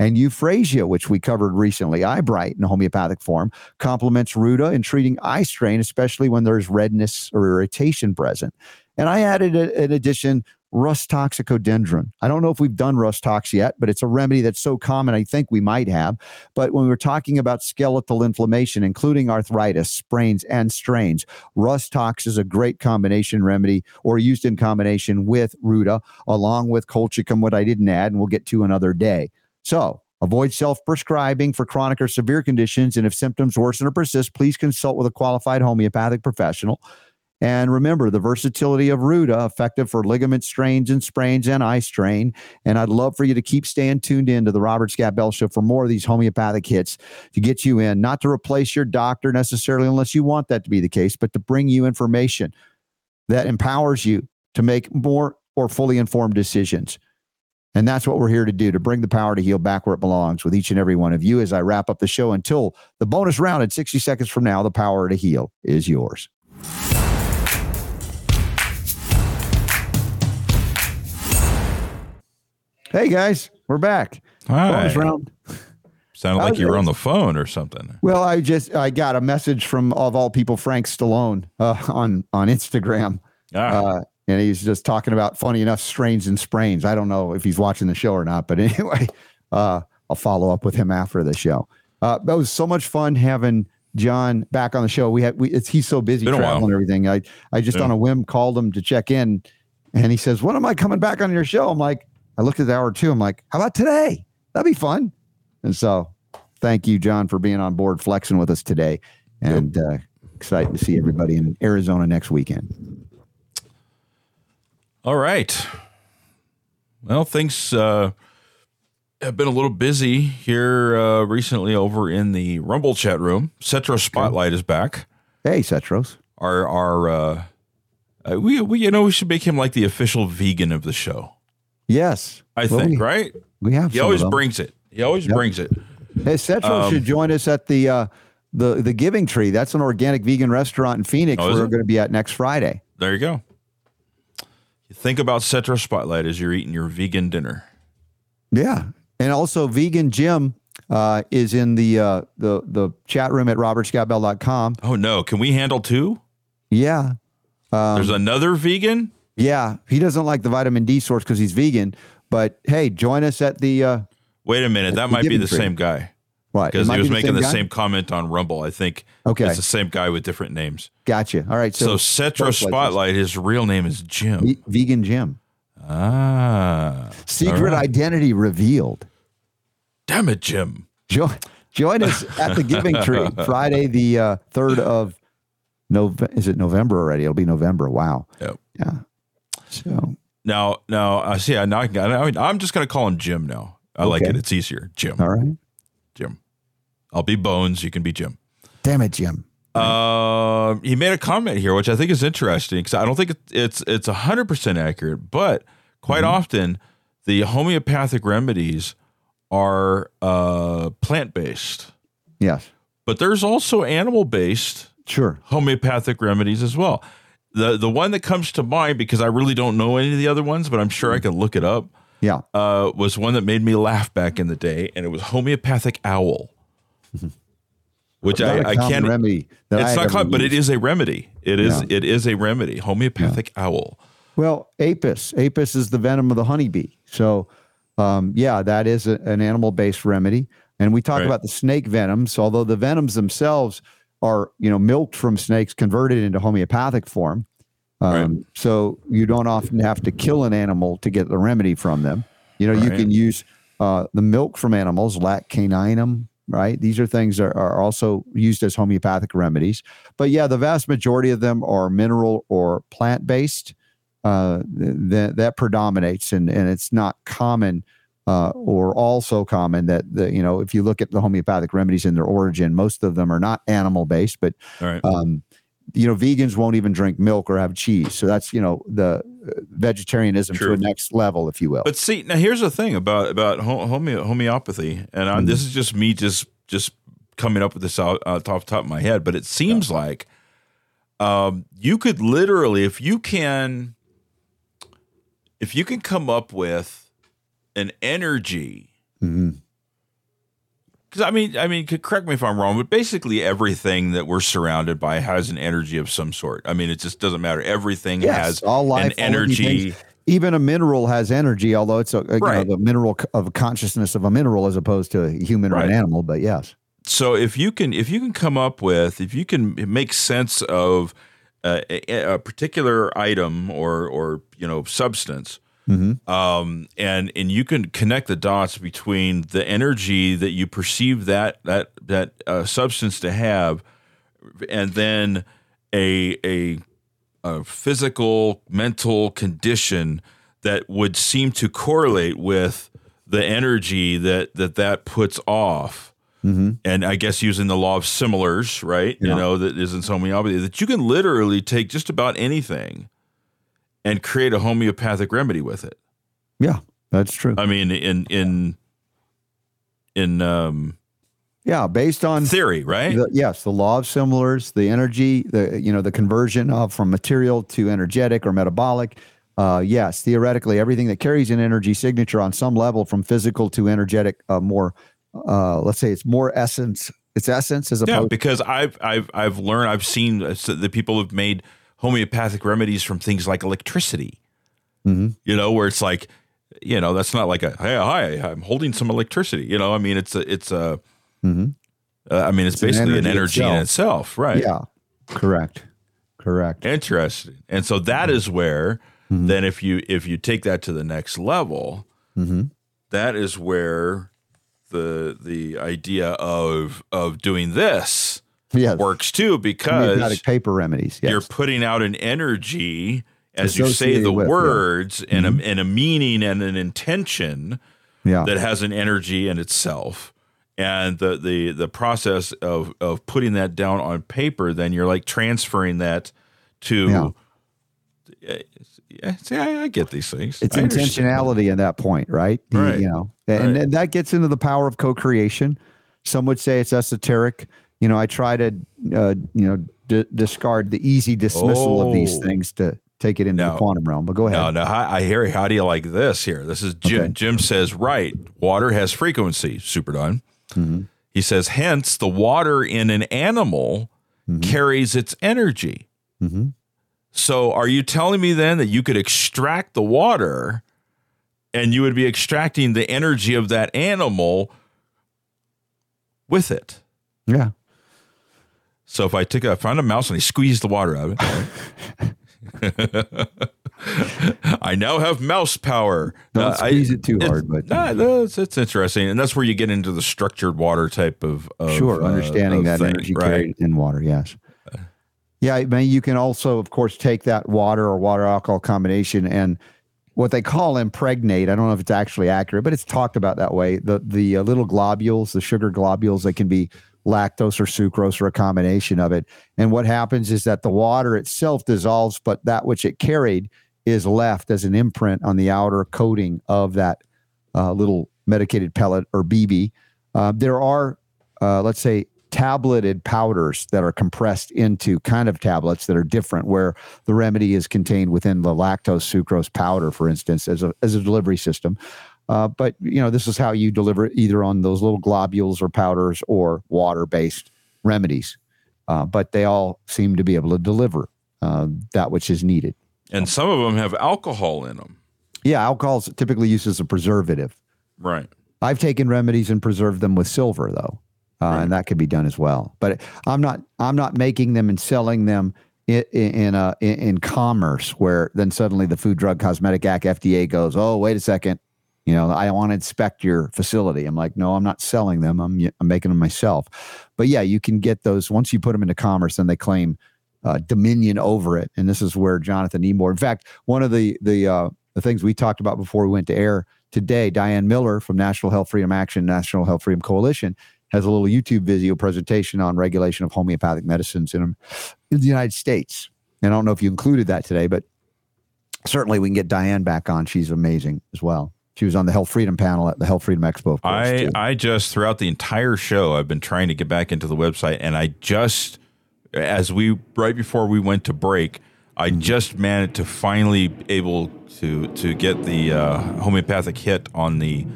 And euphrasia, which we covered recently, Eyebright in homeopathic form, complements Ruta in treating eye strain, especially when there's redness or irritation present. And I added a, an addition, Rhus toxicodendron. I don't know if we've done Rhus tox yet, but it's a remedy that's so common, I think we might have. But when we're talking about skeletal inflammation, including arthritis, sprains, and strains, Rhus tox is a great combination remedy or used in combination with Ruta, along with colchicum, what I didn't add, and we'll get to another day. So, Avoid self prescribing for chronic or severe conditions. And if symptoms worsen or persist, please consult with a qualified homeopathic professional. And remember the versatility of Ruta, effective for ligament strains and sprains and eye strain. And I'd love for you to keep staying tuned in to the Robert Scott Bell Show for more of these homeopathic hits to get you in, not to replace your doctor necessarily, unless you want that to be the case, but to bring you information that empowers you to make more or fully informed decisions. And that's what we're here to do to bring the power to heal back where it belongs with each and every one of you as I wrap up the show until the bonus round in 60 seconds from now. The power to heal is yours. Hey guys, we're back. Hi. Bonus round. Sounded like you were on the phone or something. Well, I just I got a message from of all people Frank Stallone uh, on on Instagram. Ah. Uh, and he's just talking about funny enough strains and sprains. I don't know if he's watching the show or not, but anyway, uh, I'll follow up with him after the show. Uh, that was so much fun having John back on the show. We had we it's he's so busy traveling and everything. I I just Yeah. on a whim called him to check in, and he says, "When am I coming back on your show?" I'm like, I looked at the hour two. I'm like, how about today? That'd be fun. And so, thank you, John, for being on board flexing with us today, and uh, excited to see everybody in Arizona next weekend. All right. Well, things uh, have been a little busy here uh, recently over in the Rumble chat room. Cetra Spotlight is back. Hey, Cetros. Our our uh, uh, we we you know we should make him like the official vegan of the show. Yes, I Well, think we, right. we have. He always brings it. He always Yep. brings it. Hey, Cetros Um, should join us at the uh, the the Giving Tree. That's an organic vegan restaurant in Phoenix. Oh, we're going to be at next Friday. There you go. Think about Cetra Spotlight as you're eating your vegan dinner. Yeah, and also Vegan Jim uh, is in the uh, the the chat room at robertscottbell.com. Oh no, can we handle two? Yeah, um, There's another vegan. yeah. He doesn't like the vitamin D source because he's vegan. But hey, join us at the uh, Wait a minute, that might be the Tree. same guy what? because he was be making the guy? same comment on Rumble. I think Okay. it's the same guy with different names. Gotcha. All right. So, So, places. Spotlight, his real name is Jim. Ve- vegan Jim. ah, Secret right. identity revealed. Damn it, Jim. Jo- Join us at the Giving Tree Friday, the uh, third of November. Is it November already? It'll be November. Wow. Yep. Yeah. So Now, now, I see. I now I can- I mean, I'm just going to call him Jim now. I like it. It's easier. Jim. all right. Jim. I'll be Bones. You can be Jim. Damn it, Jim. Um, he made a comment here, which I think is interesting because I don't think it- it's it's hundred percent accurate, but quite often the homeopathic remedies are uh, plant based, Yes. but there's also animal based Sure. homeopathic remedies as well. The the one that comes to mind because I really don't know any of the other ones, but I'm sure I can look it up. Yeah. Uh, was one that made me laugh back in the day, and it was homeopathic owl, which I, I, can't. remedy. that It's not but it is a remedy. It is Yeah. it is a remedy. Homeopathic owl. Well, apis. Apis is the venom of the honeybee. So, um, yeah, that is a, an animal based remedy. And we talk Right. about the snake venoms, although the venoms themselves are, you know, milked from snakes converted into homeopathic form. Um, So you don't often have to kill an animal to get the remedy from them. You know, you can use uh, the milk from animals, lac caninum, right? These are things that are also used as homeopathic remedies. But yeah, the vast majority of them are mineral or plant based. Uh, that that predominates, and and it's not common. Uh, or also common that the you know if you look at the homeopathic remedies in their origin, most of them are not animal based, but right. um, you know, vegans won't even drink milk or have cheese. So that's you know the uh, vegetarianism True. to a next level, if you will. But see, now here's the thing about about home- homeopathy, and I, this is just me just just coming up with this out, out off the top of my head. But it seems like um, you could literally, if you can, if you can come up with an energy. Mhm. Because I mean, I mean, correct me if I'm wrong, but basically everything that we're surrounded by has an energy of some sort. I mean, it just doesn't matter. Everything Yes, has all life, an all energy. things. Even a mineral has energy, although it's a, you know, the mineral of consciousness of a mineral as opposed to a human or Right. an animal. But yes, so if you can if you can come up with if you can make sense of uh, a, a, a particular item or or you know substance Mhm. um and and you can connect the dots between the energy that you perceive that that that uh, substance to have and then a a a physical mental condition that would seem to correlate with the energy that that that puts off mm-hmm. and I guess using the law of similars, right? You know, that is in homeopathy, that you can literally take just about anything and create a homeopathic remedy with it. yeah, that's true. I mean, in in in um, yeah, based on theory, right? The, yes, the law of similars, the energy, the you know the conversion of from material to energetic or metabolic. Uh, yes, theoretically, everything that carries an energy signature on some level, from physical to energetic, uh, more, uh, let's say it's more essence. It's essence as yeah, because I've I've I've learned, I've seen the so that people have made homeopathic remedies from things like electricity. Mhm. You know, where it's like, you know, that's not like a hey, hi, I'm holding some electricity. You know, I mean, it's a it's a Mhm. uh, I mean, it's, It's an basically an energy energy in itself, right? Yeah, correct, correct. Interesting. And so that Mm-hmm. is where then if you if you take that to the next level, hmm that is where the the idea of of doing this Yes, works too because paper remedies. Yes. you're putting out an energy as you say the with, yeah. Mm-hmm. words and a and a meaning and an intention yeah, that has an energy in itself and the the the process of of putting that down on paper then you're like transferring that to yeah, see I, I get these things it's I intentionality in that point, right? You- Right. You know, and, Right. and that gets into the power of co-creation. Some would say it's esoteric. You know, I try to, uh, you know, d- discard the easy dismissal of these Oh. things to take it into Now- the quantum realm. But go ahead. now, now I I hear how do you like this here this is Jim Okay. Jim says right water has frequency Super Don Mhm. he says hence the water in an animal Mhm. carries its energy Mhm. So are you telling me then that you could extract the water and you would be extracting the energy of that animal with it? Yeah. So if I took a, I found a mouse and I squeezed the water out of it, I now have mouse power. Don't Uh, squeeze I- it too it's- hard, but nah, it's interesting, and that's where you get into the structured water type of, of sure, uh, understanding of that thing, energy right? carried in water. Yes. Yeah, I mean, you can also, of course, take that water or water alcohol combination and what they call impregnate. I don't know if it's actually accurate, but it's talked about that way. The the uh, little globules, the sugar globules, they can be lactose or sucrose or a combination of it. And what happens is that the water itself dissolves, but that which it carried is left as an imprint on the outer coating of that uh, little medicated pellet or BB. Uh, there are, uh, let's say, tableted powders that are compressed into kind of tablets that are different, where the remedy is contained within the lactose sucrose powder, for instance, as a as a delivery system. Uh, but you know, this is how you deliver it either on those little globules or powders or water-based remedies. Uh, but they all seem to be able to deliver uh, that which is needed. And some of them have alcohol in them. Yeah, alcohol is typically used as a preservative. Right. I've taken remedies and preserved them with silver though, uh, and that could be done as well. But I'm not I'm not making them and selling them in, in a in commerce where then suddenly the Food Drug Cosmetic Act FDA goes, oh wait a second, you know I want to inspect your facility. I'm like, no, I'm not selling them. I'm I'm making them myself. But yeah, you can get those once you put them into commerce, then they claim uh, dominion over it, and this is where Jonathan Emord. In fact, one of the the uh, the things we talked about before we went to air today, Diane Miller from National Health Freedom Action, National Health Freedom Coalition, has a little YouTube video presentation on regulation of homeopathic medicines in, in the United States. And I don't know if you included that today, but certainly we can get Diane back on. She's amazing as well. She was on the Health Freedom panel at the Health Freedom Expo. Course, I too. I just throughout the entire show I've been trying to get back into the website and I just as we right before we went to break I Mm-hmm. just managed to finally able to to get the uh, homeopathic hit on the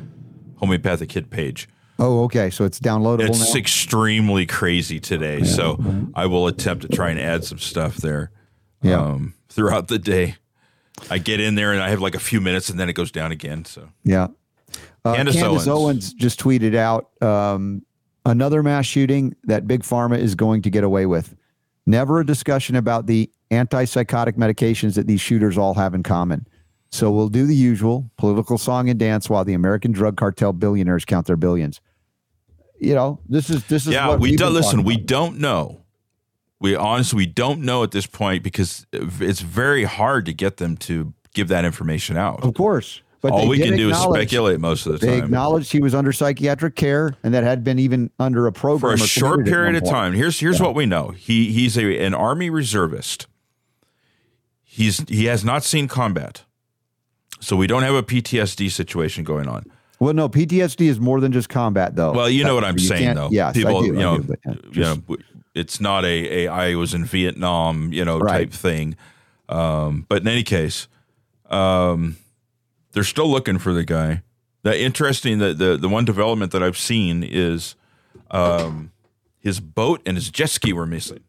homeopathic hit page. oh, okay. So it's downloadable It's now. extremely crazy today, so I will attempt to try and add some stuff there Yeah. um, throughout the day. I get in there and I have like a few minutes and then it goes down again. So Yeah. Uh, Candace Candace, Owens. Owens. just tweeted out um, another mass shooting that Big Pharma is going to get away with. Never a discussion about the antipsychotic medications that these shooters all have in common. So we'll do the usual political song and dance while the American drug cartel billionaires count their billions. You know, this is this is yeah, what we don't listen. We about. don't know. We honestly we don't know at this point because it's very hard to get them to give that information out. of course, but All we can do is speculate most of the They time. They acknowledged he was under psychiatric care and that had been even under a program For a short period of time. Here's here's what we know. He he's a an army reservist. He's he has not seen combat. So we don't have a PTSD situation going on. Well, no, PTSD is more than just combat, though. Well, you know what I'm you saying, though. Yes, people, I do. you know, do, yeah, you know, just- it's not a, a I was in Vietnam, you know, Right. type thing. Um, but in any case, um, they're still looking for the guy. The interesting that the the one development that I've seen is um, his boat and his jet ski were missing.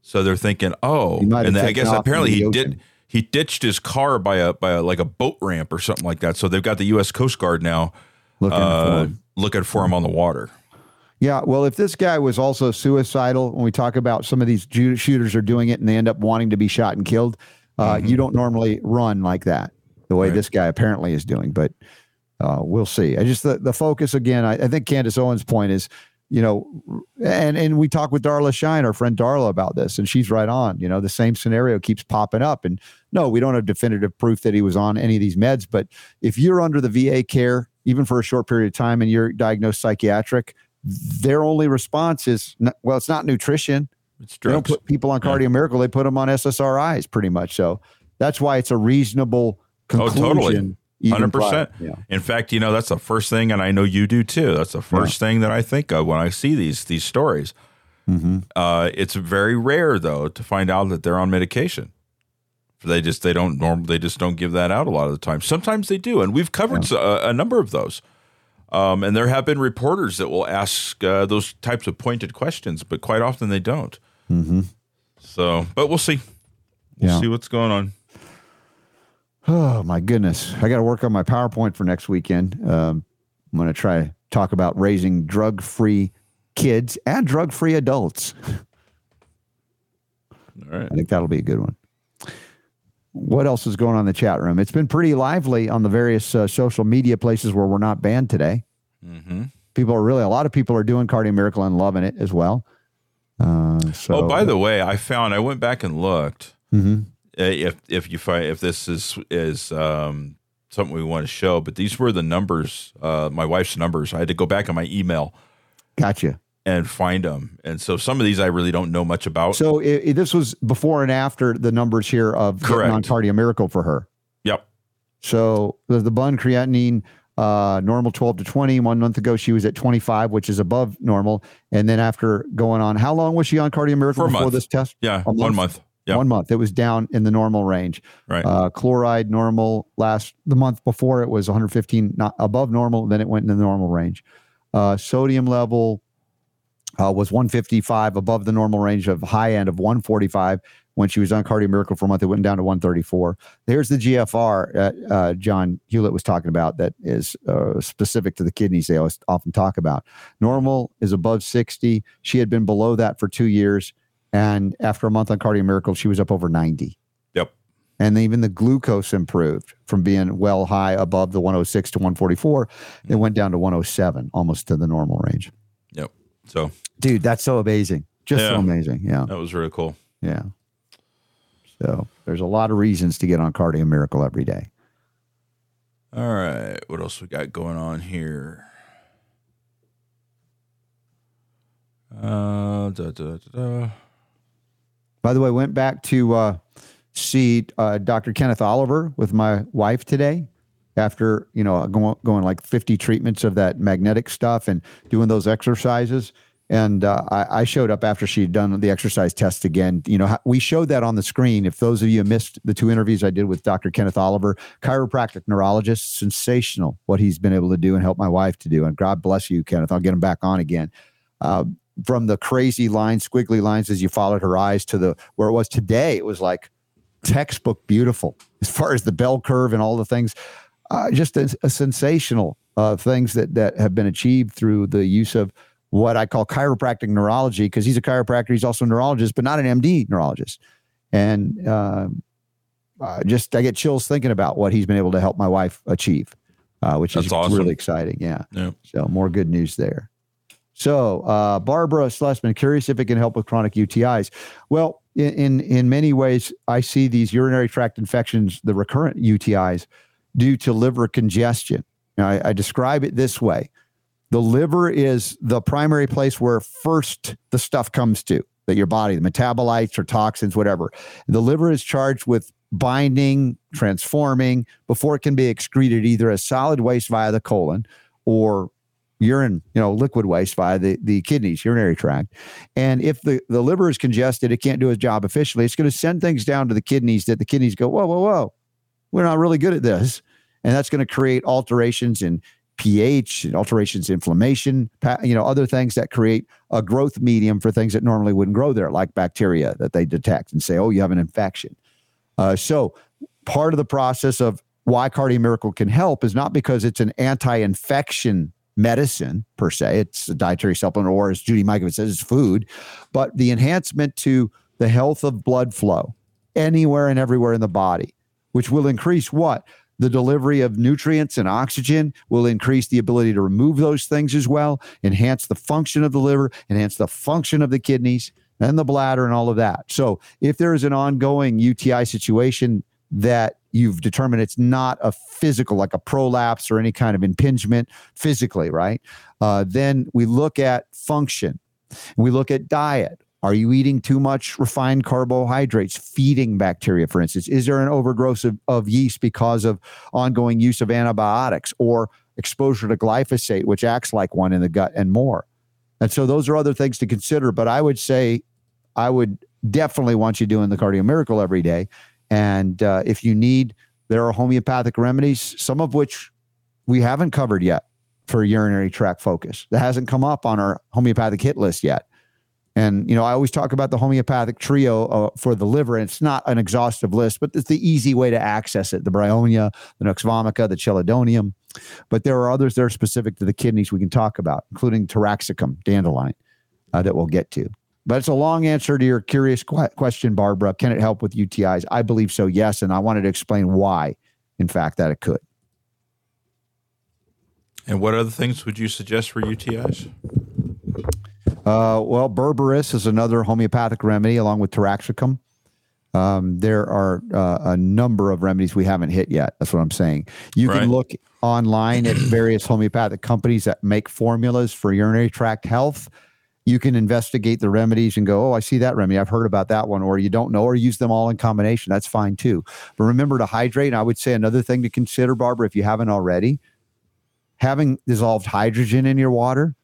So they're thinking, oh, and I guess apparently he the did. He ditched his car by a by a, like a boat ramp or something like that. So they've got the U.S. Coast Guard now looking for uh, him. looking for him on the water. Yeah, well, if this guy was also suicidal, when we talk about some of these shooters are doing it and they end up wanting to be shot and killed, uh, you don't normally run like that the way Right. this guy apparently is doing. But uh, we'll see. I just the, the focus again. I, I think Candace Owens' point is, you know, and and we talked with Darla Shine, our friend Darla, about this, and she's right on. You know, the same scenario keeps popping up, and no, we don't have definitive proof that he was on any of these meds. But if you're under the VA care, even for a short period of time, and you're diagnosed psychiatric, their only response is, well, it's not nutrition. It's They don't put people on Yeah. cardio miracle; they put them on SSRIs, pretty much. So that's why it's a reasonable conclusion. Oh, totally. 100%. Yeah. In fact, you know that's the first thing, and I know you do too. That's the first thing that I think of when I see these these stories. Mm-hmm. Uh, it's very rare though to find out that they're on medication. They just they don't norm they just don't give that out a lot of the time. Sometimes they do, and we've covered a, a number of those. Um, and there have been reporters that will ask uh, those types of pointed questions, but quite often they don't. Mm-hmm. So, but we'll see. We'll Yeah. see what's going on. Oh my goodness! I got to work on my PowerPoint for next weekend. Um, I'm going to try to talk about raising drug-free kids and drug-free adults. All right. I think that'll be a good one. What else is going on in the chat room? It's been pretty lively on the various uh, social media places where we're not banned today. Mm-hmm. People are really, a lot of people are doing Cardio Miracle and loving it as well. Uh, so, oh, by the way, I found I went back and looked. Mhm. Uh, If if you find if this is is um, something we want to show, but these were the numbers. Uh, my wife's numbers. I had to go back on my email gotcha. And find them, and so some of these I really don't know much about. So i i- this was before and after the numbers here of getting Correct. on Cardio Miracle for her. yep. So the, the bun creatinine, uh, normal 12 to 20. One month ago, she was at 25, which is above normal. And then after going on, how long was she on Cardio Miracle For before month. this test? Yeah, A one month? month. Yeah. One month. It was down in the normal range. Right. Uh, chloride normal last the month before it was 115, not above normal. Then it went into the normal range. Uh, sodium level uh, was 155 above the normal range of high end of 145. When she was on Cardio Miracle for a month, it went down to 134. There's the GFR that uh, John Hewlett was talking about that is uh, specific to the kidneys they always often talk about. Normal is above 60. She had been below that for two years. And after a month on Cardio Miracle, she was up over 90 Yep. and even the glucose improved from being well high above the 106 to 144 it went down to 107 almost to the normal range. So dude that's so amazing just so amazing yeah that was really cool. yeah so there's a lot of reasons to get on cardio miracle every day All right. What else we got going on here? Uh, da, da, da. by the way went back to uh, see uh, dr kenneth oliver with my wife today after you know going, going like 50 treatments of that magnetic stuff and doing those exercises. And uh, I, I showed up after she'd done the exercise test again. You know we showed that on the screen. If those of you missed the two interviews i did with dr kenneth oliver chiropractic neurologist sensational what he's been able to do and help my wife to do. And god bless you kenneth. I'll get him back on again. Uh, from the crazy lines squiggly lines as you followed her eyes to the where it was today it was like textbook beautiful as far as the bell curve and all the things uh, just a, a sensational uh, things that that have been achieved through the use of what I call chiropractic neurology because he's a chiropractor, he's also a neurologist, but not an MD neurologist. And uh, uh, just I get chills thinking about what he's been able to help my wife achieve, uh, which is awesome. really exciting. Yeah. Yeah. So more good news there. So uh, Barbara Schlesman, curious if it can help with chronic UTIs. Well, in, in in many ways, I see these urinary tract infections, the recurrent UTIs, due to liver congestion. Now, I, I describe it this way: the liver is the primary place where first the stuff comes to that your body, the metabolites or toxins, whatever. The liver is charged with binding, transforming before it can be excreted either as solid waste via the colon or urine, you know, liquid waste via the, the kidneys, urinary tract. And if the, the liver is congested, it can't do its job efficiently. It's going to send things down to the kidneys that the kidneys go, whoa, whoa, whoa, we're not really good at this. And that's going to create alterations in pH, and alterations inflammation, you know, other things that create a growth medium for things that normally wouldn't grow there, like bacteria that they detect and say, oh, you have an infection. Uh, so part of the process of why Cardio Miracle can help is not because it's an anti-infection medicine per se. It's a dietary supplement, or as Judy Mikovits says, it's food, but the enhancement to the health of blood flow anywhere and everywhere in the body, which will increase what? The delivery of nutrients and oxygen will increase the ability to remove those things as well, enhance the function of the liver, enhance the function of the kidneys and the bladder and all of that. So, if there is an ongoing UTI situation that you've determined it's not a physical, like a prolapse or any kind of impingement physically, right? Uh, then we look at function. We look at diet. Are you eating too much refined carbohydrates, feeding bacteria, for instance? Is there an overgrowth of, of yeast because of ongoing use of antibiotics or exposure to glyphosate, which acts like one in the gut, and more? And so those are other things to consider. But I would say I would definitely want you doing the Cardio Miracle every day. And uh, if you need, there are homeopathic remedies, some of which we haven't covered yet for urinary tract focus. That hasn't come up on our homeopathic hit list yet. And, you know, I always talk about the homeopathic trio uh, for the liver, and it's not an exhaustive list, but it's the easy way to access it the bryonia, the nux vomica, the chelidonium. But there are others that are specific to the kidneys we can talk about, including taraxacum, dandelion, uh, that we'll get to. But it's a long answer to your curious que- question, Barbara. Can it help with UTIs? I believe so, yes. And I wanted to explain why, in fact, that it could. And what other things would you suggest for UTIs? Uh, well, berberis is another homeopathic remedy along with taraxacum. Um, there are uh, a number of remedies we haven't hit yet. That's what I'm saying. You Right. can look online at various homeopathic companies that make formulas for urinary tract health. You can investigate the remedies and go, oh, I see that remedy. I've heard about that one, or you don't know, or use them all in combination. That's fine too. But remember to hydrate. And I would say another thing to consider, Barbara, if you haven't already, having dissolved hydrogen in your water.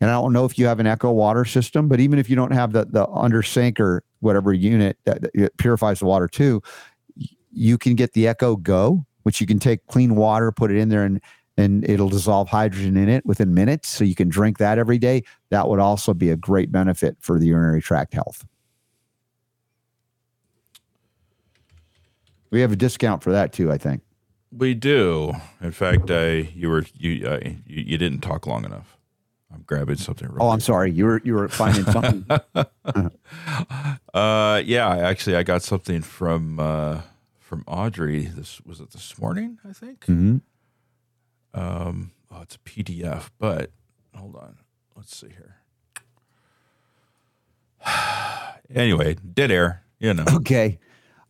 And I don't know if you have an Echo water system, but even if you don't have the the under sink or whatever unit that, that purifies the water too, you can get the Echo Go, which you can take clean water, put it in there, and and it'll dissolve hydrogen in it within minutes. So you can drink that every day. That would also be a great benefit for the urinary tract health. We have a discount for that too, I think. We do. In fact, I you were you uh, you, you didn't talk long enough. I'm grabbing something. Real Oh, I'm sorry. You were you were finding something. Uh, yeah, actually, I got something from uh, from Audrey. This was it this morning, I think. Mm-hmm. Um, oh, it's a PDF, but hold on. Let's see here. anyway, dead air. You know. Okay.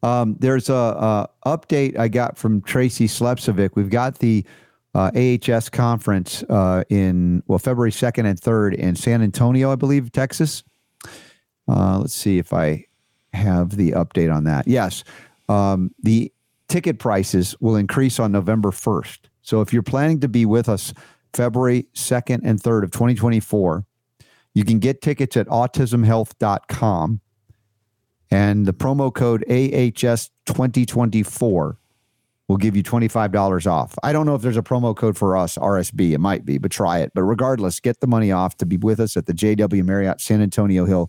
Um, there's a, a update I got from Tracy Slepcevic. We've got the uh, AHS conference uh, in well February second and third in San Antonio, I believe, Texas. Uh, let's see if I have the update on that. Yes, um, the ticket prices will increase on November first. So if you're planning to be with us February second and third of 2024, you can get tickets at autismhealth.com and the promo code AHS2024 will give you $25 off. I don't know if there's a promo code for us, RSB. It might be, but try it. But regardless, get the money off to be with us at the JW Marriott San Antonio Hill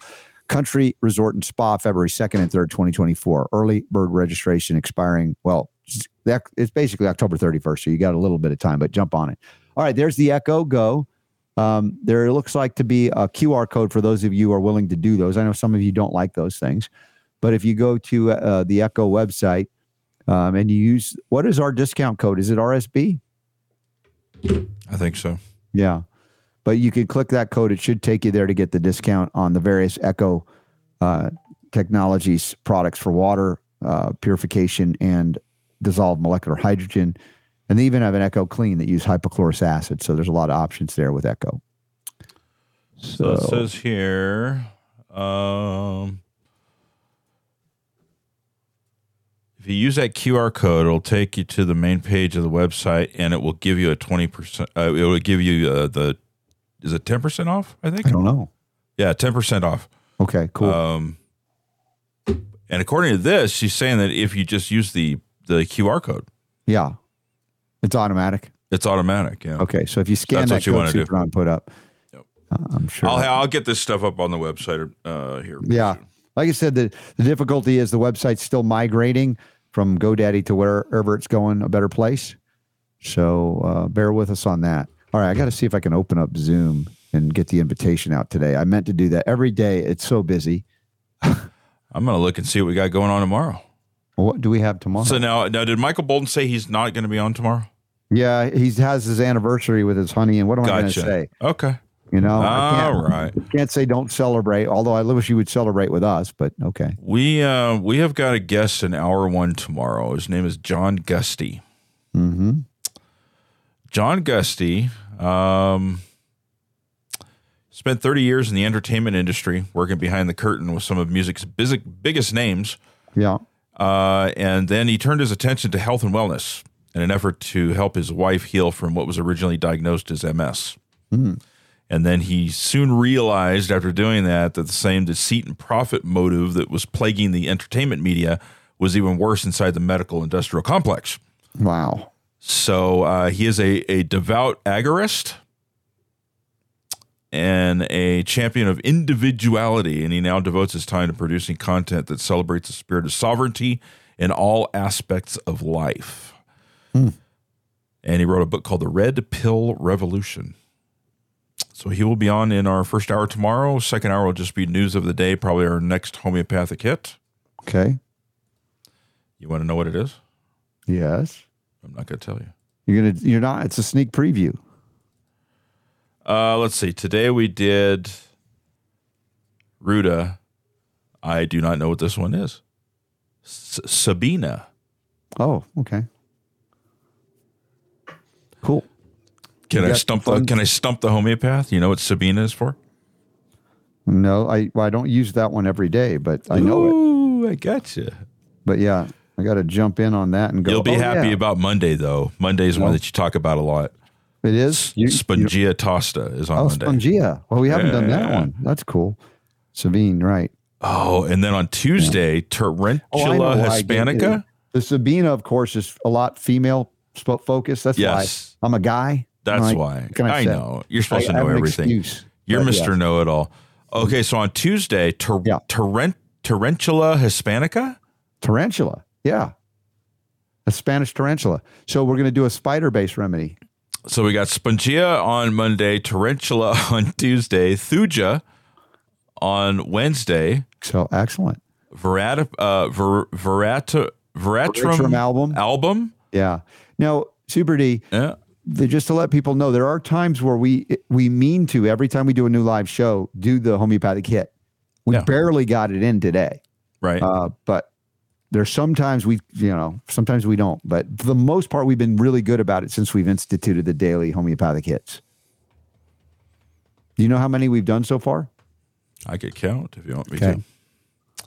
Country Resort and Spa February 2nd and 3rd, 2024. Early bird registration expiring, well, it's basically October 31st. So you got a little bit of time, but jump on it. All right, there's the Echo Go. Um, there looks like to be a QR code for those of you who are willing to do those. I know some of you don't like those things. But if you go to uh, the Echo website um, and you use what is our discount code? Is it RSB? I think so. Yeah. But you can click that code. It should take you there to get the discount on the various Echo uh, Technologies products for water uh, purification and dissolved molecular hydrogen. And they even have an Echo Clean that use hypochlorous acid. So there's a lot of options there with Echo. So it says here, um, if you use that QR code, it'll take you to the main page of the website, and it will give you a twenty percent. Uh, it will give you uh, the is it ten percent off? I think. I don't know. Yeah, ten percent off. Okay, cool. Um, and according to this, she's saying that if you just use the the QR code, yeah. It's automatic. it's automatic. Yeah. Okay, so if you scan That's that what you code wanna do. Put up, Yep. uh, I'm sure. I'll I'll get this stuff up on the website uh, here. yeah, like I said, the the difficulty is the website's still migrating from GoDaddy to wherever it's going, a better place. So uh, bear with us on that. All right, I got to see if I can open up Zoom and get the invitation out today. I meant to do that every day. It's so busy. I'm gonna look and see what we got going on tomorrow. What do we have tomorrow? So now, now, did Michael Bolton say he's not going to be on tomorrow? yeah, he has his anniversary with his honey, and what am I going to say? Okay. You know, I All can't, right. can't say don't celebrate. Although I wish you would celebrate with us, but okay. We uh we have got a guest in hour one tomorrow. His name is John Gusty. Mm-hmm. John Gusty um, spent 30 years in the entertainment industry, working behind the curtain with some of music's biggest names. Yeah. Uh, and then he turned his attention to health and wellness in an effort to help his wife heal from what was originally diagnosed as MS. And then he soon realized after doing that that the same deceit and profit motive that was plaguing the entertainment media was even worse inside the medical industrial complex. Wow. So uh, he is a, a devout agorist and a champion of individuality, and he now devotes his time to producing content that celebrates the spirit of sovereignty in all aspects of life. And he wrote a book called The Red Pill Revolution. So he will be on in our first hour tomorrow. Second hour will just be news of the day, probably our next homeopathic hit. Okay. You want to know what it is? Yes. I'm not going to tell you. You're gonna. You're not. It's a sneak preview. Uh, let's see. Today we did Ruta. I do not know what this one is. S- Sabina. Oh, okay. Cool. Can I stump the Can I stump the homeopath? You know what Sabina is for? No, I well, I don't use that one every day, but I know it. I got you. But yeah, I got to jump in on that and go. You'll be "Oh, happy yeah, about Monday though. Monday's one No. that you talk about a lot. it is. You- you- Spongia tosta is on Oh, Monday. Spongia. Well, we haven't done that one. That's cool. Sabine, right? Oh, and then on Tuesday, Tarantula Oh, I know why I gave hispanica. it. The Sabina, of course, is a lot female focused. That's Yes. why I'm a guy. That's Like, why. I, say? know. You're supposed I- to know everything. excuse, You're Mr. yes. Know It All. Okay, so on Tuesday, tar- Yeah. Tarant- Tarantula hispanica. Tarantula. Yeah. A Spanish tarantula. So we're going to do a spider based remedy. So we got Spongia on Monday, Tarantula on Tuesday, Thuja on Wednesday, So excellent. Verata, uh, Ver, Verata, Veratrum, Veratrum album. album. Yeah. Now, Super D, Yeah. The, just to let people know, there are times where we we mean to every time we do a new live show do the homeopathic hit. We Yeah. barely got it in today, Right. uh, but there's sometimes we you know sometimes we don't. But for the most part, we've been really good about it since we've instituted the daily homeopathic hits. Do you know how many we've done so far? I could count if you want me Okay. to.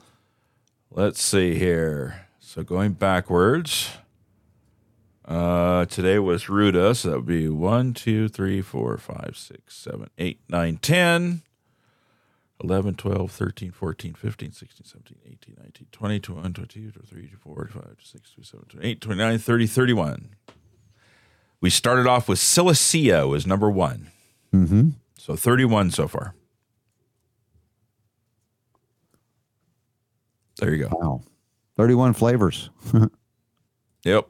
Let's see here. So going backwards, uh, today was Ruta, so that would be 1, 2, 3, 4, 5, 6, 7, 8, 9, 10, 11, 12, 13, 14, 15, 16, 17, 18, 19, 20, 21, 22, 23, 24, 25, 26, 27, 28, 29, 30, 31. We started off with Silicea was number one. Mm-hmm. So 31 so far. There you go. Wow, thirty-one flavors. Yep.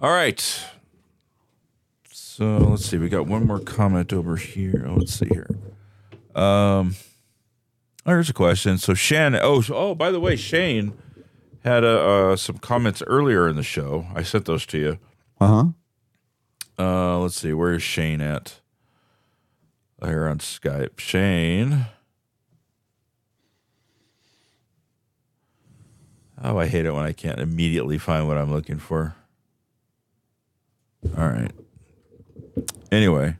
All right. So let's see. We got one more comment over here. Oh, let's see here. Um, oh, here's a question. So Shannon. Oh, oh. By the way, Shane had uh, uh, some comments earlier in the show. I sent those to you. Uh huh. Uh, let's see. Where is Shane at? Here on Skype. Shane. Oh, I hate it when I can't immediately find what I'm looking for. All right. Anyway,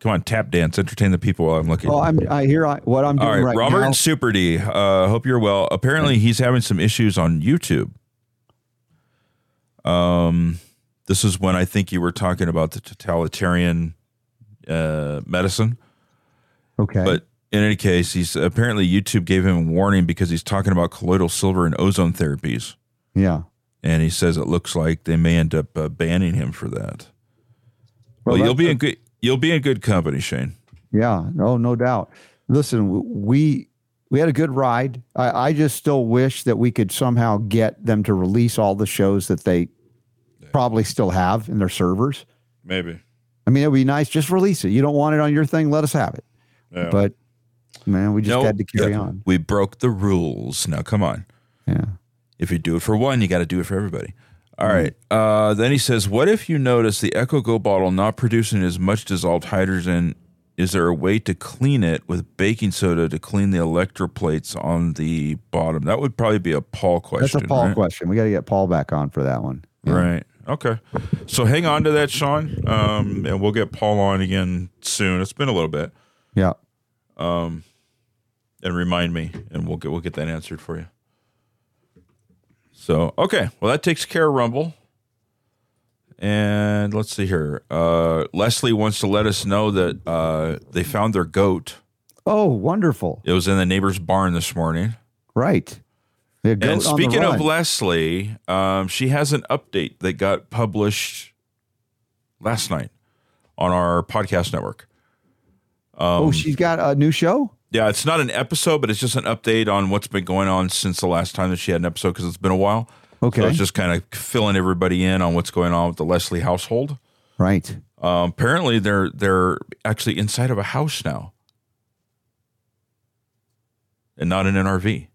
come on, tap dance, entertain the people while I'm looking. Well, I'm I hear I, what I'm doing All right, right Robert now. Super D. Uh, hope you're well. Apparently, he's having some issues on YouTube. Um, this is when I think you were talking about the totalitarian uh, medicine. Okay. But in any case, he's apparently YouTube gave him a warning because he's talking about colloidal silver and ozone therapies, yeah. And he says it looks like they may end up uh, banning him for that. Well, Well, you'll be a- in good. You'll be in good company, Shane. Yeah, no, no doubt. Listen, we we had a good ride. I, I just still wish that we could somehow get them to release all the shows that they probably still have in their servers. Maybe. I mean, it would be nice. Just release it. You don't want it on your thing, let us have it. Yeah. But man, we just Nope. had to carry Yep. on. We broke the rules. Now, come on. Yeah. If you do it for one, you got to do it for everybody. All right. Uh, then he says, "What if you notice the Echo Go bottle not producing as much dissolved hydrogen? Is there a way to clean it with baking soda to clean the electroplates on the bottom?" That would probably be a Paul question. That's a Paul right? question. We got to get Paul back on for that one. Yeah. Right. Okay. So hang on to that, Sean, um, and we'll get Paul on again soon. It's been a little bit, Yeah. and remind me, and we'll get we'll get that answered for you. So okay, well that takes care of Rumble. And let's see here. Uh, Leslie wants to let us know that uh, they found their goat. Oh, wonderful. It was in the neighbor's barn this morning. Right. And speaking of. Leslie, um, she has an update that got published last night on our podcast network. Um, oh, she's got a new show. Yeah, it's not an episode, but it's just an update on what's been going on since the last time that she had an episode because it's been a while. Okay. So it's just kind of filling everybody in on what's going on with the Leslie household. right. Um, apparently, they're they're actually inside of a house now, and not in an RV.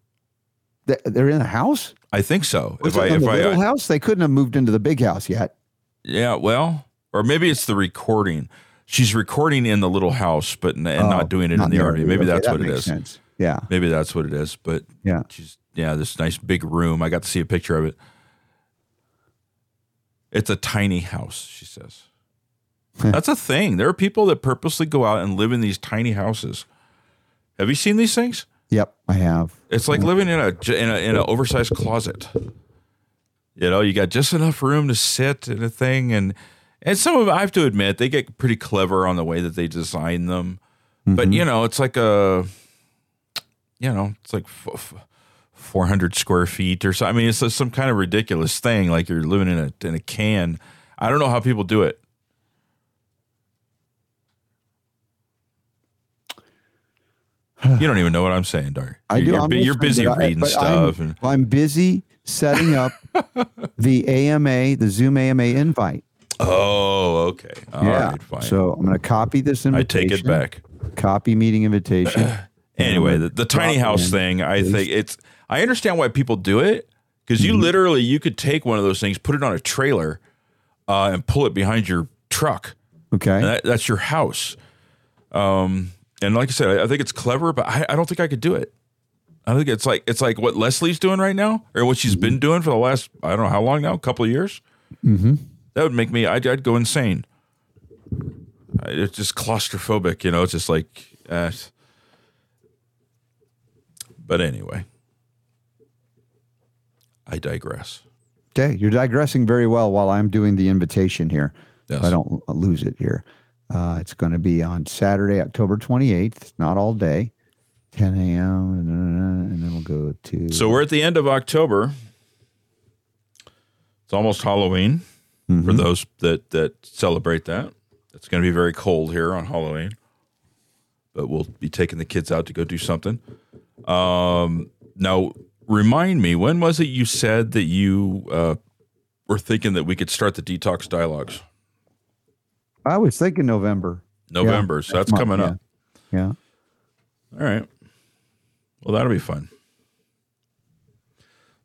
They- They're in a house. I think so. Was if it I in if the I, little I house? They couldn't have moved into the big house yet. yeah, well, or maybe it's the recording. She's recording in the little house, but n- and Oh, not doing it not in the RV. Maybe Okay, that's that what it is. sense. Yeah. Maybe that's what it is. But Yeah. she's yeah, this nice big room. I got to see a picture of it. It's a tiny house, she says. That's a thing. There are people that purposely go out and live in these tiny houses. Have you seen these things? Yep, I have. It's like living in a in a in an oversized closet. You know, you got just enough room to sit in a thing, and and some of I have to admit they get pretty clever on the way that they design them. But mm-hmm. you know, it's like a, you know, it's like f- f- four hundred square feet or so. I mean, it's some kind of ridiculous thing. Like you're living in a in a can. I don't know how people do it. You don't even know what I'm saying, Dar. I do. You're, I'm bu- you're busy I- reading stuff, I'm, and I'm busy setting up the AMA, the Zoom AMA invite. Oh, okay, All right, yeah. fine. So I'm going to copy this invitation. I take it back. Copy meeting invitation. Anyway, the, the tiny house in, thing, I please. think it's. I understand why people do it because Mm-hmm. you literally you could take one of those things, put it on a trailer, uh, and pull it behind your truck. Okay. That, that's your house. Um, and like I said, I, I think it's clever, but I, I don't think I could do it. I think it's like it's like what Leslie's doing right now, or what she's been doing for the last I don't know how long now, a couple of years. mm-hmm. That would make me I'd, I'd go insane. I- It's just claustrophobic, you know. It's just like, uh, but anyway, I digress. Okay. You're digressing very well while I'm doing the invitation here. Yes. I don't lose it here. Uh, it's going to be on Saturday, October 28th, not all day, 10 a.m. And then we'll go to. So we're at the end of October. It's almost Halloween for those that that celebrate that. It's going to be very cold here on Halloween, but we'll be taking the kids out to go do something. Um, now, remind me, when was it you said that you uh, were thinking that we could start the detox dialogues? I was thinking November. November, so that's month, coming yeah. up. Yeah. All right. Well, that'll be fun.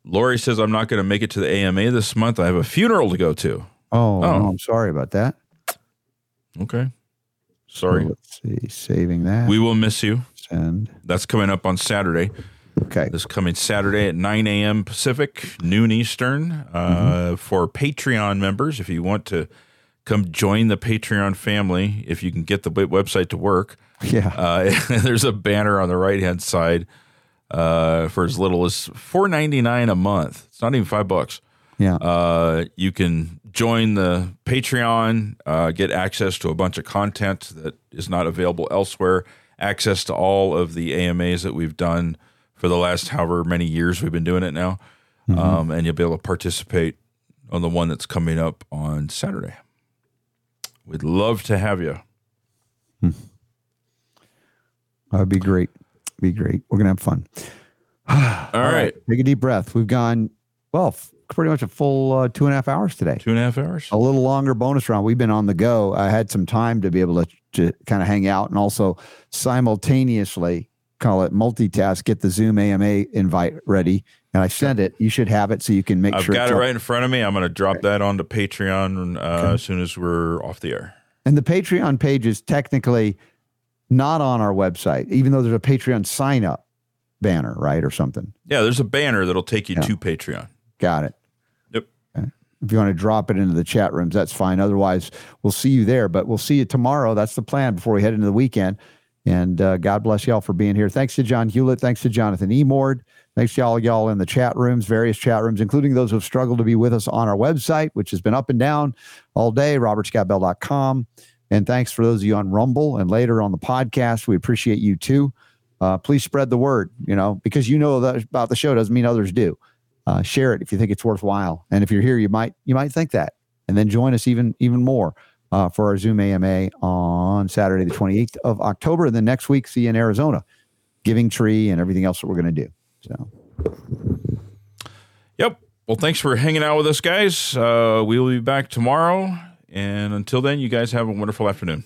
Lori says I'm not going to make it to the AMA this month. I have a funeral to go to. Oh, Oh. no, I'm sorry about that. Okay. Sorry. So let's see. Saving that. We will miss you. Send. That's coming up on Saturday. Okay. This coming Saturday at 9 a.m. Pacific, noon Eastern, uh, for Patreon members. If you want to come join the Patreon family, if you can get the website to work, Yeah. uh, there's a banner on the right hand side uh, for as little as $4.99 a month. It's not even five bucks. yeah. Uh, you can join the Patreon, uh, get access to a bunch of content that is not available elsewhere, access to all of the AMAs that we've done for the last however many years we've been doing it now. Um, and you'll be able to participate on the one that's coming up on Saturday. We'd love to have you. That'd be great. Be great. We're gonna have fun. All right. Take a deep breath. We've gone well, pretty much a full uh, two and a half hours today. Two and a half hours. A little longer bonus round. We've been on the go. I had some time to be able to, to kind of hang out and also simultaneously call it multitask. Get the Zoom AMA invite ready, and I sent it. You should have it so you can make I've sure. got it's it up. right in front of me. I'm going to drop that onto Patreon uh, as soon as we're off the air. And the Patreon page is technically not on our website, even though there's a Patreon sign up banner, right, or something. Yeah, there's a banner that'll take you Yeah. to Patreon. Got it. If you want to drop it into the chat rooms, that's fine. Otherwise, we'll see you there. But we'll see you tomorrow. That's the plan before we head into the weekend. And uh, God bless y'all for being here. Thanks to John Hewlett. Thanks to Jonathan Emord. Thanks to all y'all in the chat rooms, various chat rooms, including those who've struggled to be with us on our website, which has been up and down all day, robertscottbell.com. And thanks for those of you on Rumble and later on the podcast. We appreciate you too. Uh, please spread the word, you know, because you know about the show doesn't mean others do uh, share it if you think it's worthwhile. And if you're here, you might you might think that, and then join us even even more uh, for our Zoom AMA on Saturday, the 28th of October, and then next week see you in Arizona, Giving Tree, and everything else that we're going to do. So Yep. Well, thanks for hanging out with us, guys. Uh, we will be back tomorrow. And until then, you guys have a wonderful afternoon.